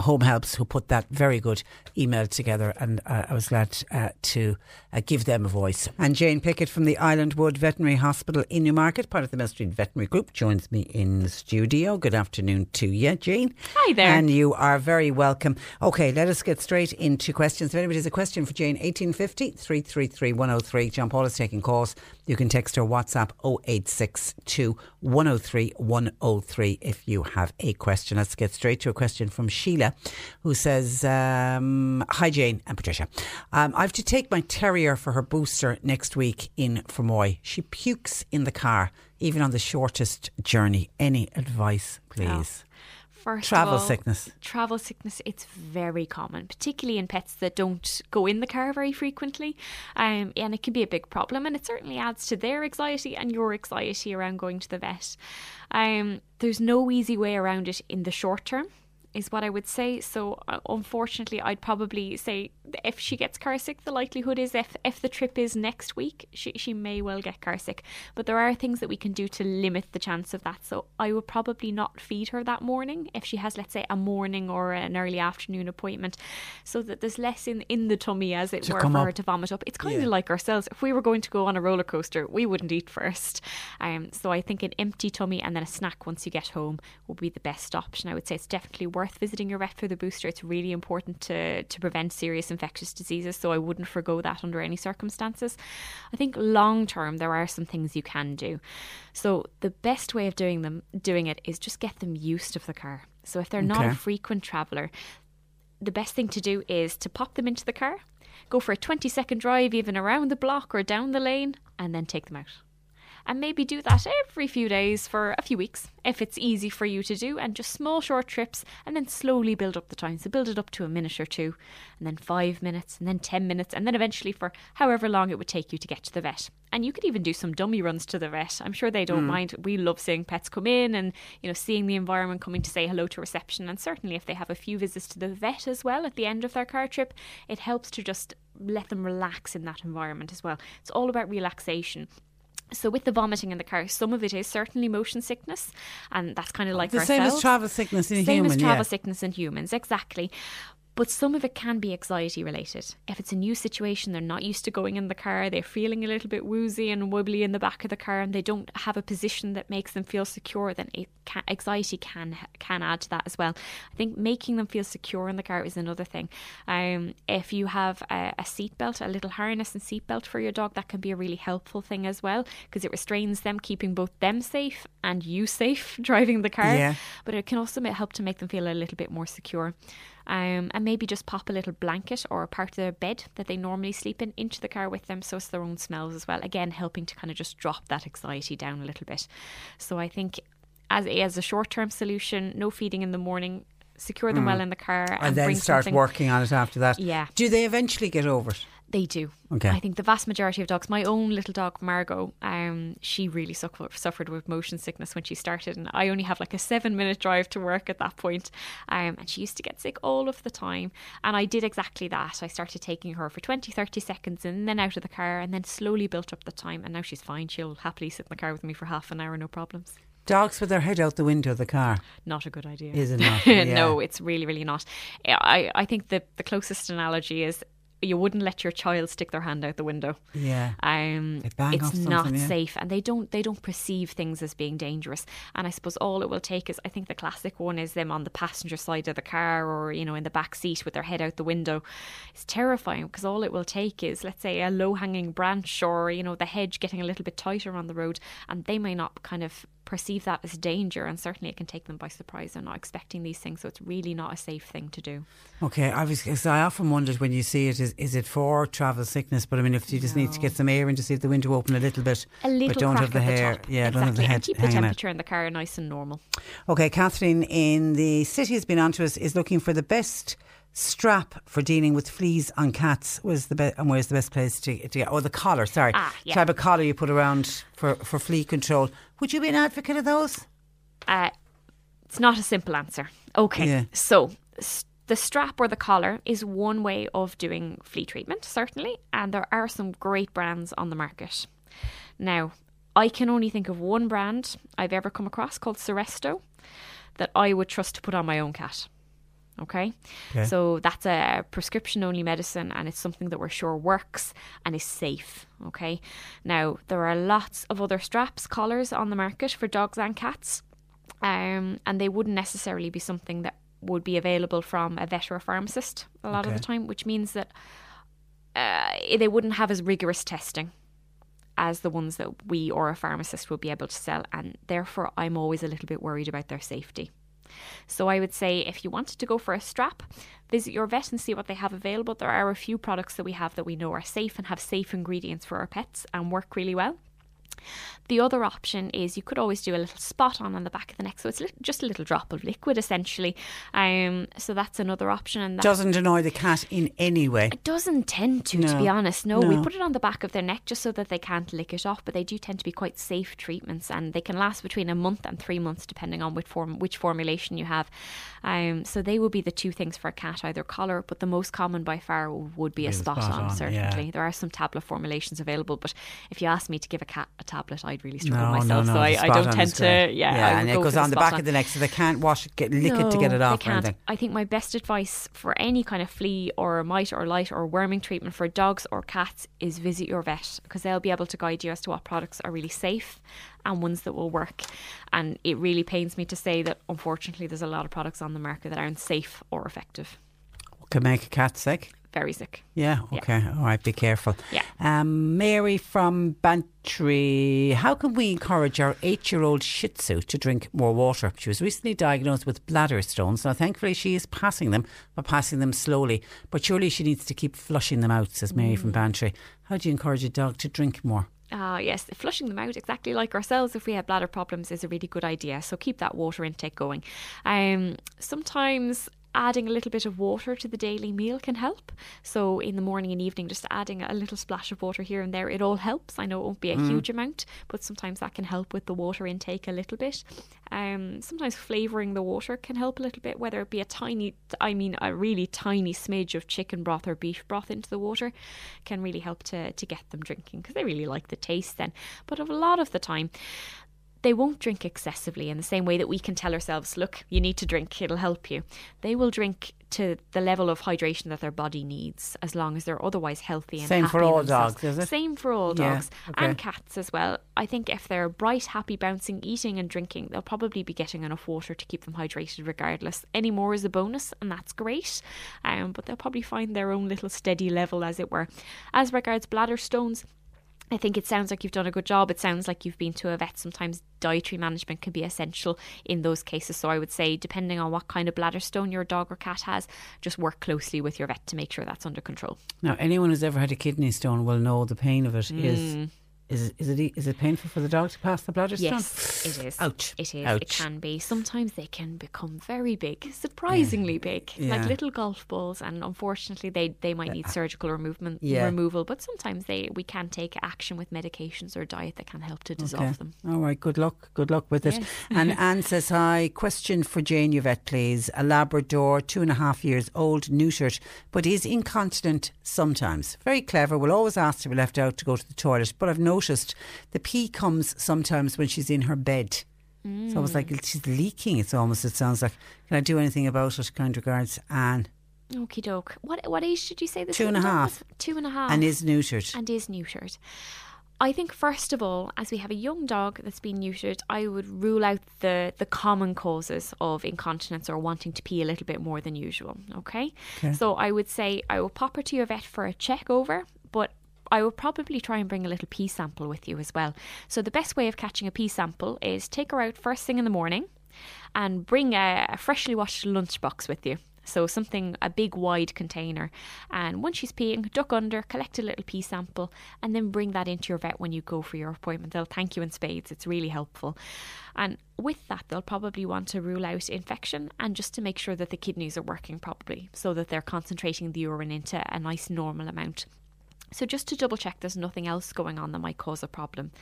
Home Helps who put that very good email together, and uh, I was glad uh, to uh, give them a voice. And Jane Pickett from the Islandwood Veterinary Hospital in Newmarket, part of the Mill Street Veterinary Group, joins me in the studio. Good afternoon to you, Jane. Hi there. And you are very welcome. Okay, let us get straight into questions. If anybody has a question for Jane, 1850 333 103. John Paul is taking calls. You can text her WhatsApp 0862 103 103 if you have a question. Let's get straight to a question from Sheila who says, um, Hi Jane and Patricia. Um, I have to take my terrier for her booster next week in Fermoy. She pukes in the car, even on the shortest journey. Any advice, please? Oh. First travel all, sickness. Travel sickness, it's very common, particularly in pets that don't go in the car very frequently. Um, and it can be a big problem, and it certainly adds to their anxiety and your anxiety around going to the vet. Um, there's no easy way around it in the short term is what I would say. So uh, unfortunately, I'd probably say if she gets car sick, the likelihood is if if the trip is next week, she she may well get car sick. But there are things that we can do to limit the chance of that. So I would probably not feed her that morning if she has, let's say, a morning or an early afternoon appointment, so that there's less in in the tummy, as it To were, for up. her to vomit up. It's kind Yeah. of like ourselves. If we were going to go on a roller coaster, we wouldn't eat first. Um, so I think an empty tummy and then a snack once you get home would be the best option. I would say it's definitely worth visiting your vet for the booster. It's really important to to prevent serious infectious diseases. So I wouldn't forgo that under any circumstances. I think long term there are some things you can do. So the best way of doing them doing it is just get them used to the car. So if they're not a frequent traveller, the best thing to do is to pop them into the car, go for a 20 second drive, even around the block or down the lane, and then take them out. And maybe do that every few days for a few weeks if it's easy for you to do, and just small short trips, and then slowly build up the time. So build it up to a minute or two, and then five minutes, and then 10 minutes, and then eventually for however long it would take you to get to the vet. And you could even do some dummy runs to the vet. I'm sure they don't Mm. mind. We love seeing pets come in and, you know, seeing the environment, coming to say hello to reception. And certainly if they have a few visits to the vet as well at the end of their car trip, it helps to just let them relax in that environment as well. It's all about relaxation. So with the vomiting in the car, some of it is certainly motion sickness, and that's kind of oh, like The ourselves. same as travel sickness in same human, as travel yeah. sickness in humans, exactly. But some of it can be anxiety related. If it's a new situation, they're not used to going in the car, they're feeling a little bit woozy and wobbly in the back of the car, and they don't have a position that makes them feel secure, then can, anxiety can can add to that as well. I think making them feel secure in the car is another thing. Um, if you have a, a seatbelt, a little harness and seatbelt for your dog, that can be a really helpful thing as well because it restrains them, keeping both them safe and you safe driving the car. Yeah. But it can also help to make them feel a little bit more secure um, and maybe just pop a little blanket or a part of their bed that they normally sleep in into the car with them so it's their own smells as well. Again, helping to kind of just drop that anxiety down a little bit. So I think as, as a short term solution, no feeding in the morning, secure them mm. well in the car, and, and then start something. working on it after that. Yeah. Do they eventually get over it? They do. Okay. I think the vast majority of dogs, my own little dog Margot, um, she really suffer, suffered with motion sickness when she started, and I only have like a seven minute drive to work at that point. Um, and she used to get sick all of the time. And I did exactly that. I started taking her for 20, 30 seconds and then out of the car, and then slowly built up the time. And now she's fine. She'll happily sit in the car with me for half an hour, no problems. Dogs with their head out the window of the car. Not a good idea. Is it not? Yeah. no, it's really, really not. I, I think the, the closest analogy is you wouldn't let your child stick their hand out the window. Yeah. Um, it's not yeah. safe, and they don't they don't perceive things as being dangerous. And I suppose all it will take is I think the classic one is them on the passenger side of the car or you know in the back seat with their head out the window. It's terrifying because all it will take is let's say a low hanging branch or you know the hedge getting a little bit tighter on the road, and they may not kind of perceive that as danger, and certainly it can take them by surprise. They're not expecting these things, so it's really not a safe thing to do. Okay, I was I often wondered when you see it, is is it for travel sickness? But I mean, if you just no. need to get some air in to see if the window open a little bit, a little bit but don't have the hair, the yeah, exactly. don't have the head and keep the temperature out. in the car nice and normal. Okay, Catherine in the city has been on to us is looking for the best strap for dealing with fleas on cats was the best and where's the best place to, to get or the collar sorry ah, yeah. type of collar you put around for, for flea control would you be an advocate of those uh, it's not a simple answer. Okay, yeah. so the strap or the collar is one way of doing flea treatment, certainly, and there are some great brands on the market. Now, I can only think of one brand I've ever come across called Seresto that I would trust to put on my own cat. Okay? okay? So that's a prescription only medicine and it's something that we're sure works and is safe. Okay? Now, there are lots of other straps, collars on the market for dogs and cats um, and they wouldn't necessarily be something that would be available from a vet or a pharmacist a lot okay. of the time, which means that uh, they wouldn't have as rigorous testing as the ones that we or a pharmacist would be able to sell, and therefore I'm always a little bit worried about their safety. So I would say if you wanted to go for a strap, visit your vet and see what they have available. There are a few products that we have that we know are safe and have safe ingredients for our pets and work really well. The other option is you could always do a little spot on on the back of the neck, so it's just a little drop of liquid essentially. Um, so that's another option, and doesn't annoy the cat in any way. It doesn't tend to, no. to be honest. No, no, we put it on the back of their neck just so that they can't lick it off, but they do tend to be quite safe treatments, and they can last between a month and three months depending on which form which formulation you have. Um, so they would be the two things for a cat, either collar, but the most common by far would be, a spot, spot, on. on certainly, yeah. there are some tablet formulations available, but if you ask me to give a cat a tablet, I'd really struggle no, myself. No, no, so I, I, don't tend to. Yeah, yeah and it goes on the, back on. of the neck, so they can't wash it, get lick it to get it off. They can't. I think my best advice for any kind of flea or mite or light or worming treatment for dogs or cats is visit your vet because they'll be able to guide you as to what products are really safe and ones that will work. And it really pains me to say that unfortunately there's a lot of products on the market that aren't safe or effective. What can make a cat sick very sick. Yeah, okay. Yeah. All right, be careful. Yeah. Um, Mary from Bantry, how can we encourage our eight year old Shih Tzu to drink more water? She was recently diagnosed with bladder stones. Now, thankfully, she is passing them, but passing them slowly. But surely she needs to keep flushing them out, says Mary mm. from Bantry. How do you encourage a dog to drink more? Ah, uh, yes, flushing them out exactly like ourselves if we have bladder problems is a really good idea. So keep that water intake going. Um, sometimes adding a little bit of water to the daily meal can help. So in the morning and evening, just adding a little splash of water here and there, it all helps. I know it won't be a mm. huge amount, but sometimes that can help with the water intake a little bit. Um, sometimes flavouring the water can help a little bit, whether it be a tiny, I mean, a really tiny smidge of chicken broth or beef broth into the water can really help to, to get them drinking because they really like the taste then. But a lot of the time, they won't drink excessively in the same way that we can tell ourselves, look, you need to drink, it'll help you. They will drink to the level of hydration that their body needs as long as they're otherwise healthy and Same happy for all themselves. dogs, is it? Same for all Yeah, dogs okay. and cats as well. I think if they're bright, happy, bouncing, eating and drinking, they'll probably be getting enough water to keep them hydrated regardless. Any more is a bonus and that's great. Um, but they'll probably find their own little steady level as it were. As regards bladder stones, I think it sounds like you've done a good job. It sounds like you've been to a vet. Sometimes dietary management can be essential in those cases. So I would say, depending on what kind of bladder stone your dog or cat has, just work closely with your vet to make sure that's under control. Now, anyone who's ever had a kidney stone will know the pain of it is. Mm. Is, is it e- is it painful for the dog to pass the bladder stone? Yes, it is. Ouch. It is. Ouch. It can be. Sometimes they can become very big, surprisingly big, Yeah. like little golf balls. And unfortunately, they, they might need surgical removal. Yeah. Removal, but sometimes they we can take action with medications or diet that can help to dissolve Okay. them. All right, good luck. Good luck with it. Yes. and Anne says, Hi, question for Jane Yvette, please. A Labrador, two and a half years old, neutered, but is incontinent sometimes. Very clever, will always ask to be left out to go to the toilet, but I've noticed the pee comes sometimes when she's in her bed. So I was like mm. she's leaking, it's almost, it sounds like. Can I do anything about it? Kind regards, Anne. Okie doke. What what age did you say this Two and a half. Two and a half. And is neutered. And is neutered. I think first of all, as we have a young dog that's been neutered, I would rule out the the common causes of incontinence or wanting to pee a little bit more than usual. Okay. Okay. So I would say I will pop her to your vet for a check over, I will probably try and bring a little pee sample with you as well. So the best way of catching a pee sample is take her out first thing in the morning and bring a, a freshly washed lunchbox with you. So something a big wide container. And once she's peeing, duck under, collect a little pee sample, and then bring that into your vet when you go for your appointment. They'll thank you in spades. It's really helpful. And with that, they'll probably want to rule out infection and just to make sure that the kidneys are working properly so that they're concentrating the urine into a nice normal amount. So just to double check there's nothing else going on that might cause a problem.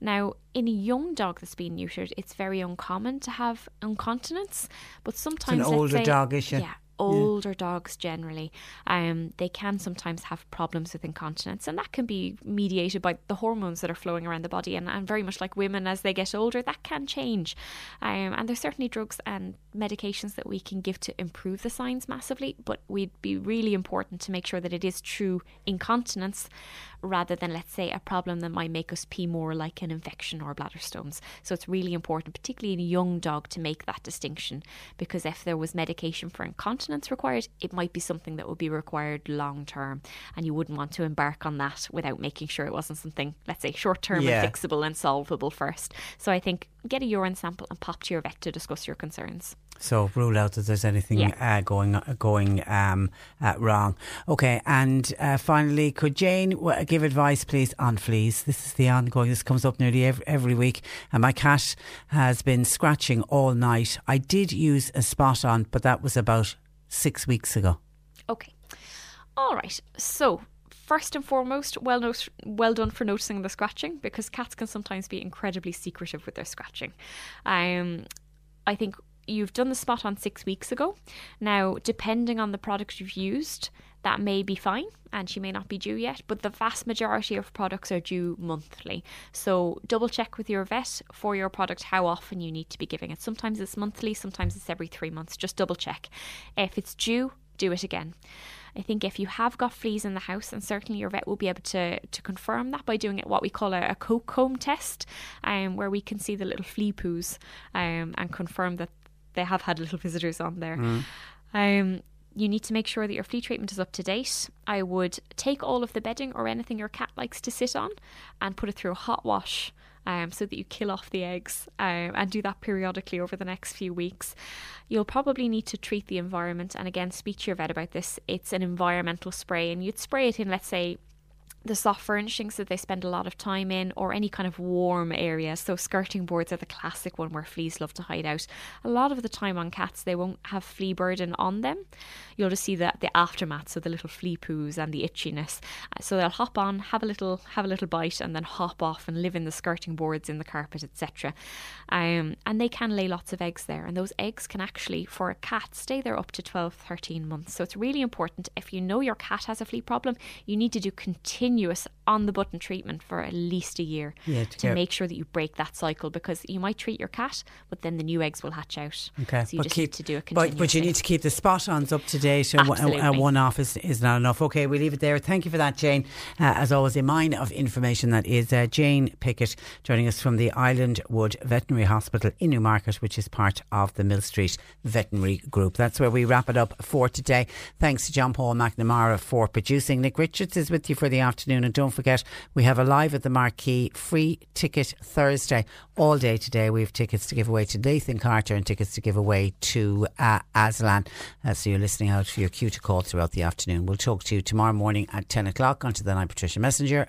Now, in a young dog that's been neutered, it's very uncommon to have incontinence, but sometimes let's older say- dog issue. Yeah, older dogs generally, um, they can sometimes have problems with incontinence, and that can be mediated by the hormones that are flowing around the body. And, and very much like women, as they get older, that can change. Um, and there's certainly drugs and medications that we can give to improve the signs massively, but we'd be really important to make sure that it is true incontinence rather than, let's say, a problem that might make us pee more like an infection or bladder stones. So it's really important, particularly in a young dog, to make that distinction because if there was medication for incontinence required, it might be something that would be required long term, and you wouldn't want to embark on that without making sure it wasn't something, let's say, short term Yeah. and fixable and solvable first. So I think get a urine sample and pop to your vet to discuss your concerns. So rule out that there's anything Yeah. uh, going going um, uh, wrong. Okay, and uh, finally, could Jane w- give advice, please, on fleas? This is the ongoing. This comes up nearly every, every week, and my cat has been scratching all night. I did use a spot on, but that was about six weeks ago. Okay. All right. So, first and foremost, well, not- well done for noticing the scratching because cats can sometimes be incredibly secretive with their scratching. Um, I think you've done the spot on six weeks ago. Now, depending on the product you've used, that may be fine and she may not be due yet, but the vast majority of products are due monthly. So double check with your vet for your product how often you need to be giving it. Sometimes it's monthly, sometimes it's every three months. Just double check. If it's due, do it again. I think if you have got fleas in the house, and certainly your vet will be able to, to confirm that by doing it what we call a, a coke comb test, um, where we can see the little flea poos um, and confirm that they have had little visitors on there. Mm. Um, you need to make sure that your flea treatment is up to date. I would take all of the bedding or anything your cat likes to sit on and put it through a hot wash um, so that you kill off the eggs um, and do that periodically over the next few weeks. You'll probably need to treat the environment and again speak to your vet about this. It's an environmental spray and you'd spray it in, let's say, the soft furnishings that they spend a lot of time in, or any kind of warm areas. So, skirting boards are the classic one where fleas love to hide out. A lot of the time on cats, they won't have flea burden on them. You'll just see that the aftermath, so the little flea poos and the itchiness. Uh, So they'll hop on, have a little, have a little bite, and then hop off and live in the skirting boards, in the carpet, etc. Um, and they can lay lots of eggs there, and those eggs can actually, for a cat, stay there up to 12, 13 months. So it's really important if you know your cat has a flea problem, you need to do continuous continuous on the button treatment for at least a year yeah, to, make sure that you break that cycle because you might treat your cat, but then the new eggs will hatch out. Okay, so you but just keep, need to do it but, but, you need to keep the spot ons up to date. A, a, one off is, is not enough. Okay, we leave it there. Thank you for that, Jane. Uh, as always, a mine of information that is uh, Jane Pickett joining us from the Island Wood Veterinary Hospital in Newmarket, which is part of the Mill Street Veterinary Group. That's where we wrap it up for today. Thanks to John Paul McNamara for producing. Nick Richards is with you for the afternoon. And don't forget, we have a live at the Marquee free ticket Thursday all day today. We have tickets to give away to Nathan Carter and tickets to give away to uh, Aslan. Uh, so you're listening out for your cue to call throughout the afternoon. We'll talk to you tomorrow morning at 10 o'clock. Until then, I'm Patricia Messinger.